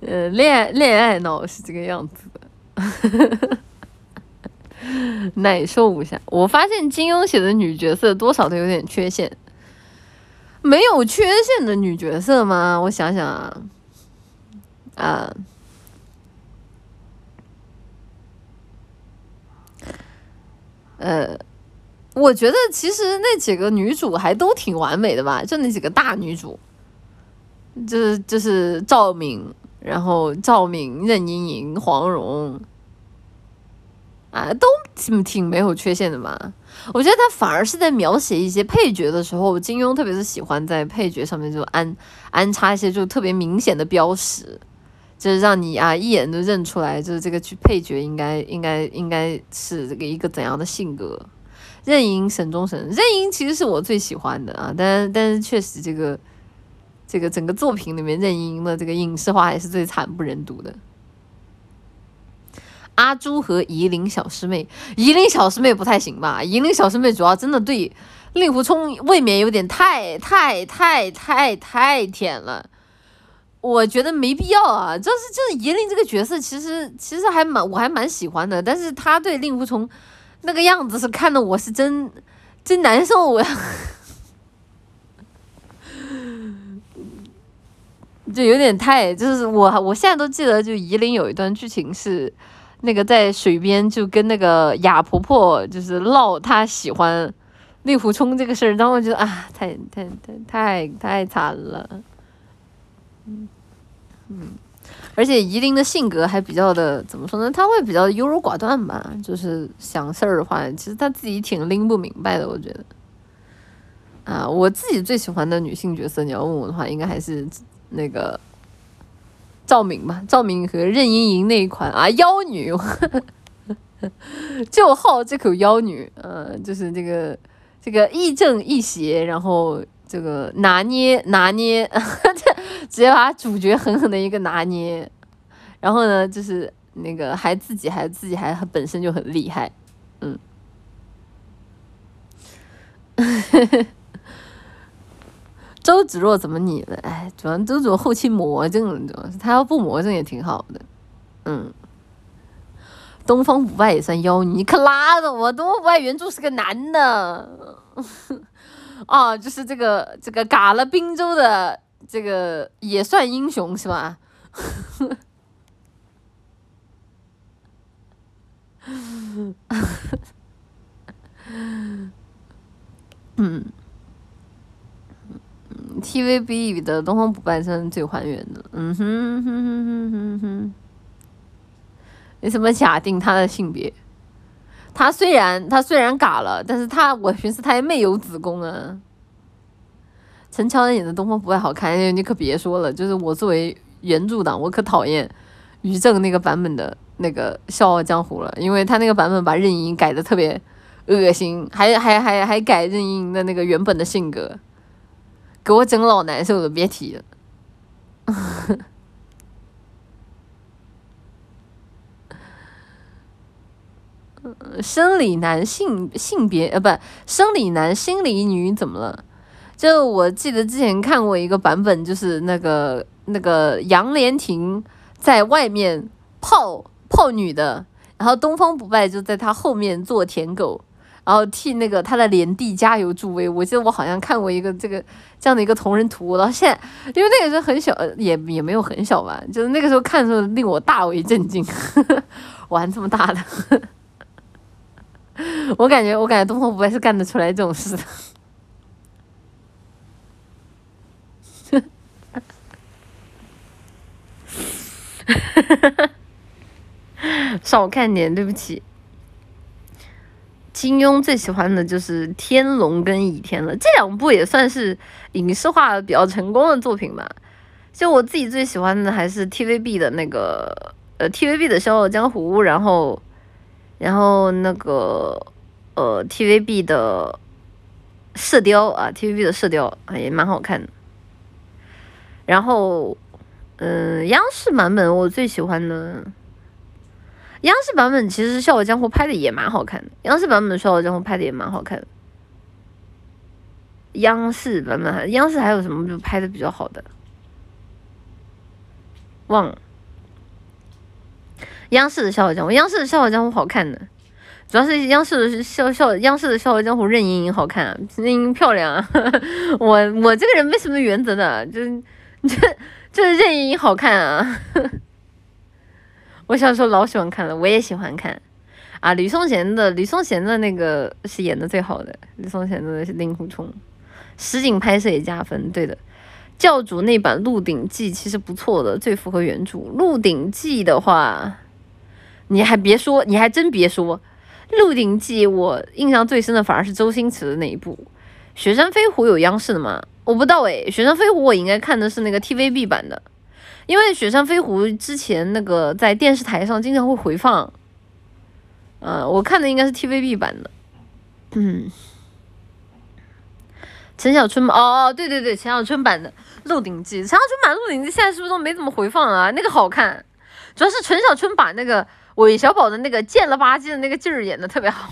呃，恋爱恋爱脑是这个样子的，耐受一下。我发现金庸写的女角色多少都有点缺陷，没有缺陷的女角色吗？我想想啊，啊，呃。我觉得其实那几个女主还都挺完美的吧，就那几个大女主，就是就是赵敏，然后赵敏、任盈盈、黄蓉，啊，都挺挺没有缺陷的吧。我觉得他反而是在描写一些配角的时候，金庸特别是喜欢在配角上面就安安插一些就特别明显的标识。就是让你啊一眼就认出来，就是这个剧配角应该应该应该是这个一个怎样的性格。任盈沈中神，任盈其实是我最喜欢的啊，但但是确实这个这个整个作品里面任盈盈的这个影视化还是最惨不忍睹的。阿朱和夷陵小师妹，夷陵小师妹不太行吧？夷陵小师妹主要真的对令狐冲未免有点太太太太太甜了，我觉得没必要啊。就是就是夷陵这个角色，其实其实还蛮我还蛮喜欢的，但是他对令狐冲那个样子是看的我是真真难受呀，就有点太就是我我现在都记得，就夷陵有一段剧情是。那个在水边就跟那个哑婆婆就是唠她喜欢令狐冲这个事儿，然后我觉得啊，太太太太太惨了，嗯嗯，而且夷陵的性格还比较的怎么说呢？他会比较优柔寡断吧，就是想事儿的话，其实他自己挺拎不明白的，我觉得。啊，我自己最喜欢的女性角色，你要问我的话，应该还是那个。赵敏吧，赵敏和任盈盈那一款啊，妖女，就好这口妖女，嗯，就是这个这个亦正亦邪，然后这个拿捏拿捏，直接把主角狠狠的一个拿捏，然后呢，就是那个还自己还自己还本身就很厉害，嗯。周芷若怎么你了？哎，主要周芷若后期魔怔了，主要是他要不魔怔也挺好的。嗯，东方不败也算妖女，你可拉倒吧！东方不败原著是个男的，啊，就是这个这个嘎了滨州的这个也算英雄是吧？嗯。TVB 里的东方不败算是最还原的，嗯哼哼哼哼哼哼。你怎么假定他的性别？他虽然他虽然嘎了，但是他我寻思他也没有子宫啊。陈乔恩演的东方不败好看，你可别说了，就是我作为原著党，我可讨厌于正那个版本的那个《笑傲江湖》了，因为他那个版本把任盈盈改的特别恶心，还还还还改任盈盈的那个原本的性格。给我整老难受了，别提了。生理男性性别呃不，生理男心理女怎么了？就我记得之前看过一个版本，就是那个那个杨莲亭在外面泡泡女的，然后东方不败就在他后面做舔狗。然后替那个他的连弟加油助威，我记得我好像看过一个这个这样的一个同人图，到现在因为那个时候很小，也也没有很小吧，就是那个时候看的时候令我大为震惊，玩这么大的，我感觉我感觉东方不败是干得出来这种事的，少看点，对不起。金庸最喜欢的就是《天龙》跟《倚天》了，这两部也算是影视化比较成功的作品吧。就我自己最喜欢的还是 TVB 的那个，呃，TVB 的《笑傲江湖》，然后，然后那个，呃，TVB 的《射雕》啊，TVB 的《射雕》也蛮好看的。然后，嗯，央视版本我最喜欢的。央视版本其实《笑傲江湖》拍的也蛮好看的，央视版本的《笑傲江湖》拍的也蛮好看的。央视版本，央视还有什么就拍的比较好的？忘了。央视的《笑傲江湖》，央视的《笑傲江湖》好看的，主要是央视的笑笑，央视的《笑傲江湖》任盈盈好看，任盈盈漂亮啊！我我这个人没什么原则的，就是这 就是任盈好看啊。我小时候老喜欢看了，我也喜欢看，啊，吕颂贤的吕颂贤的那个是演的最好的，吕颂贤的是令狐冲，实景拍摄也加分，对的，教主那版《鹿鼎记》其实不错的，最符合原著。《鹿鼎记》的话，你还别说，你还真别说，《鹿鼎记》我印象最深的反而是周星驰的那一部，《雪山飞狐》有央视的吗？我不知道诶，《雪山飞狐》我应该看的是那个 TVB 版的。因为《雪山飞狐》之前那个在电视台上经常会回放，呃，我看的应该是 TVB 版的，嗯，陈小春哦哦，对对对，陈小春版的《鹿鼎记》，陈小春版《鹿鼎记》现在是不是都没怎么回放啊？那个好看，主要是陈小春把那个韦小宝的那个贱了吧唧的那个劲儿演的特别好。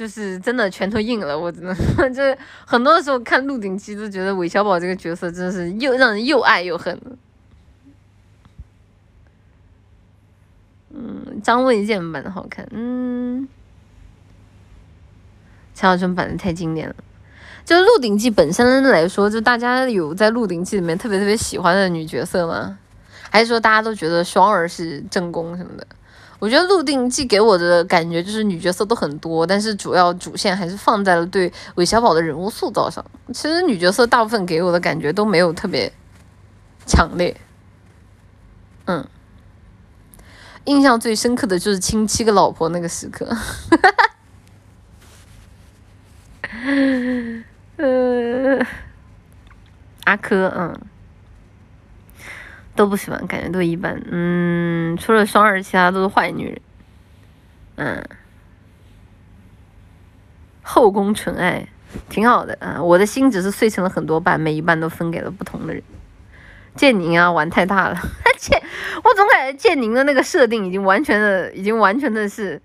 就是真的拳头硬了，我真的 就是很多时候看《鹿鼎记》都觉得韦小宝这个角色真的是又让人又爱又恨。嗯，张卫健版的好看，嗯，陈小春版的太经典了。就《鹿鼎记》本身来说，就大家有在《鹿鼎记》里面特别特别喜欢的女角色吗？还是说大家都觉得双儿是正宫什么的？我觉得《鹿鼎记》给我的感觉就是女角色都很多，但是主要主线还是放在了对韦小宝的人物塑造上。其实女角色大部分给我的感觉都没有特别强烈。嗯，印象最深刻的就是亲七个老婆那个时刻。嗯，阿珂，嗯。都不喜欢，感觉都一般。嗯，除了双儿，其他都是坏女人。嗯，后宫纯爱挺好的啊。我的心只是碎成了很多半，每一半都分给了不同的人。建宁啊，玩太大了。建，我总感觉建宁的那个设定已经完全的，已经完全的是，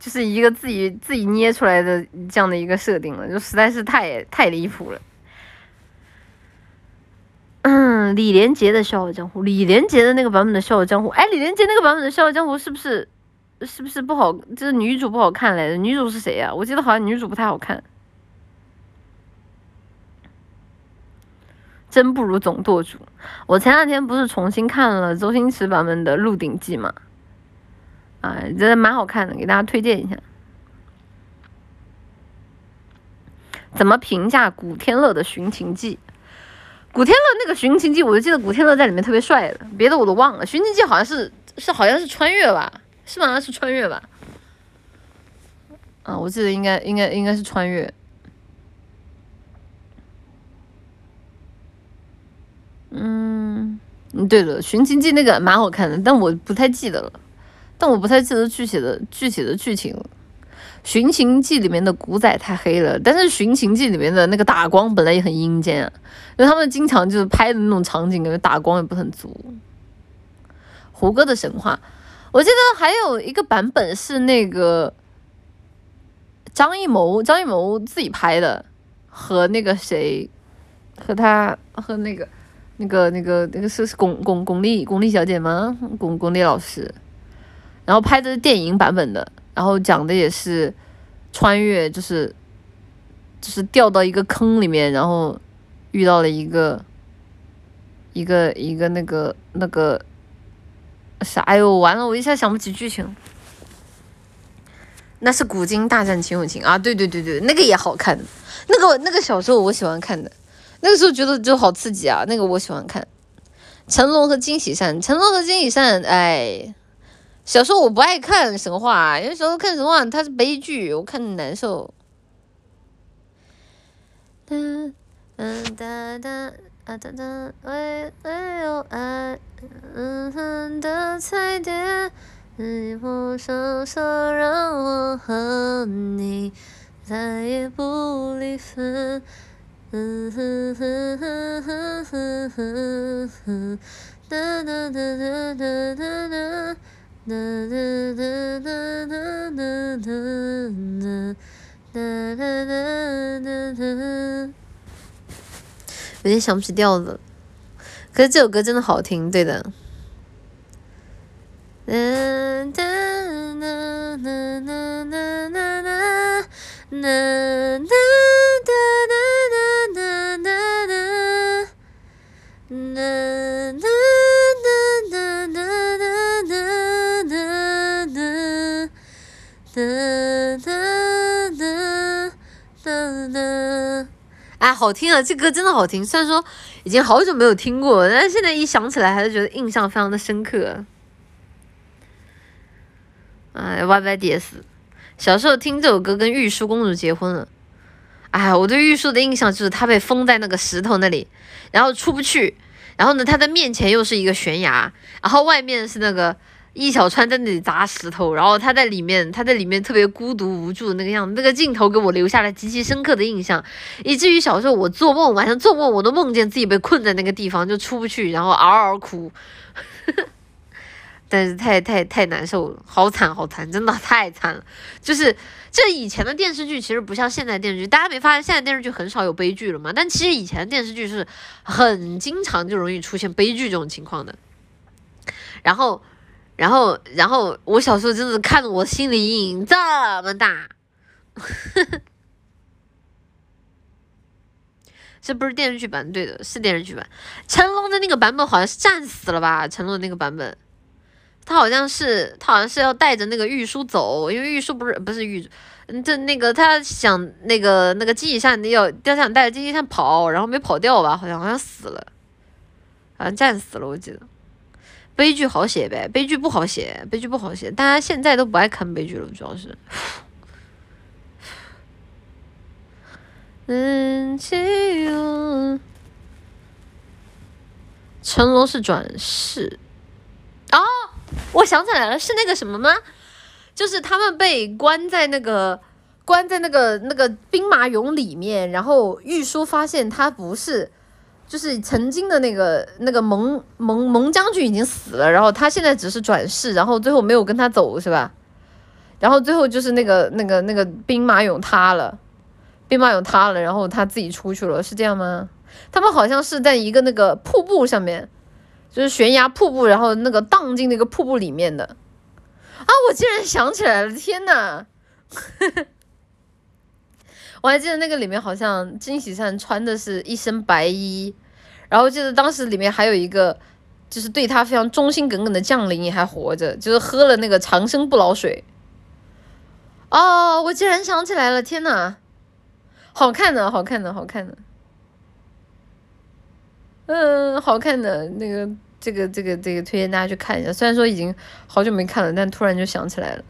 就是一个自己自己捏出来的这样的一个设定了，就实在是太太离谱了。嗯，李连杰的《笑傲江湖》，李连杰的那个版本的《笑傲江湖》，哎，李连杰那个版本的《笑傲江湖》是不是是不是不好？就是女主不好看来的，女主是谁呀？我记得好像女主不太好看，真不如总舵主。我前两天不是重新看了周星驰版本的《鹿鼎记》嘛？啊，真的蛮好看的，给大家推荐一下。怎么评价古天乐的《寻秦记》？古天乐那个《寻秦记》，我就记得古天乐在里面特别帅的，别的我都忘了。《寻秦记》好像是是好像是穿越吧？是吗？是穿越吧？啊，我记得应该应该应该是穿越。嗯，对了，《寻秦记》那个蛮好看的，但我不太记得了，但我不太记得具体的具体的剧情了。《寻秦记》里面的古仔太黑了，但是《寻秦记》里面的那个打光本来也很阴间啊，因为他们经常就是拍的那种场景，感觉打光也不很足。胡歌的神话，我记得还有一个版本是那个张艺谋，张艺谋自己拍的，和那个谁，和他和那个那个那个那个是是巩巩巩俐巩俐小姐吗？巩巩俐老师，然后拍的是电影版本的。然后讲的也是穿越，就是就是掉到一个坑里面，然后遇到了一个一个一个那个那个啥，哎呦完了，我一下想不起剧情。那是古今大战秦俑情啊，对对对对，那个也好看，那个那个小时候我喜欢看的，那个时候觉得就好刺激啊，那个我喜欢看。成龙和金喜善，成龙和金喜善，哎。小时候我不爱看神话，因为小时候看神话它是悲剧，我看着难受。哒哒哒啊哒哒，唯唯有爱，嗯哼的彩蝶，一不双手让我和你再也不离分。嗯哼哼哼哼哼哼哼，哒哒哒哒哒哒哒。哒哒哒哒哒哒哒哒哒哒哒，有点想不起调子，可是这首歌真的好听，对的。哒哒哒哒哒哒哒哒哒哒哒。哒哎，好听啊！这歌真的好听。虽然说已经好久没有听过，但是现在一想起来，还是觉得印象非常的深刻。哎，Y Y D S，小时候听这首歌跟玉书公主结婚了。哎，我对玉树的印象就是她被封在那个石头那里，然后出不去。然后呢，她的面前又是一个悬崖，然后外面是那个易小川在那里砸石头，然后他在里面，他在里面特别孤独无助的那个样子，那个镜头给我留下了极其深刻的印象，以至于小时候我做梦，晚上做梦我都梦见自己被困在那个地方，就出不去，然后嗷嗷哭。但是太太太难受了，好惨好惨，真的太惨了。就是这以前的电视剧其实不像现在电视剧，大家没发现现在电视剧很少有悲剧了吗？但其实以前的电视剧是很经常就容易出现悲剧这种情况的。然后，然后，然后我小时候真的看的我心理阴影这么大。这不是电视剧版，对的，是电视剧版。成龙的那个版本好像是战死了吧？成龙那个版本。他好像是，他好像是要带着那个玉书走，因为玉书不是不是玉，这那个他想那个那个金喜善要他想带着金喜善跑，然后没跑掉吧？好像好像死了，好像战死了，我记得。悲剧好写呗，悲剧不好写，悲剧不好写，大家现在都不爱看悲剧了，主要是。嗯，成龙是转世，哦。我想起来了，是那个什么吗？就是他们被关在那个关在那个那个兵马俑里面，然后玉书发现他不是，就是曾经的那个那个蒙蒙蒙将军已经死了，然后他现在只是转世，然后最后没有跟他走，是吧？然后最后就是那个那个那个兵马俑塌了，兵马俑塌了，然后他自己出去了，是这样吗？他们好像是在一个那个瀑布上面。就是悬崖瀑布，然后那个荡进那个瀑布里面的啊！我竟然想起来了，天呐！我还记得那个里面好像金喜善穿的是一身白衣，然后记得当时里面还有一个就是对他非常忠心耿耿的将领也还活着，就是喝了那个长生不老水。哦，我竟然想起来了，天呐！好看的，好看的，好看的。嗯，好看的那个。这个这个这个推荐大家去看一下，虽然说已经好久没看了，但突然就想起来了。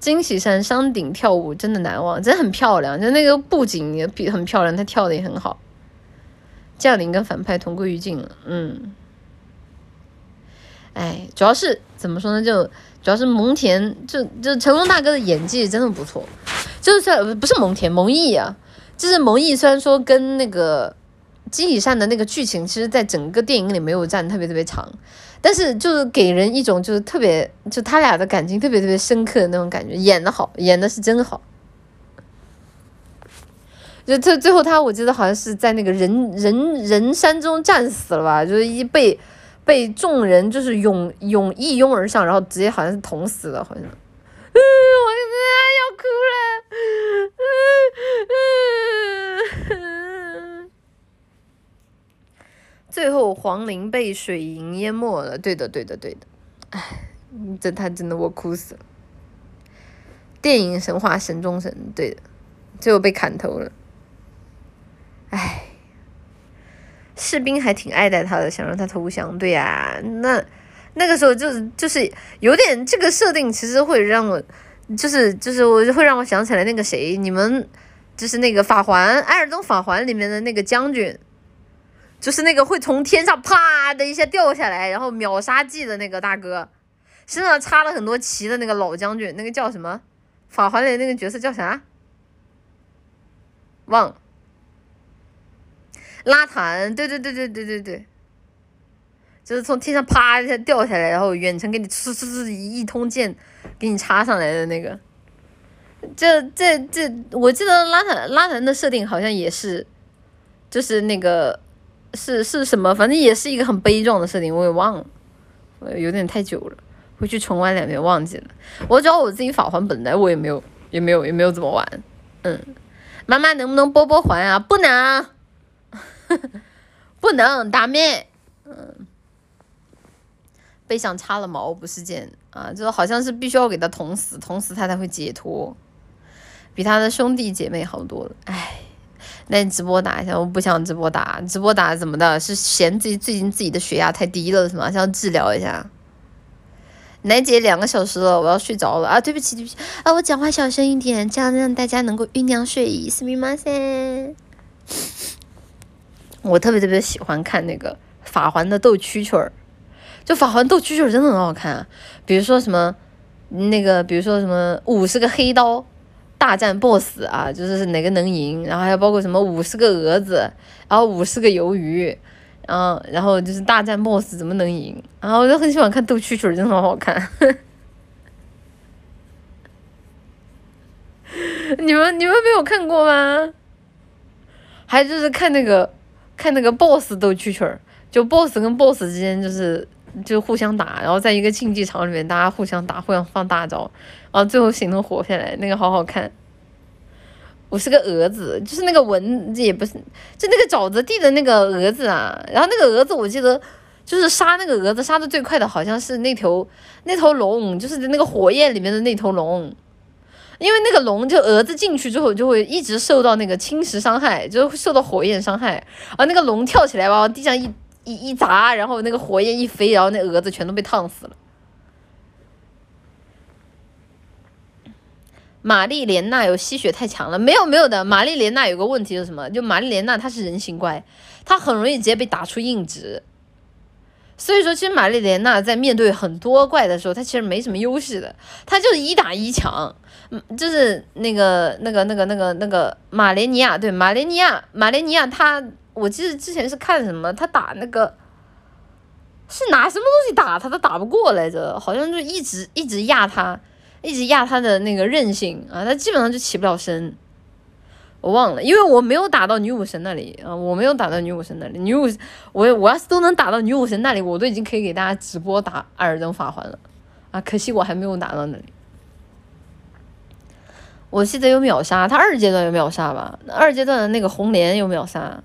金喜山山顶跳舞真的难忘，真的很漂亮，就那个布景也比很漂亮，他跳的也很好。将领跟反派同归于尽了，嗯。哎，主要是怎么说呢？就主要是蒙恬，就就成龙大哥的演技真的不错，就是不是蒙恬，蒙毅啊，就是蒙毅，虽然说跟那个。金喜善的那个剧情，其实在整个电影里没有占特别特别长，但是就是给人一种就是特别，就他俩的感情特别特别深刻的那种感觉，演的好，演的是真好。就最最后他，我记得好像是在那个人人人山中战死了吧，就是一被被众人就是涌涌一拥而上，然后直接好像是捅死了，好像。嗯，我要哭了。嗯嗯。最后，黄陵被水银淹没了。对的，对的，对的。唉，这他真的我哭死了。电影神话神中神，对的，最后被砍头了。唉，士兵还挺爱戴他的，想让他投降。对呀，那那个时候就是就是有点这个设定，其实会让我就是就是我会让我想起来那个谁，你们就是那个法环《艾尔登法环》里面的那个将军。就是那个会从天上啪的一下掉下来，然后秒杀技的那个大哥，身上插了很多旗的那个老将军，那个叫什么？法环里那个角色叫啥？忘了。拉坦，对对对对对对对，就是从天上啪一下掉下来，然后远程给你呲呲呲一通剑给你插上来的那个。这这这，我记得拉坦拉坦的设定好像也是，就是那个。是是什么？反正也是一个很悲壮的设定，我也忘了，有点太久了，回去重玩两遍忘记了。我主要我自己法环本来我也没有，也没有，也没有怎么玩。嗯，妈妈能不能波波环啊？不能，不能打灭。嗯，背上插了毛不是剑啊，就是好像是必须要给他捅死，捅死他才会解脱，比他的兄弟姐妹好多了。唉。那你直播打一下，我不想直播打，直播打怎么的？是嫌自己最近自己的血压太低了是吗？想要治疗一下？ 奶姐两个小时了，我要睡着了啊！对不起，对不起啊！我讲话小声一点，这样让大家能够酝酿睡意。すみません。 我特别特别喜欢看那个法环的斗蛐蛐儿，就法环斗蛐蛐儿真的很好看啊！比如说什么那个，比如说什么五十个黑刀大战 BOSS 啊，就是哪个能赢，然后还有包括什么五十个蛾子，然后五十个鱿鱼。然后，然后就是大战 BOSS 怎么能赢？然后我就很喜欢看斗蛐蛐儿，真的很好看。你们你们没有看过吗？还就是看那个看那个 BOSS 斗蛐蛐儿，就 BOSS 跟 BOSS 之间就是就互相打，然后在一个竞技场里面大家互相打，互相放大招，然后最后谁能活下来，那个好好看。我是个蛾子，就是那个蚊，也不是，就那个沼泽地的那个蛾子啊。然后那个蛾子，我记得就是杀那个蛾子杀的最快的，好像是那头那头龙，就是那个火焰里面的那头龙。因为那个龙就蛾子进去之后就会一直受到那个侵蚀伤害，就会受到火焰伤害。而那个龙跳起来往地上一一一砸，然后那个火焰一飞，然后那蛾子全都被烫死了。玛丽莲娜有吸血太强了，没有没有的。玛丽莲娜有个问题是什么？就玛丽莲娜她是人形怪，她很容易直接被打出硬直。所以说，其实玛丽莲娜在面对很多怪的时候，她其实没什么优势的，她就是一打一强。就是那个那个那个那个那个马莲尼亚，对马莲尼亚，马莲尼亚，她我记得之前是看什么，她打那个是拿什么东西打她都打不过来着，好像就一直一直压她。一直压他的那个韧性啊，他基本上就起不了身。我忘了，因为我没有打到女武神那里啊，我没有打到女武神那里。女武，我我要是都能打到女武神那里，我都已经可以给大家直播打艾尔登法环了啊！可惜我还没有打到那里。我记得有秒杀，他二阶段有秒杀吧？二阶段的那个红莲有秒杀，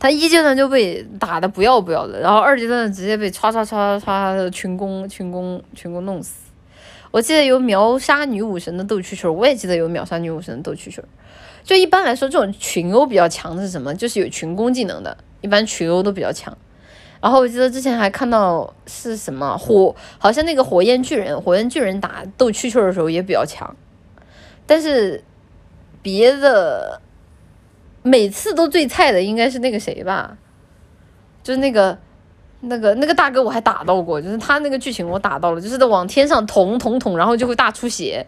他一阶段就被打的不要不要的，然后二阶段直接被唰唰唰唰的群攻群攻群攻弄死。我记得有秒杀女武神的斗蛐蛐，我也记得有秒杀女武神的斗蛐蛐。就一般来说，这种群殴比较强的是什么？就是有群攻技能的，一般群殴都比较强。然后我记得之前还看到是什么火，好像那个火焰巨人，火焰巨人打斗蛐蛐的时候也比较强。但是别的每次都最菜的应该是那个谁吧？就是那个。那个那个大哥我还打到过，就是他那个剧情我打到了，就是在往天上捅捅捅，然后就会大出血，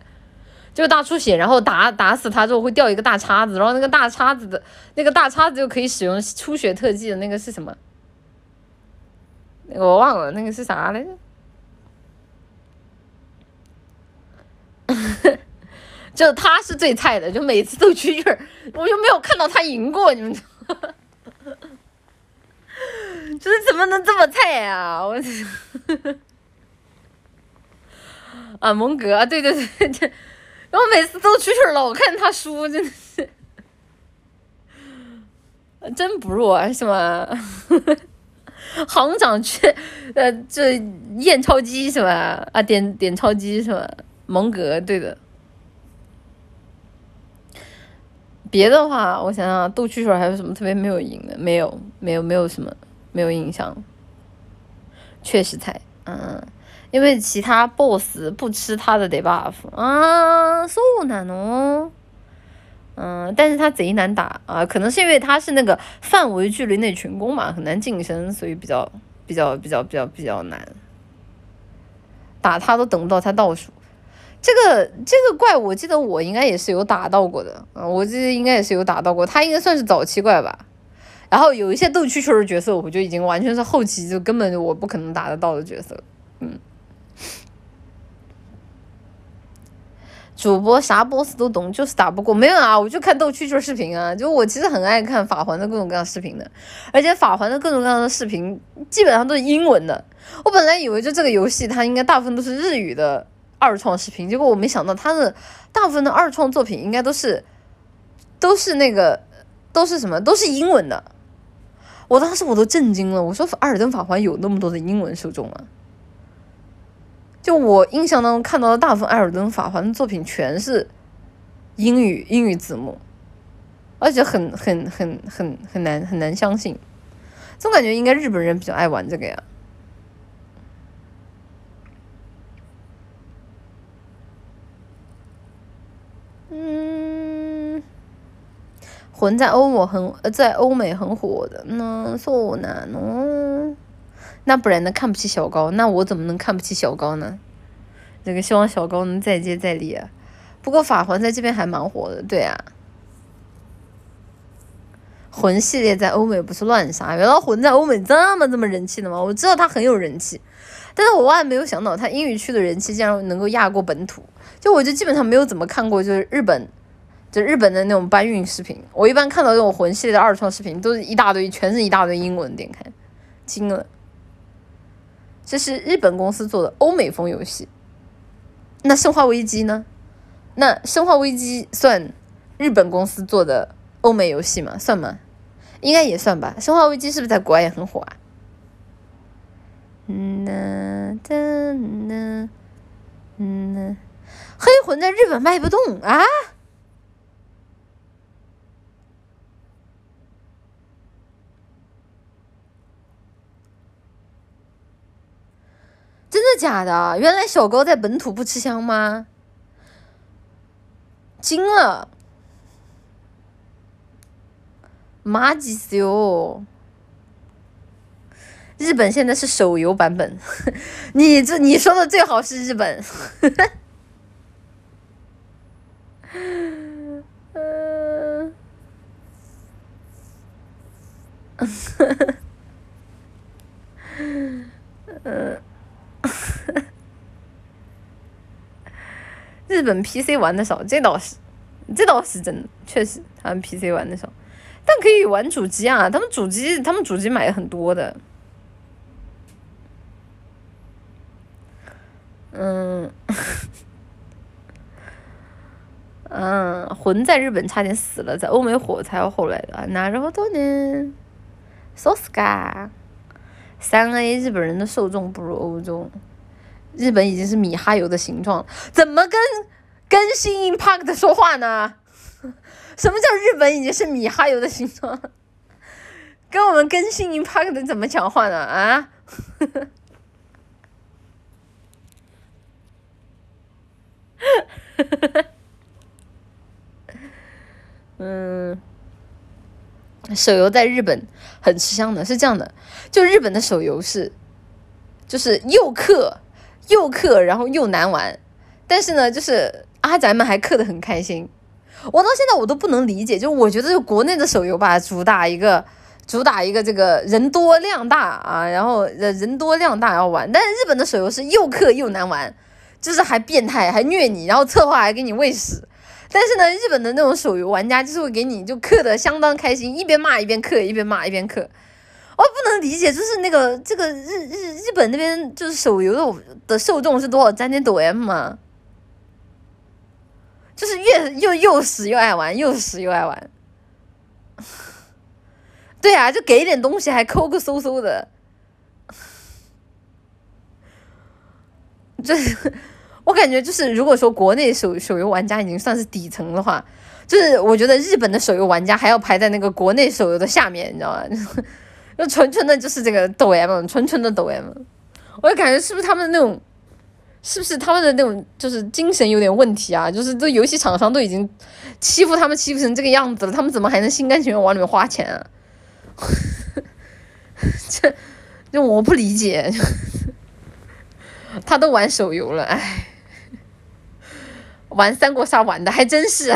就大出血，然后打打死他之后会掉一个大叉子，然后那个大叉子的那个大叉子就可以使用出血特技的那个是什么？我忘了，那个是啥来着？就他是最菜的，就每次都蛐蛐儿，我就没有看到他赢过，你们知道吗。就是怎么能这么菜呀！我 啊，蒙格对，对对对，然后每次都出去了，我看他输，真的是，真不弱是吗？行长去，呃，这验钞机是吧？啊，点点钞机是吧？蒙格，对的。别的话，我想想，斗蛐蛐还有什么特别没有赢的？没有，没有，没有什么。没有印象，确实菜，嗯，因为其他 boss 不吃他的 debuff 啊，so 难哦，嗯，但是他贼难打啊，可能是因为他是那个范围距离内群攻嘛，很难近身，所以比较比较比较比较比较难，打他都等不到他倒数，这个这个怪我记得我应该也是有打到过的，嗯，我记得应该也是有打到过，他应该算是早期怪吧。然后有一些斗蛐蛐的角色，我就已经完全是后期就根本就我不可能打得到的角色，嗯。主播啥 boss 都懂，就是打不过。没有啊，我就看斗蛐蛐视频啊，就我其实很爱看法环的各种各样视频的，而且法环的各种各样的视频基本上都是英文的。我本来以为就这个游戏它应该大部分都是日语的二创视频，结果我没想到它的大部分的二创作品应该都是都是那个都是什么都是英文的。我当时我都震惊了，我说《艾尔登法环》有那么多的英文受众吗？就我印象当中看到的大部分艾尔登法环的作品全是英语英语字幕而且很很很很很难很难相信。总感觉应该日本人比较爱玩这个呀。嗯魂在欧我很在欧美很火的呢说难呢那不然呢？看不起小高，那我怎么能看不起小高呢？这个希望小高能再接再厉啊。不过法环在这边还蛮火的，对啊。魂系列在欧美不是乱杀，原来魂在欧美这么这么人气的吗？我知道他很有人气，但是我万万没有想到他英语区的人气竟然能够压过本土。就我就基本上没有怎么看过，就是日本，就日本的那种搬运视频。我一般看到这种魂系列的二创视频，都是一大堆，全是一大堆英文，点开惊了。这是日本公司做的欧美风游戏，那《生化危机》呢？那《生化危机》算日本公司做的欧美游戏吗？算吗？应该也算吧。《生化危机》是不是在国外也很火啊？嗯呐哒呐，嗯呐，黑魂在日本卖不动啊？的假的？原来小高在本土不吃香吗？惊了！妈几死哟！日本现在是手游版本，你这你说的最好是日本。嗯嗯。日本 PC 玩的少，这倒是，这倒是真的，确实他们 PC 玩的少，但可以玩主机啊，他们主机他们主机买的很多的，嗯，嗯，魂在日本差点死了，在欧美火才要后来的，那然后多呢？So scar，三 A 日本人的受众不如欧洲。日本已经是米哈游的形状，怎么跟跟新 Impact 说话呢？什么叫日本已经是米哈游的形状？跟我们更新 Impact 怎么讲话呢？啊？嗯，手游在日本很吃香的，是这样的，就日本的手游是，就是又氪。又氪，然后又难玩，但是呢，就是阿宅们还氪的很开心。我到现在我都不能理解，就我觉得国内的手游吧，主打一个主打一个这个人多量大啊，然后人人多量大要玩，但是日本的手游是又氪又难玩，就是还变态还虐你，然后策划还给你喂屎。但是呢，日本的那种手游玩家就是会给你就氪的相当开心，一边骂一边氪，一边骂一边氪。我不能理解，就是那个这个日日日本那边就是手游的的受众是多少？沾点抖 M 吗？就是越又又死又爱玩，又死又爱玩。对啊，就给点东西还抠抠搜搜的。就是我感觉，就是如果说国内手手游玩家已经算是底层的话，就是我觉得日本的手游玩家还要排在那个国内手游的下面，你知道吗？就纯纯的，就是这个抖 M，纯纯的抖 M，我就感觉是不是他们那种，是不是他们的那种，就是精神有点问题啊？就是这游戏厂商都已经欺负他们欺负成这个样子了，他们怎么还能心甘情愿往里面花钱啊？这，这我不理解。他都玩手游了，哎，玩三国杀玩的还真是。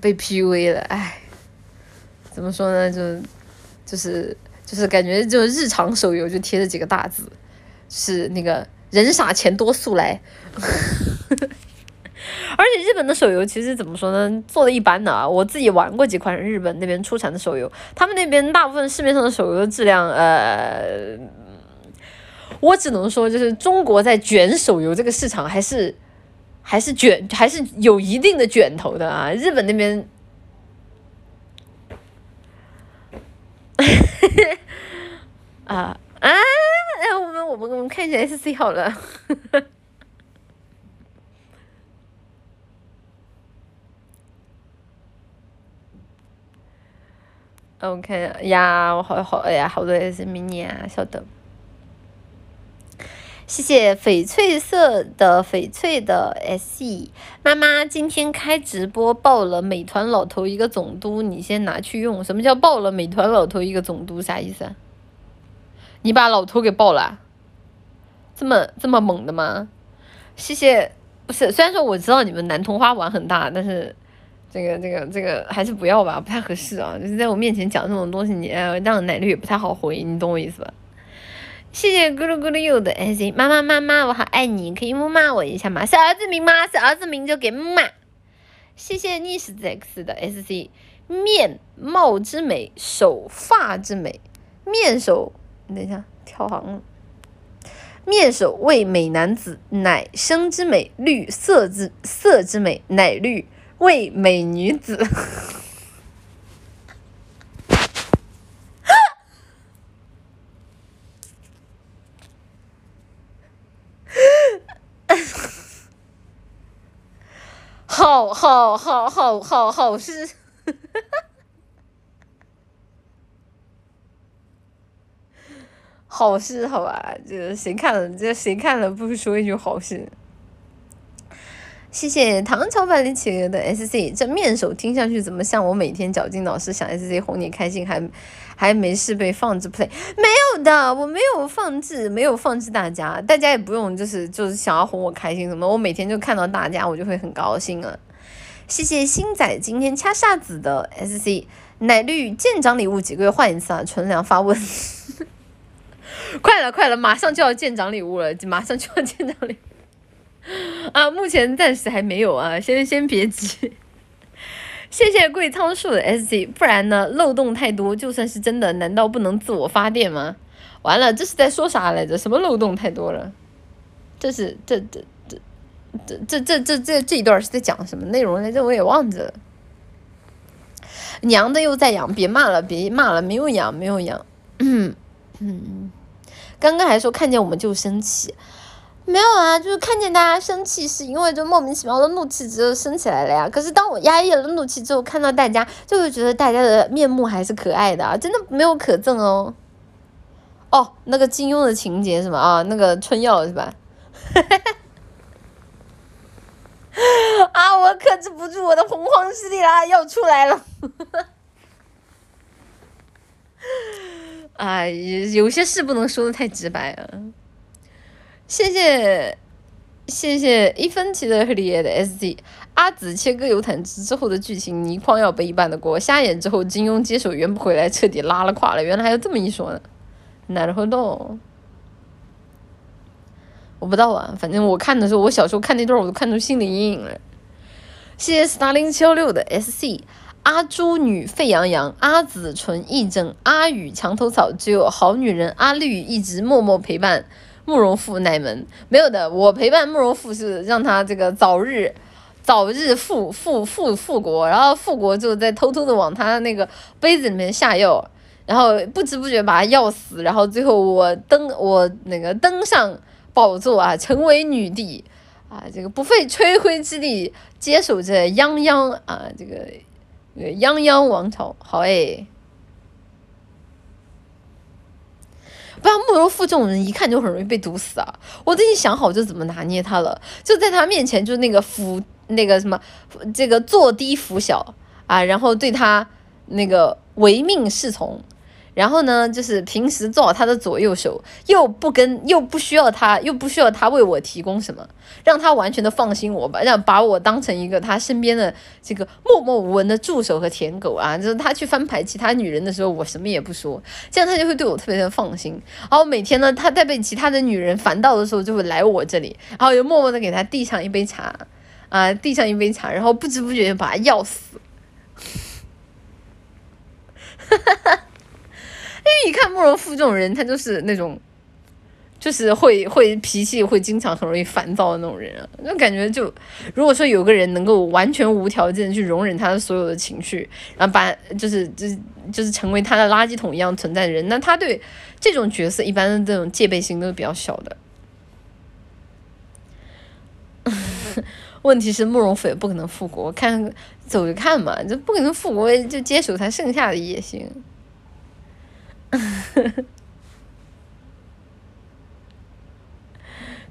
被 PUA 了，哎，怎么说呢？就就是就是感觉就日常手游就贴着几个大字，是那个人傻钱多速来。而且日本的手游其实怎么说呢？做的一般的啊。我自己玩过几款日本那边出产的手游，他们那边大部分市面上的手游的质量，呃，我只能说就是中国在卷手游这个市场还是。还是卷，还是有一定的卷头的啊！日本那边，啊啊！哎，我们我们我们看一下 S C 好了。OK 呀，我好好哎呀，好多 S mini 啊，晓得。谢谢翡翠色的翡翠的 S E 妈妈今天开直播爆了美团老头一个总督，你先拿去用。什么叫爆了美团老头一个总督？啥意思？你把老头给爆了？这么这么猛的吗？谢谢，不是，虽然说我知道你们男同花玩很大，但是这个这个这个还是不要吧，不太合适啊。就是在我面前讲这种东西，你让奶绿也不太好回，你懂我意思吧？谢谢咕噜咕噜柚的 S，妈妈妈妈，我好爱你，可以木马我一下吗？是儿子名吗？是儿子名就给木马。谢谢逆时 X 的 SC，面貌之美，手发之美，面首，等一下跳行了。面首为美男子，乃生之美；绿色之色之美，乃绿为美女子。好好好好好好事。好事 好吧，这谁看了这谁看了不说一句好事？谢谢唐朝百里企鹅的 S C，这面首听上去怎么像我每天绞尽脑汁想 S C 哄你开心，还还没事被放置 play？没有的，我没有放置，没有放置大家，大家也不用就是就是想要哄我开心什么，我每天就看到大家我就会很高兴了。谢谢星仔今天掐煞子的 S C，奶绿舰长礼物几个月换一次啊？纯良发问。快了，快了，马上就要见长礼物了，马上就要见长礼啊！目前暂时还没有啊，先先别急。谢谢贵仓树的 S C，不然呢，漏洞太多，就算是真的，难道不能自我发电吗？完了，这是在说啥来着？什么漏洞太多了？这是这这这这这这这这这一段是在讲什么内容来着？我也忘记了。娘的又在养，别骂了，别骂了，没有养，没有养。嗯嗯。刚刚还说看见我们就生气，没有啊，就是看见大家生气，是因为就莫名其妙的怒气值升起来了呀。可是当我压抑了怒气之后，看到大家，就会觉得大家的面目还是可爱的啊，真的没有可憎哦。哦，那个金庸的情节是吗？啊，那个春药是吧？啊，我克制不住我的洪荒之力啦，要出来了。啊，有些事不能说的太直白啊！谢谢谢谢一分钱的黑夜的 S Z 阿紫切割尤坦之后的剧情，倪匡要背一半的锅。瞎眼之后，金庸接手圆不回来，彻底拉了垮了。原来还有这么一说呢，难不懂。我不知道啊，反正我看的时候，我小时候看那段，我都看出心理阴影了。谢谢 Starlin 七幺六的 S C。阿朱女沸羊羊，阿紫纯义正，阿雨墙头草，只有好女人阿绿一直默默陪伴慕容复奶门。没有的，我陪伴慕容复是让他这个早日早日复复复复国，然后复国之后再偷偷的往他那个杯子里面下药，然后不知不觉把他药死，然后最后我登我那个登上宝座啊，成为女帝啊，这个不费吹灰之力接手这泱泱啊这个。泱泱王朝，好哎！不然慕容复这种人，一看就很容易被毒死啊！我最近想好就怎么拿捏他了，就在他面前，就那个俯那个什么，这个坐低俯小啊，然后对他那个唯命是从。然后呢，就是平时做好他的左右手，又不跟，又不需要他，又不需要他为我提供什么，让他完全的放心我吧，让把我当成一个他身边的这个默默无闻的助手和舔狗啊，就是他去翻牌其他女人的时候，我什么也不说，这样他就会对我特别的放心。然后每天呢，他在被其他的女人烦到的时候，就会来我这里，然后又默默的给他递上一杯茶，啊，递上一杯茶，然后不知不觉就把他药死。哈哈哈。因为一看慕容复这种人，他就是那种，就是会会脾气会经常很容易烦躁的那种人啊。就感觉就，如果说有个人能够完全无条件去容忍他的所有的情绪，然后把就是就是就是成为他的垃圾桶一样存在的人，那他对这种角色一般的这种戒备心都是比较小的。问题是慕容复也不可能复国，看走着看嘛，就不可能复国就接手他剩下的野心。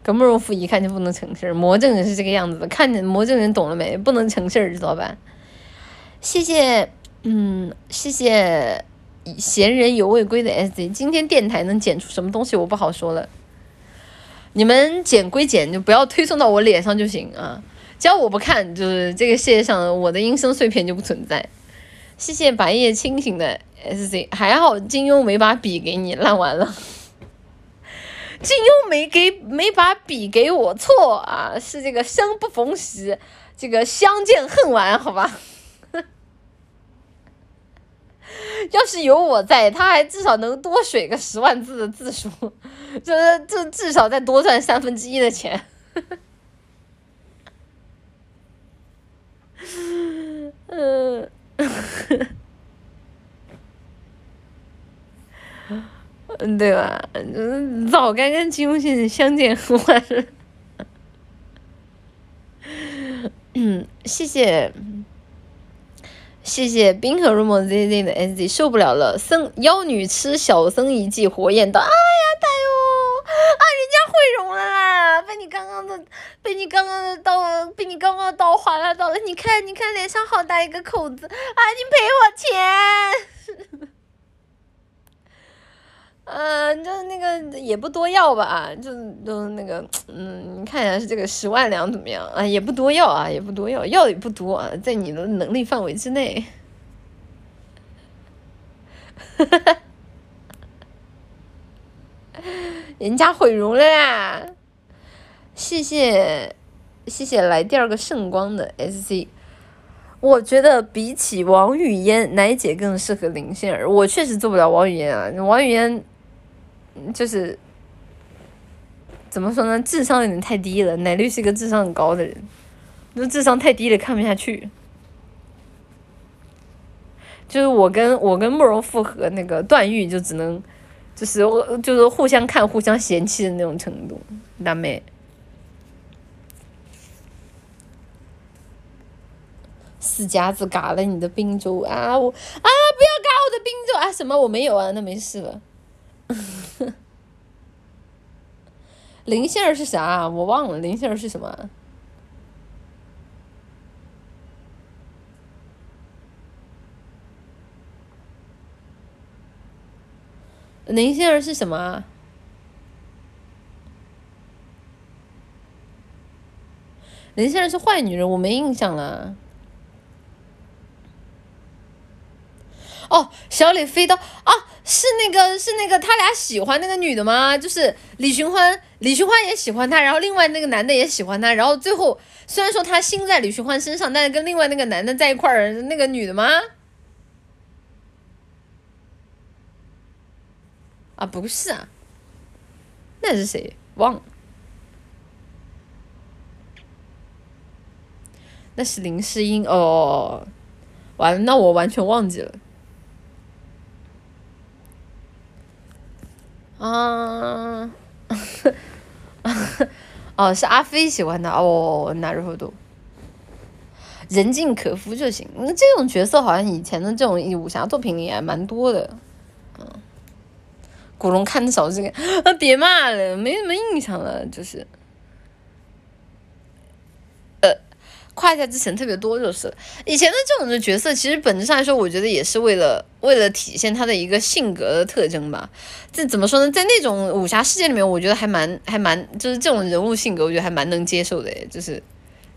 跟慕容复一看就不能成事儿，魔怔人是这个样子的，看见魔怔人懂了没？不能成事儿，知道吧？谢谢，嗯，谢谢闲人犹未归的 S Z。今天电台能剪出什么东西，我不好说了。你们剪归剪，就不要推送到我脸上就行啊！只要我不看，就是这个世界上我的音声碎片就不存在。谢谢白夜清醒的 S C，还好金庸没把笔给你烂完了。金庸没给没把笔给我错啊，是这个生不逢时，这个相见恨晚，好吧。要是有我在，他还至少能多水个十万字的字数，这这至少再多赚三分之一的钱。嗯，嗯 对吧？早该跟金庸先生相见恨晚了。嗯，谢谢。谢谢冰河入梦 Z Z 的 S Z 受不了了，僧妖女吃小僧一记火焰刀，哎呀，太哦，啊，人家毁容了啦，被你刚刚的，被你刚刚的刀，被你刚刚的刀划拉到了，你看，你看脸上好大一个口子，啊，你赔我钱，嗯，就那个也不多要吧，就就那个，嗯，你看一下是这个十万两怎么样啊？也不多要啊，也不多要，要也不多啊，在你的能力范围之内。哈 哈 人家毁容了啦！谢谢谢谢来第二个圣光的 S C。我觉得比起王语嫣，奶姐更适合林心儿。我确实做不了王语嫣啊，王语嫣。就是怎么说呢？智商有点太低了。奶绿是一个智商很高的人，那智商太低了，看不下去。就是我跟我跟慕容复和那个段誉就只能，就是我就是互相看、互相嫌弃的那种程度，大妹。死夹子嘎了你的冰粥啊！我啊，不要嘎我的冰粥啊！什么？我没有啊，那没事了。林杏儿是啥？我忘了，林杏儿是什么？林心儿是什么啊？林心儿是坏女人，我没印象了。哦，小李飞刀啊！是那个是那个他俩喜欢那个女的吗？就是李寻欢，李寻欢也喜欢他，然后另外那个男的也喜欢他，然后最后虽然说他心在李寻欢身上，但是跟另外那个男的在一块儿，那个女的吗？啊，不是啊，那是谁？忘了，那是林诗音哦，完了，那我完全忘记了。啊，哦，是阿飞喜欢的哦，那然后都人尽可夫就行。那这种角色好像以前的这种武侠作品里也蛮多的。古龙看的少这个，别骂了，没什么印象了，就是。呃胯下之臣特别多就是。以前的这种的角色，其实本质上来说，我觉得也是为了为了体现他的一个性格的特征吧。这怎么说呢？在那种武侠世界里面，我觉得还蛮还蛮，就是这种人物性格，我觉得还蛮能接受的。就是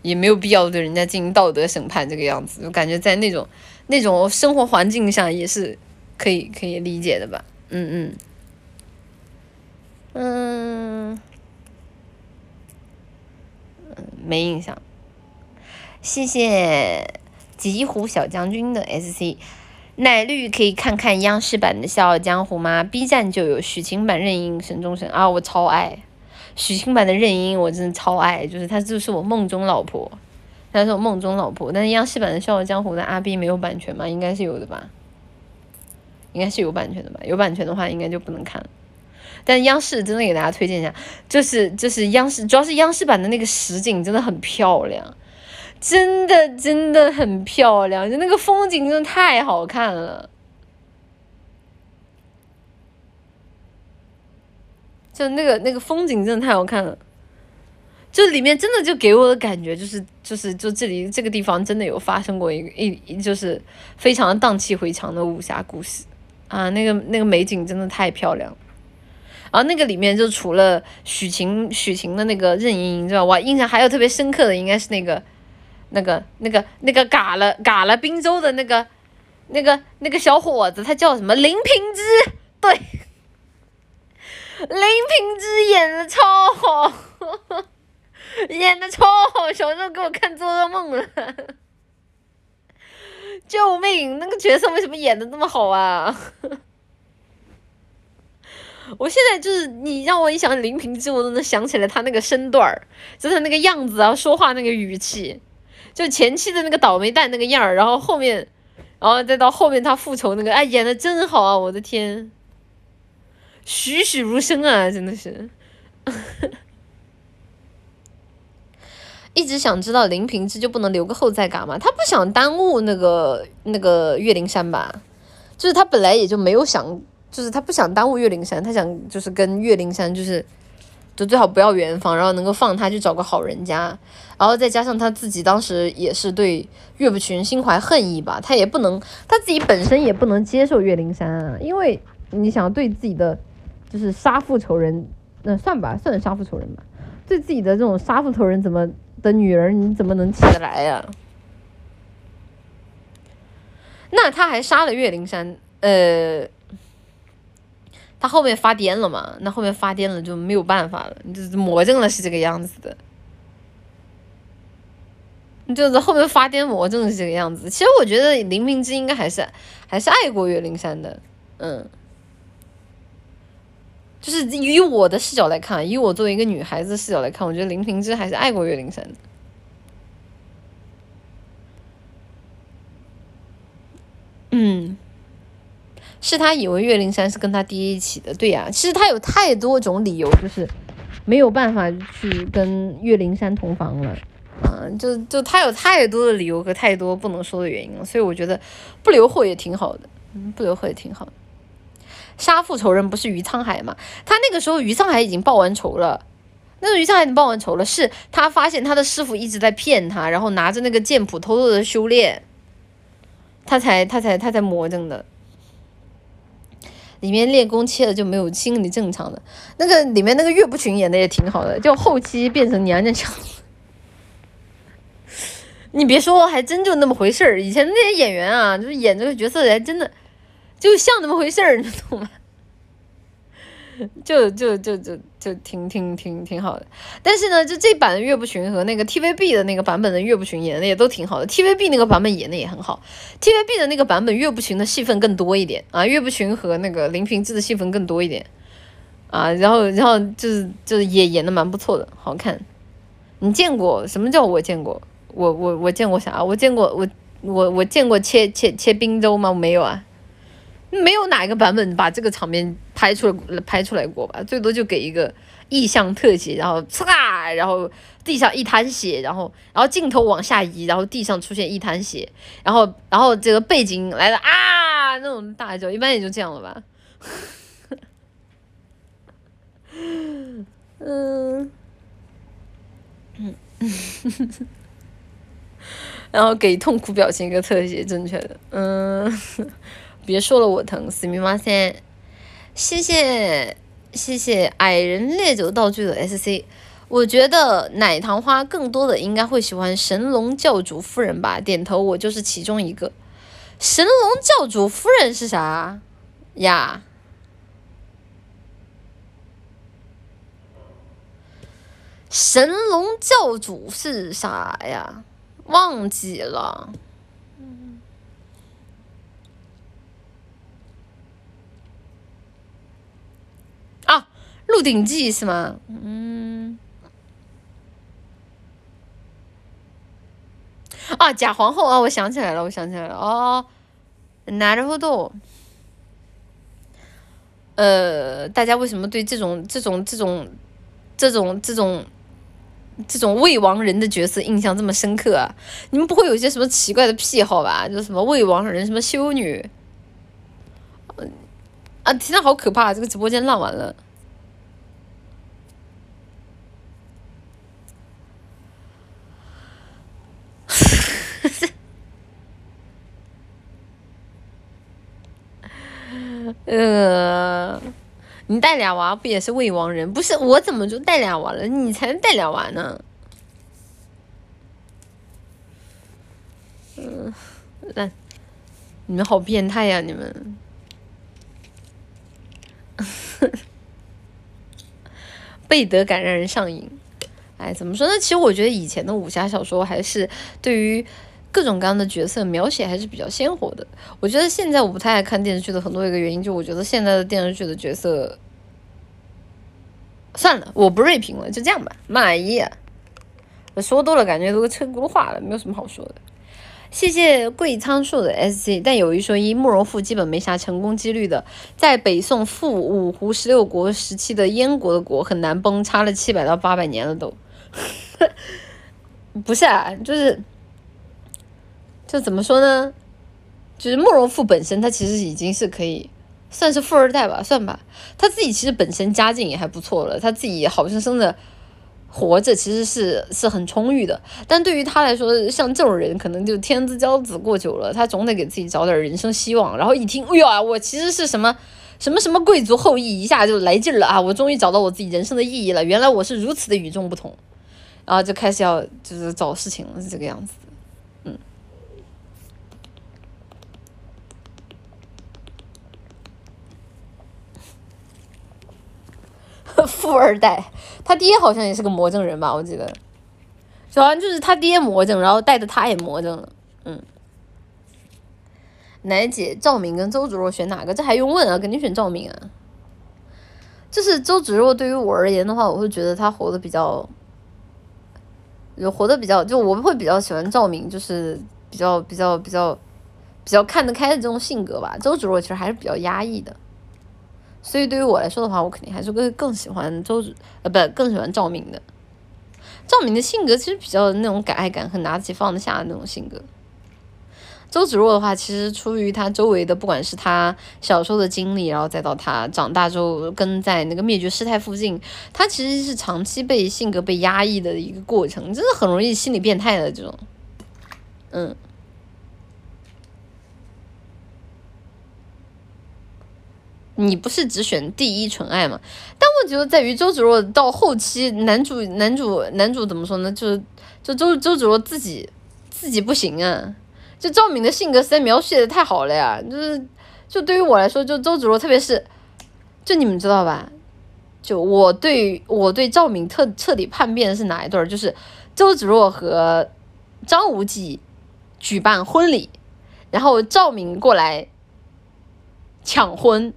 也没有必要对人家进行道德审判这个样子。我感觉在那种那种生活环境下也是可以可以理解的吧。嗯嗯嗯嗯，没印象。谢谢吉虎小将军的 S C，奶绿可以看看央视版的《笑傲江湖》吗？B 站就有许晴版任盈神中神啊，我超爱许晴版的任盈，我真的超爱，就是她就是我梦中老婆，她是我梦中老婆。但是央视版的《笑傲江湖》的阿 B 没有版权吗？应该是有的吧，应该是有版权的吧？有版权的话，应该就不能看了。但央视真的给大家推荐一下，就是就是央视，主要是央视版的那个实景真的很漂亮。真的真的很漂亮，就那个风景真的太好看了，就那个那个风景真的太好看了，就里面真的就给我的感觉就是就是就这里这个地方真的有发生过一个一就是非常荡气回肠的武侠故事啊，那个那个美景真的太漂亮。然后那个里面就除了许晴许晴的那个任盈盈，知道吧？印象还有特别深刻的应该是那个那个那个那个嘎了嘎了滨州的那个那个那个小伙子，他叫什么？林平之，对，林平之演的超好。演的超好，小时候给我看做噩梦了，救命！那个角色为什么演的那么好啊？我现在就是你让我一想林平之，我都能想起来他那个身段儿，就他那个样子啊，说话那个语气，就前期的那个倒霉蛋那个样儿，然后后面，然后再到后面他复仇那个，哎，演的真好啊！我的天，栩栩如生啊，真的是。一直想知道林平之就不能留个后再嘎吗？他不想耽误那个那个岳灵珊吧？就是他本来也就没有想，就是他不想耽误岳灵珊，他想就是跟岳灵珊就是，就最好不要圆房，然后能够放他去找个好人家，然后再加上他自己当时也是对岳不群心怀恨意吧，他也不能他自己本身也不能接受岳灵珊啊，因为你想对自己的就是杀父仇人，那算吧，算杀父仇人吧，对自己的这种杀父仇人怎么？的女儿你怎么能起得来呀？那他还杀了岳灵珊，呃，他后面发癫了嘛？那后面发癫了就没有办法了，就是魔怔了是这个样子的，你就是后面发癫魔怔是这个样子。其实我觉得林明之应该还是还是爱过岳灵珊的，嗯。就是以我的视角来看，以我作为一个女孩子视角来看，我觉得林平之还是爱过岳灵珊的。嗯，是他以为岳灵珊是跟他爹一起的，对呀。其实他有太多种理由，就是没有办法去跟岳灵珊同房了。嗯，就就他有太多的理由和太多不能说的原因了，所以我觉得不留后也挺好的。嗯，不留后也挺好的。杀父仇人不是于沧海吗？他那个时候于沧海已经报完仇了，那个于沧海已经报完仇了，是他发现他的师傅一直在骗他，然后拿着那个剑谱偷偷的修炼，他才他才他才魔怔的。里面练功切的就没有心理正常的，那个里面那个岳不群演的也挺好的，就后期变成娘娘腔。你别说，还真就那么回事儿。以前那些演员啊，就是演这个角色还真的。就像那么回事儿，你懂吗？就就就就就挺挺挺挺好的。但是呢，就这版的岳不群和那个 TVB 的那个版本的岳不群演的也都挺好的。TVB 那个版本演的也很好。TVB 的那个版本岳不群的戏份更多一点啊，岳不群和那个林平之的戏份更多一点啊。然后然后就是就是也演的蛮不错的，好看。你见过什么叫我见过？我我我见过啥？我见过我我我见过切切切冰粥吗？我没有啊。没有哪一个版本把这个场面拍出来拍出来过吧？最多就给一个意象特写，然后唰，然后地上一滩血，然后然后镜头往下移，然后地上出现一滩血，然后然后这个背景来了啊，那种大叫，一般也就这样了吧。嗯嗯，然后给痛苦表情一个特写，正确的，嗯。别说了，我疼，死密码三，谢谢谢谢矮人烈酒道具的 SC，我觉得奶糖花更多的应该会喜欢神龙教主夫人吧，点头，我就是其中一个。神龙教主夫人是啥呀？神龙教主是啥呀？忘记了。《鹿鼎记》是吗？嗯。啊，假皇后啊！我想起来了，我想起来了。哦，なるほど。呃，大家为什么对这种、这种、这种、这种、这种、这种未亡人的角色印象这么深刻啊？你们不会有一些什么奇怪的癖好吧？就什么未亡人、什么修女？啊，听着好可怕！这个直播间烂完了。 呃，你带俩娃不也是未亡人？不是我怎么就带俩娃了？你才带俩娃呢。嗯，那你们好变态呀！你们，背德感让人上瘾。哎，怎么说呢？其实我觉得以前的武侠小说还是对于各种各样的角色描写还是比较鲜活的。我觉得现在我不太爱看电视剧的很多一个原因，就我觉得现在的电视剧的角色，算了，我不锐评了，就这样吧。妈呀，说多了感觉都成轱辘话了，没有什么好说的。谢谢贵仓树的 S C，但有一说一，慕容复基本没啥成功几率的。在北宋复五胡十六国时期的燕国的国很难崩，差了七百到八百年了都。不是啊，就是，就怎么说呢？就是慕容复本身，他其实已经是可以算是富二代吧，算吧。他自己其实本身家境也还不错了，他自己好生生的活着，其实是是很充裕的。但对于他来说，像这种人，可能就天之骄子过久了，他总得给自己找点人生希望。然后一听，哎呀，我其实是什么什么什么贵族后裔，一下就来劲了啊！我终于找到我自己人生的意义了，原来我是如此的与众不同。然后就开始要就是找事情了，是这个样子，嗯。富二代，他爹好像也是个魔怔人吧？我记得，好像就是他爹魔怔，然后带着他也魔怔了，嗯。奶姐，赵敏跟周芷若选哪个？这还用问啊？肯定选赵敏啊。就是周芷若对于我而言的话，我会觉得她活的比较。就活得比较，就我会比较喜欢赵敏，就是比较比较比较比较看得开的这种性格吧。周芷若其实还是比较压抑的，所以对于我来说的话，我肯定还是会更喜欢周芷，呃，不，更喜欢赵敏的。赵敏的性格其实比较那种敢爱敢恨、拿得起放得下的那种性格。周芷若的话，其实出于她周围的，不管是她小时候的经历，然后再到她长大之后跟在那个灭绝师太附近，她其实是长期被性格被压抑的一个过程，真的很容易心理变态的这种。嗯，你不是只选第一纯爱吗？但问题就在于周芷若到后期，男主男主男主怎么说呢？就是就周周芷若自己自己不行啊。就赵敏的性格实在描写的太好了呀，就是，就对于我来说，就周芷若，特别是，就你们知道吧？就我对我对赵敏彻彻底叛变的是哪一段？就是周芷若和张无忌举办婚礼，然后赵敏过来抢婚，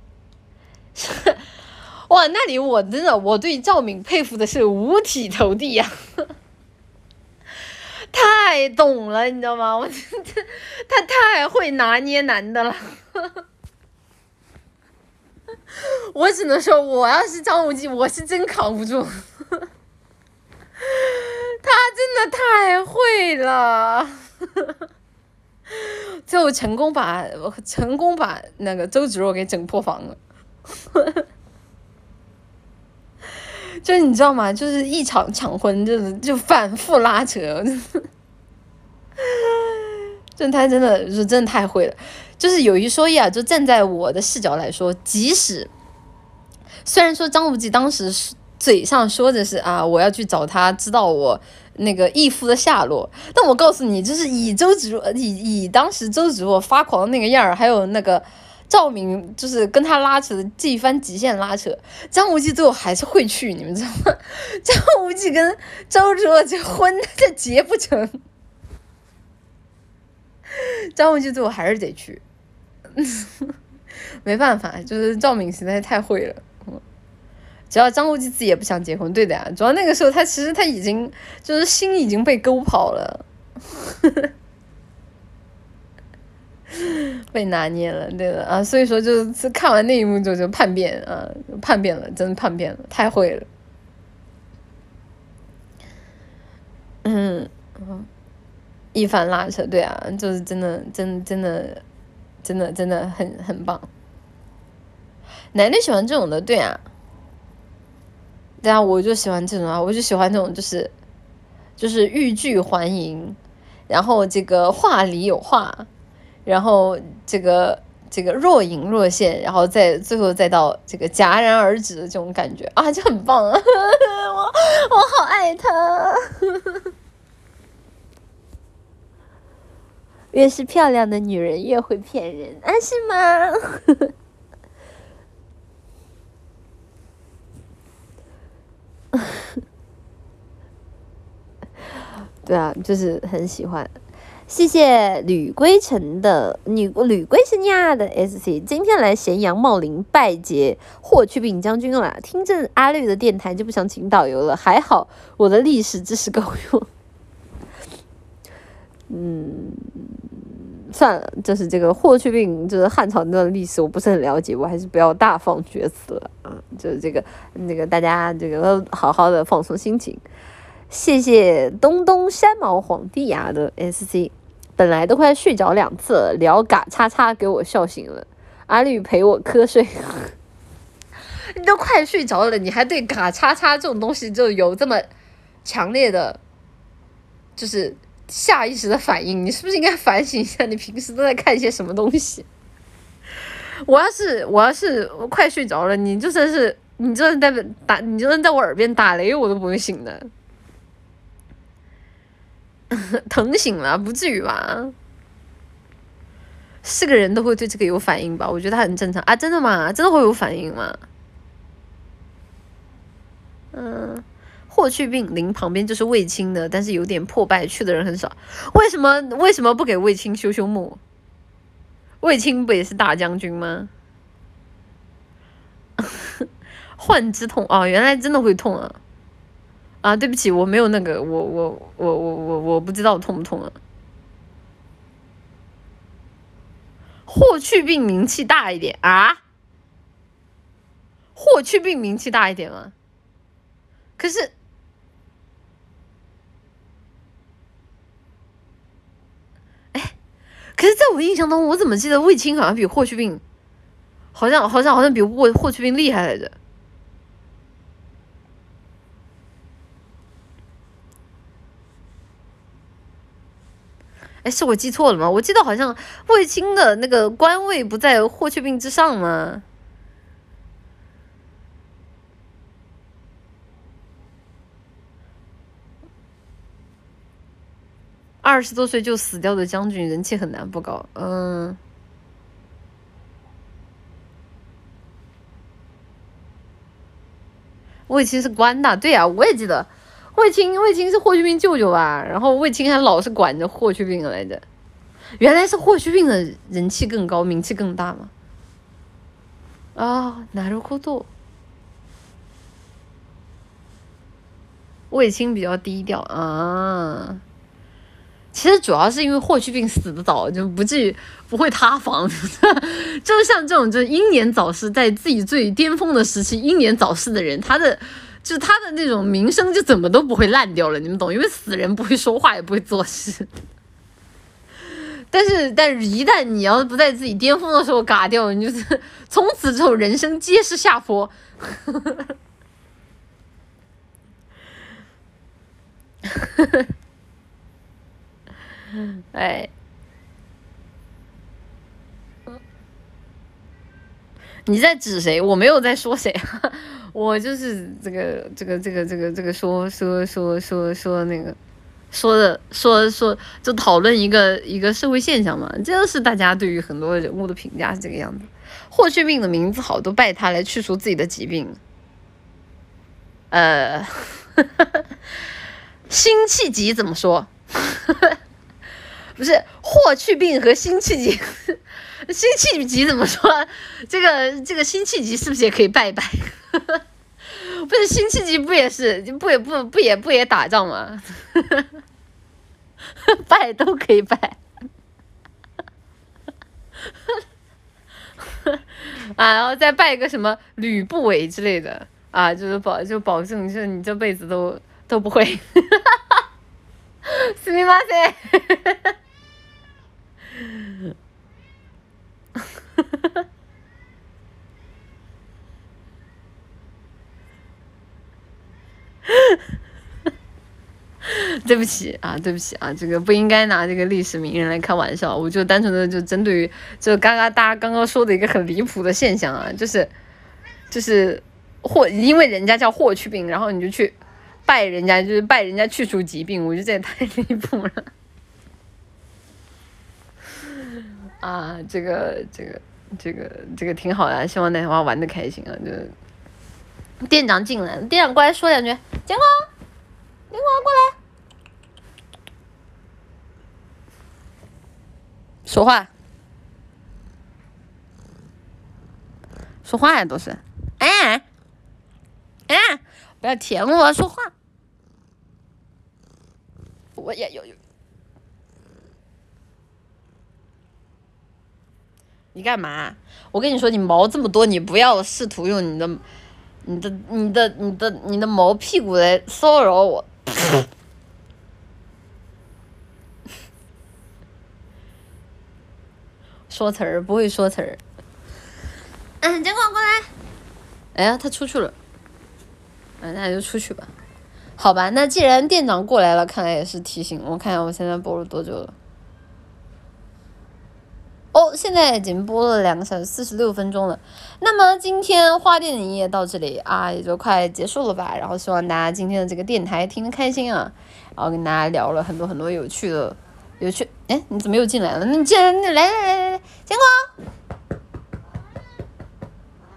哇，那里我真的我对赵敏佩服的是五体投地呀。太懂了，你知道吗？我真的，他太会拿捏男的了。我只能说，我要是张无忌，我是真扛不住。他真的太会了，最后成功把成功把那个周芷若给整破防了。就是你知道吗？就是一场抢婚，就是就反复拉扯，正太真的是真的太会了。就是有一说一啊，就站在我的视角来说，即使虽然说张无忌当时嘴上说的是啊，我要去找他，知道我那个义父的下落，但我告诉你，就是以周芷若以以当时周芷若发狂的那个样儿，还有那个。赵敏就是跟他拉扯的这一番极限拉扯，张无忌最后还是会去，你们知道吗？张无忌跟周芷若这婚这结不成，张无忌最后还是得去，没办法，就是赵敏实在太会了。只要张无忌自己也不想结婚，对的呀。主要那个时候他其实他已经就是心已经被勾跑了。被拿捏了，对的啊，所以说就是看完那一幕就就叛变啊，叛变了，真的叛变了，太会了。嗯，一番拉扯，对啊，就是真的，真真的，真的真的很很棒。奶奶喜欢这种的，对啊，对啊，我就喜欢这种啊，我就喜欢这种，就是就是欲拒还迎，然后这个话里有话。然后这个这个若隐若现，然后再最后再到这个戛然而止的这种感觉啊，就很棒啊！我我好爱他。越是漂亮的女人越会骗人，啊，是吗？对啊，就是很喜欢。谢谢吕归尘的女吕归尘呀的 S C，今天来咸阳茂陵拜节霍去病将军了。听这阿绿的电台就不想请导游了，还好我的历史知识够用。嗯，算了，就是这个霍去病，就是汉朝的历史我不是很了解，我还是不要大放厥词了啊。就是这个那个大家这个好好的放松心情。谢谢东东山毛皇帝呀的 S C，本来都快睡着两次了，聊嘎叉叉给我笑醒了。阿绿陪我瞌睡，你都快睡着了，你还对嘎叉叉这种东西就有这么强烈的，就是下意识的反应？你是不是应该反省一下，你平时都在看一些什么东西？我要是我要是快睡着了，你就算是你就算在打，你就算在我耳边打雷，我都不会醒的。疼醒了，不至于吧？是个人都会对这个有反应吧？我觉得很正常啊！真的吗？真的会有反应吗？嗯，霍去病陵旁边就是卫青的，但是有点破败，去的人很少。为什么？为什么不给卫青修修墓？卫青不也是大将军吗？患之痛哦，原来真的会痛啊！啊，对不起，我没有那个，我我我我我我不知道痛不痛啊。霍去病名气大一点啊？霍去病名气大一点吗？可是，哎，可是在我印象当中，我怎么记得卫青好像比霍去病，好像好像好像比霍霍去病厉害来着？哎，是我记错了吗？我记得好像卫青的那个官位不在霍去病之上吗？二十多岁就死掉的将军，人气很难不高。嗯，卫青是官的，对呀，我也记得。卫青，卫青是霍去病舅舅吧？然后卫青还老是管着霍去病来着。原来是霍去病的人气更高，名气更大嘛？啊，哪路沟多？卫青比较低调啊。其实主要是因为霍去病死的早，就不至于不会塌房。就是像这种就是英年早逝，在自己最巅峰的时期英年早逝的人，他的。就他的那种名声就怎么都不会烂掉了，你们懂？因为死人不会说话，也不会做事。但是，但是一旦你要是不在自己巅峰的时候嘎掉，你就是从此之后人生皆是下坡。哎，你在指谁？我没有在说谁。我就是这个这个这个这个这个说说说说说那个说的说说就讨论一个一个社会现象嘛，这就是大家对于很多人物的评价是这个样子。霍去病的名字好，都拜他来去除自己的疾病。呃，辛弃疾怎么说？不是霍去病和辛弃疾，辛弃疾怎么说？这个这个辛弃疾是不是也可以拜一拜？不是辛弃疾不也是不也不不也不也打仗吗？拜都可以拜，啊，然后再拜个什么吕不韦之类的啊，就是保就保证就是你这辈子都都不会，すみません。 对不起啊，对不起啊，这个不应该拿这个历史名人来开玩笑，我就单纯的就针对于就刚刚大家刚刚说的一个很离谱的现象啊，就是就是霍，因为人家叫霍去病，然后你就去拜人家，就是拜人家去除疾病，我觉得这也太离谱了。啊，这个这个这个这个挺好的，希望大家玩的开心啊！就店长进来，店长过来说两句，金光，金光过来，说话，说话呀，都是，哎，哎，不要舔我，说话，我也有有。你干嘛？我跟你说，你毛这么多，你不要试图用你的、你的、你的、你的、你的毛屁股来骚扰我。说词儿不会说词儿。嗯，监管过来。哎呀，他出去了。嗯，那就出去吧。好吧，那既然店长过来了，看来也是提醒我。看一下我现在播了多久了。哦，现在已经播了两个小时四十六分钟了。那么今天花店营业到这里啊，也就快结束了吧。然后希望大家今天的这个电台听得开心啊。然后跟大家聊了很多很多有趣的，有趣。哎，你怎么又进来了？那你进来，来来来来来，监管，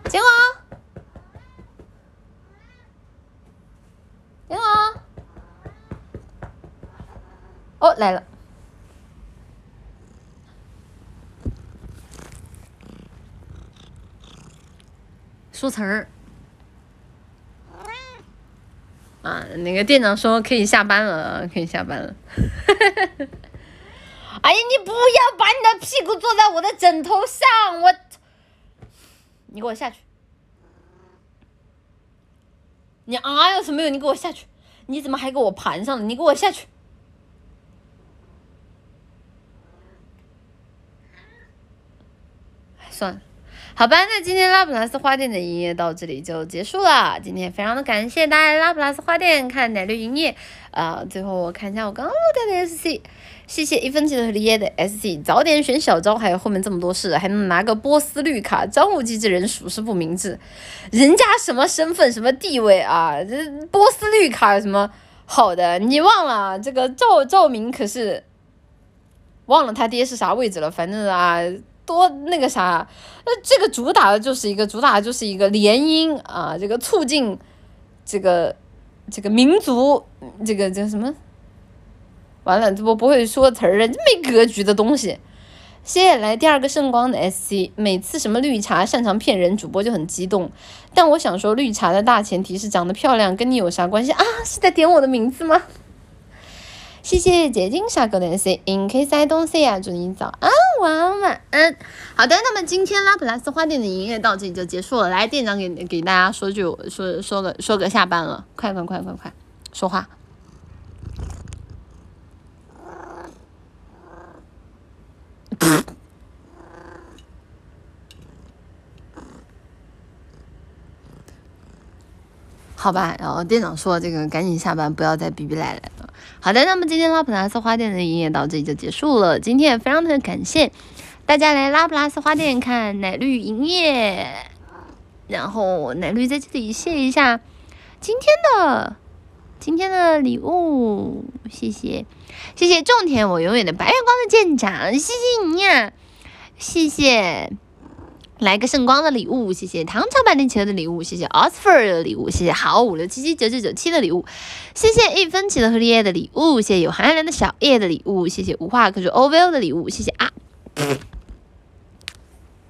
监管，监管。哦，来了。说词儿啊，那个店长说可以下班了，可以下班了。哎呀，你不要把你的屁股坐在我的枕头上，我，你给我下去。你啊有什么用？你给我下去！你怎么还给我盘上了？你给我下去！算了。好吧，那今天拉普拉斯花店的营业到这里就结束了。今天非常的感谢大家拉普拉斯花店看奶绿营业。啊，最后我看一下我刚刚录掉的 SC，谢谢一分钱的耶的 SC，早点选小招，还有后面这么多事，还能拿个波斯绿卡，张无忌这人属实不明智。人家什么身份什么地位啊？这波斯绿卡有什么好的？你忘了这个赵赵明可是忘了他爹是啥位置了？反正啊。多那个啥，那这个主打的就是一个主打的就是一个联姻啊，这个促进这个这个民族这个叫什么？完了，这不不会说词儿了，没格局的东西。接下来第二个圣光的 SC，每次什么绿茶擅长骗人，主播就很激动。但我想说，绿茶的大前提是长得漂亮，跟你有啥关系啊？是在点我的名字吗？谢谢结晶小狗的 C，In case I don't see 啊，祝你早安，晚安，晚安。好的，那么今天拉普拉斯花店的营业到这里就结束了。来，店长给给大家说句，说说个说个下班了，快快快快快，说话。好吧，然后店长说这个赶紧下班，不要再逼逼赖赖了。好的，那么今天拉普拉斯花店的营业到这里就结束了。今天也非常的感谢大家来拉普拉斯花店看奶绿营业，然后奶绿在这里谢一下今天的今天的礼物，谢谢谢谢种田我永远的白月光的舰长，谢谢你呀，谢谢。来个圣光的礼物，谢谢唐朝版的企鹅的礼物，谢谢 Osfer 的礼物，谢谢好五六七七九九九七的礼物，谢谢一分钱的荷叶的礼物，谢谢有寒凉的小叶的礼物，谢谢无话可说 OVO 的礼物，谢谢啊！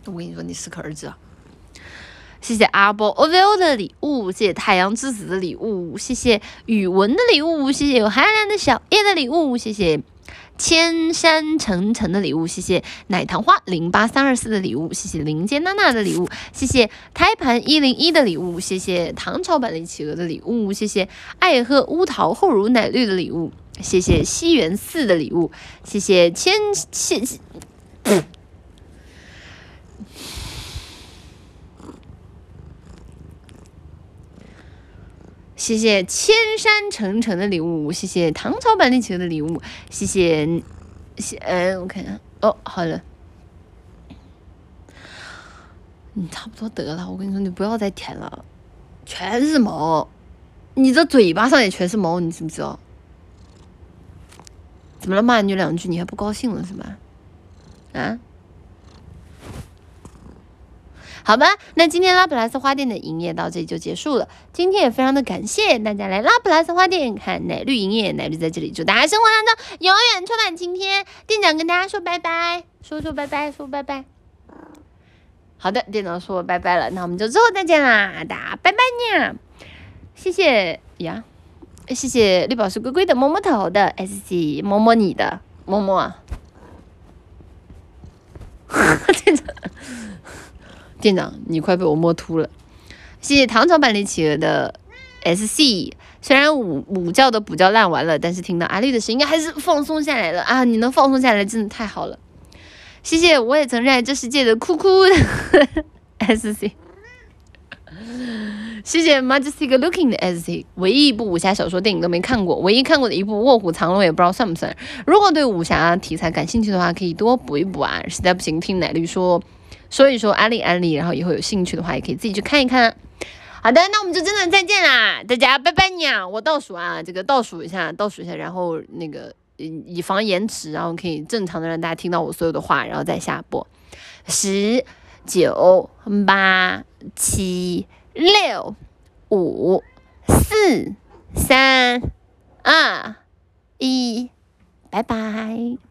我跟你说，你适可而止啊！谢谢阿波 OVO 的礼物，谢谢太阳之子的礼物，谢谢语文的礼物，谢谢有寒凉的小叶的礼物，谢谢。千山层层的礼物，谢谢奶糖花零八三二四的礼物，谢谢林间娜娜的礼物，谢谢胎盘一零一的礼物，谢谢唐朝版的企鹅的礼物，谢谢爱喝乌桃厚乳奶绿的礼物，谢谢西园寺的礼物，谢谢千谢谢，谢千山成城的礼物，谢谢唐朝版立企鹅的礼物，谢谢，谢，呃，我看看，哦，好了，你，差不多得了，我跟你说，你不要再舔了，全是毛，你这嘴巴上也全是毛，你知不知道？怎么了？骂你两句，你还不高兴了是吧？啊？好吧，那今天拉普拉斯花店的营业到这里就结束了。今天也非常的感谢大家来拉普拉斯花店看奶绿营业，奶绿在这里祝大家生活当中永远充满晴天。店长跟大家说拜拜，说说拜拜，说拜拜。好的，店长说拜拜了，那我们就之后再见啦，大家拜拜呀！谢谢呀，谢谢绿宝石龟龟的摸摸头的 S C 摸摸你的摸摸。店长。店长，你快被我摸秃了。谢谢唐朝版的企鹅的 SC，虽然午午觉都补觉烂完了，但是听到阿丽的声音还是放松下来了啊！你能放松下来真的太好了。谢谢，我也曾热爱这世界的哭哭 SC。谢谢 Majestic Looking 的 SC，唯一一部武侠小说电影都没看过，唯一看过的一部《卧虎藏龙》也不知道算不算。如果对武侠题材感兴趣的话，可以多补一补啊！实在不行，听奶绿说。所以说安利安利，然后以后有兴趣的话也可以自己去看一看。好的，那我们就真的再见啦，大家拜拜你啊！我倒数啊，这个倒数一下，倒数一下，然后那个以防延迟，然后可以正常的让大家听到我所有的话，然后再下播。十、九、八、七、六、五、四、三、二、一，拜拜。